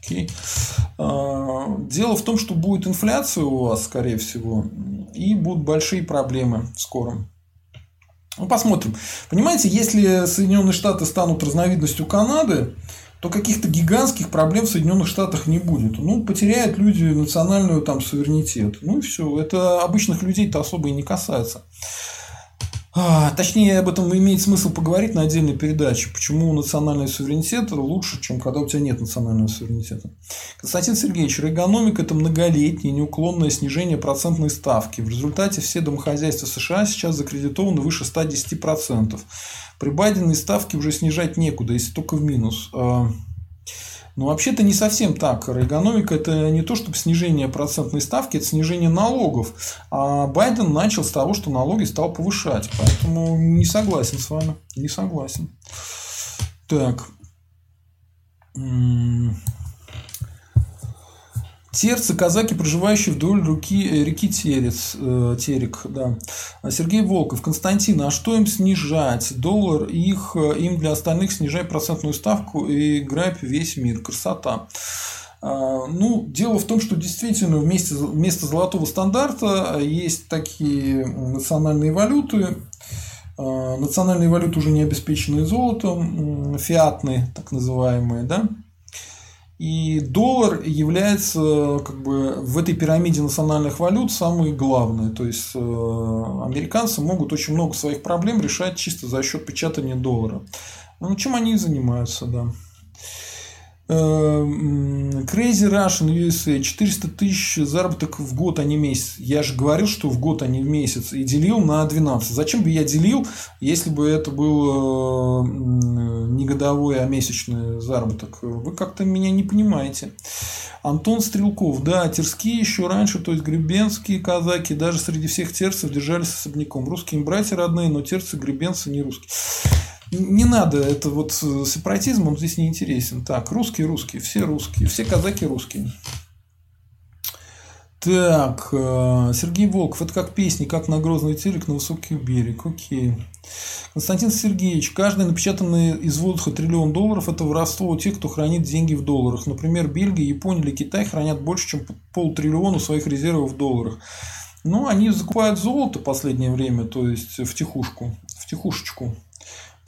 Speaker 1: Окей. Дело в том, что будет инфляция у вас, скорее всего и будут большие проблемы в скором. Ну, посмотрим. Понимаете, если Соединенные Штаты станут разновидностью Канады, то каких-то гигантских проблем в Соединенных Штатах не будет. Ну, потеряют люди национальную там суверенитет. Ну и все. Это обычных людей-то особо и не касается. А, точнее, об этом имеет смысл поговорить на отдельной передаче. Почему национальный суверенитет лучше, чем когда у тебя нет национального суверенитета. Константин Сергеевич, регономика – это многолетнее неуклонное снижение процентной ставки. В результате все домохозяйства США сейчас закредитованы выше 110%. При Байдене ставки уже снижать некуда, если только в минус. Но вообще-то не совсем так. Рейгономика – это не то, чтобы снижение процентной ставки, это снижение налогов. А Байден начал с того, что налоги стал повышать. Поэтому не согласен с вами. Не согласен. Так. Терцы, казаки, проживающие вдоль руки, э, реки Терец, э, Терек, да. Сергей Волков, Константин, а что им снижать? Доллар их, э, им для остальных снижай процентную ставку и грабь весь мир. Красота. А, ну, дело в том, что действительно вместе, вместо золотого стандарта есть такие национальные валюты, а, национальные валюты уже не обеспеченные золотом, фиатные, так называемые, да, и доллар является как бы в этой пирамиде национальных валют самый главный. То есть э, американцы могут очень много своих проблем решать чисто за счет печатания доллара. Ну, чем они и занимаются, да. Эм, Crazy Russian USA 400 тысяч заработок в год, а не месяц. Я же говорил, что в год, а не в месяц. И делил на 12. Зачем бы я делил, если бы это был э, не годовой, а месячный заработок? Вы как-то меня не понимаете. Антон Стрелков. Да, терские еще раньше, то есть гребенские казаки, даже среди всех терцев держались особняком. Русские братья родные, но терцы, гребенцы не русские. Не надо, это вот сепаратизм, он здесь не интересен. Так, русские, русские, все русские, все казаки русские. Так, э, Сергей Волков, это как песни, как на грозный телек на высокий берег. Окей. Константин Сергеевич, каждый напечатанный из воздуха триллион долларов – это воровство у тех, кто хранит деньги в долларах. Например, Бельгия, Япония или Китай хранят больше, чем полтриллиона своих резервов в долларах. Ну, они закупают золото в последнее время, то есть в тихушку, в тихушечку.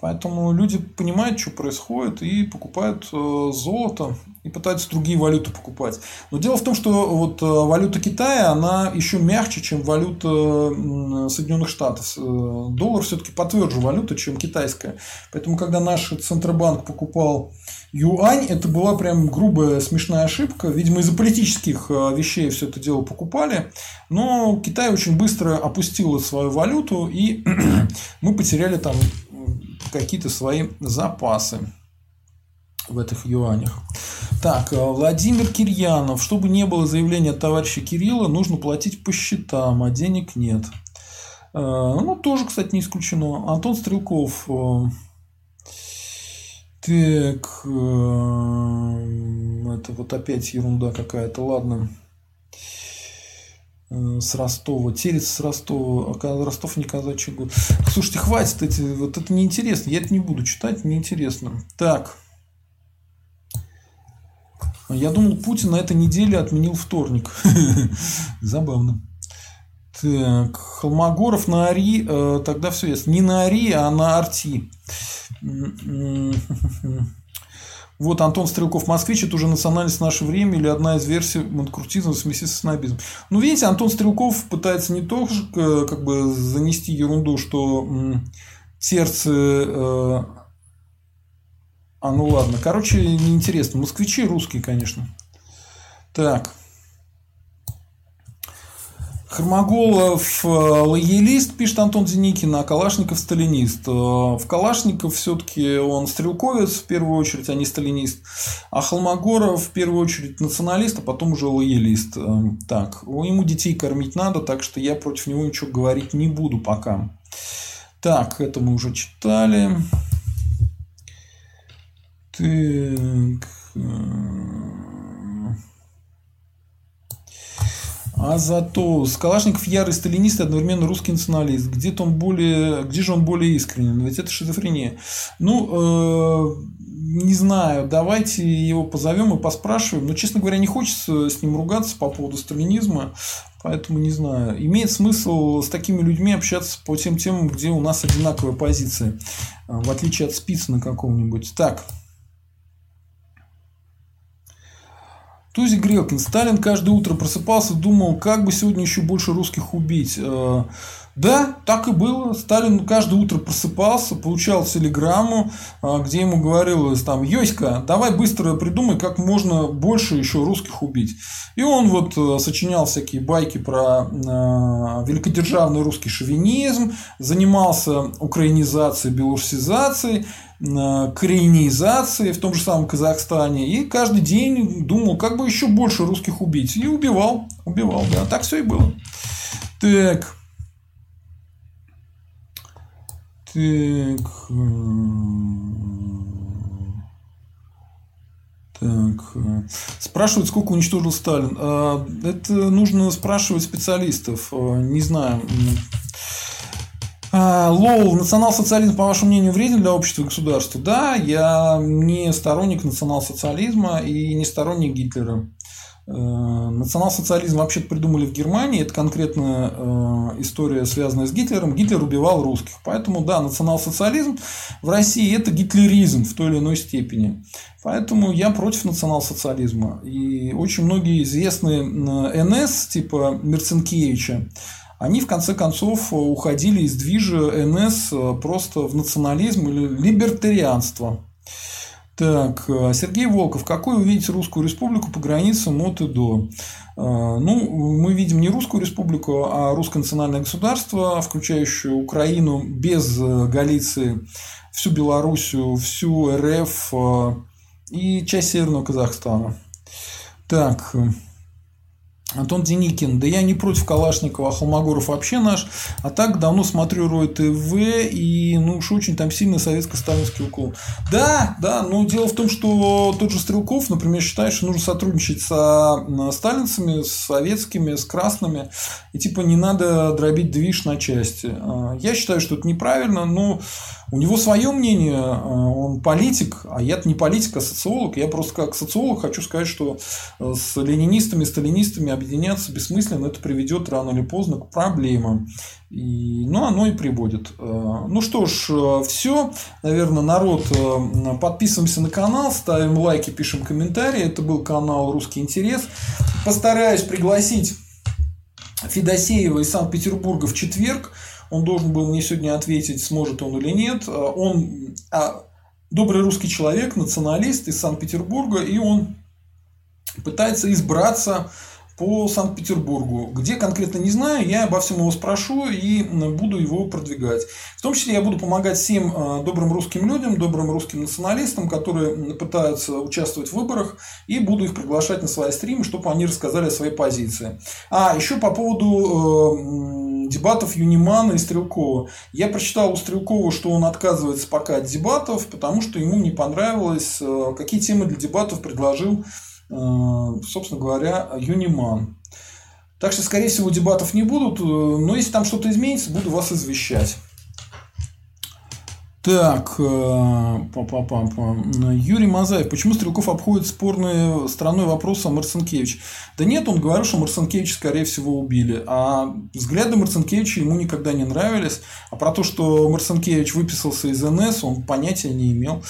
Speaker 1: Поэтому люди понимают, что происходит, и покупают э, золото, и пытаются другие валюты покупать. Но дело в том, что вот э, валюта Китая, она еще мягче, чем валюта Соединенных Штатов. Э, доллар все-таки потверже валюта, чем китайская. Поэтому, когда наш Центробанк покупал юань, это была прям грубая смешная ошибка. Видимо, из-за политических вещей все это дело покупали. Но Китай очень быстро опустил свою валюту, и [CLEARS THROAT] мы потеряли там какие-то свои запасы в этих юанях. Так, э, Владимир Кирьянов. Чтобы не было заявления от товарища Кирилла, нужно платить по счетам, а денег нет. Э, ну, тоже, кстати, не исключено. Антон Стрелков. Э, так, это вот опять ерунда какая-то. Ладно. Э, с Ростова, Терец с Ростова, Ростов не казачий год. Слушайте, хватит эти, вот это неинтересно, я это не буду читать, неинтересно. Так. Я думал, Путин на этой неделе отменил вторник. [LAUGHS] Забавно. Так, Холмогоров на Ари, э, тогда все ясно. Не на Ари, а на Арти. [LAUGHS] Вот Антон Стрелков, москвич, это уже национальность в наше время или одна из версий манкуртизма в смеси с снобизмом. Ну, видите, Антон Стрелков пытается не только э, как бы занести ерунду, что терцы... Э, а, ну ладно. Короче, неинтересно. Москвичи русские, конечно. Так. Хармоголов э, лоялист, пишет Антон Деникин, а Калашников сталинист. Э, в Калашников все-таки он стрелковец в первую очередь, а не сталинист. А Холмогоров в первую очередь националист, а потом уже лоялист. Э, так, ему детей кормить надо, так что я против него ничего говорить не буду пока. Так, это мы уже читали. Так. А зато Скалашников ярый сталинист и одновременно русский националист. Где-то он более, где же он более искренен? Ведь это шизофрения. Ну, э, не знаю, давайте его позовем и поспрашиваем. Но, честно говоря, не хочется с ним ругаться по поводу сталинизма. Поэтому не знаю. Имеет смысл с такими людьми общаться по тем темам, где у нас одинаковая позиция. В отличие от спица на каком-нибудь. Так. Тузик Грелкин. Сталин каждое утро просыпался, думал, как бы сегодня еще больше русских убить. Э, да, так и было. Сталин каждое утро просыпался, получал телеграмму, э, где ему говорилось там, Йоська, давай быстро придумай, как можно больше еще русских убить. И он вот э, сочинял всякие байки про великодержавный русский шовинизм, занимался украинизацией, белорусизацией, коренизации в том же самом Казахстане. И каждый день думал, как бы еще больше русских убить. И убивал. Убивал, да. Так все и было. Так. Так. Так. Спрашивают, сколько уничтожил Сталин. А, это нужно спрашивать специалистов. Не знаю. А, Лоу, национал-социализм, по вашему мнению, вреден для общества и государства? Да, я не сторонник национал-социализма и не сторонник Гитлера. Э, национал-социализм вообще придумали в Германии, это конкретная э, история, связанная с Гитлером. Гитлер убивал русских. Поэтому, да, национал-социализм в России это гитлеризм в той или иной степени. Поэтому я против национал-социализма. И очень многие известные э, НС, типа Мерценкевича, они в конце концов уходили из движа НС э, просто в национализм или либертарианство. Так, э, Сергей Волков. Какой видите русскую республику по границам от и до? Э, ну, мы видим не русскую республику, а русское национальное государство, включающее Украину без Галиции, всю Белоруссию, всю РФ и часть Северного Казахстана. Так, Антон Деникин, да я не против Калашникова, а Холмогоров вообще наш. А так давно смотрю Рой ТВ и ну уж очень там сильный советско-сталинский укол. Да, да, но дело в том, что тот же Стрелков, например, считает, что нужно сотрудничать со сталинцами, с советскими, с красными. И типа не надо дробить движ на части. А, я считаю, что это неправильно, но у него свое мнение, а, он политик, а я-то не политик, а социолог. Я просто как социолог хочу сказать, что с ленинистами, сталинистами объединяться бессмысленно, это приведет рано или поздно к проблемам. И, ну, оно и приводит. Э, ну что ж, э, все. Наверное, народ, э, подписываемся на канал, ставим лайки, пишем комментарии. Это был канал Русский интерес. Постараюсь пригласить Федосеева из Санкт-Петербурга в четверг. Он должен был мне сегодня ответить, сможет он или нет. Он а, добрый русский человек, националист из Санкт-Петербурга, и он пытается избраться по Санкт-Петербургу. Где конкретно не знаю, я обо всем его спрошу и буду его продвигать. В том числе я буду помогать всем э, добрым русским людям, добрым русским националистам, которые пытаются участвовать в выборах, и буду их приглашать на свои стримы, чтобы они рассказали о своей позиции. А, еще по поводу э, дебатов Юнимана и Стрелкова. Я прочитал у Стрелкова, что он отказывается пока от дебатов, потому что ему не понравилось, э, какие темы для дебатов предложил собственно говоря, Юниман. Так что, скорее всего, дебатов не будут, но если там что-то изменится, буду вас извещать. Так, э, Юрий Мазаев. Почему Стрелков обходит спорные стороной вопроса Марцинкевич? Да нет, он говорил, что Марцинкевича, скорее всего, убили. А взгляды Марцинкевича ему никогда не нравились. А про то, что Марцинкевич выписался из НС, он понятия не имел.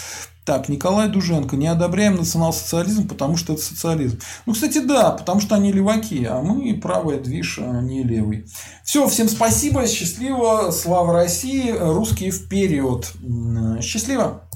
Speaker 1: Так, Николай Дуженко. Не одобряем национал-социализм, потому что это социализм. Ну, кстати, да, потому что они леваки, а мы правая движ, а не левый. Все, всем спасибо, счастливо, слава России, русские вперед. Счастливо!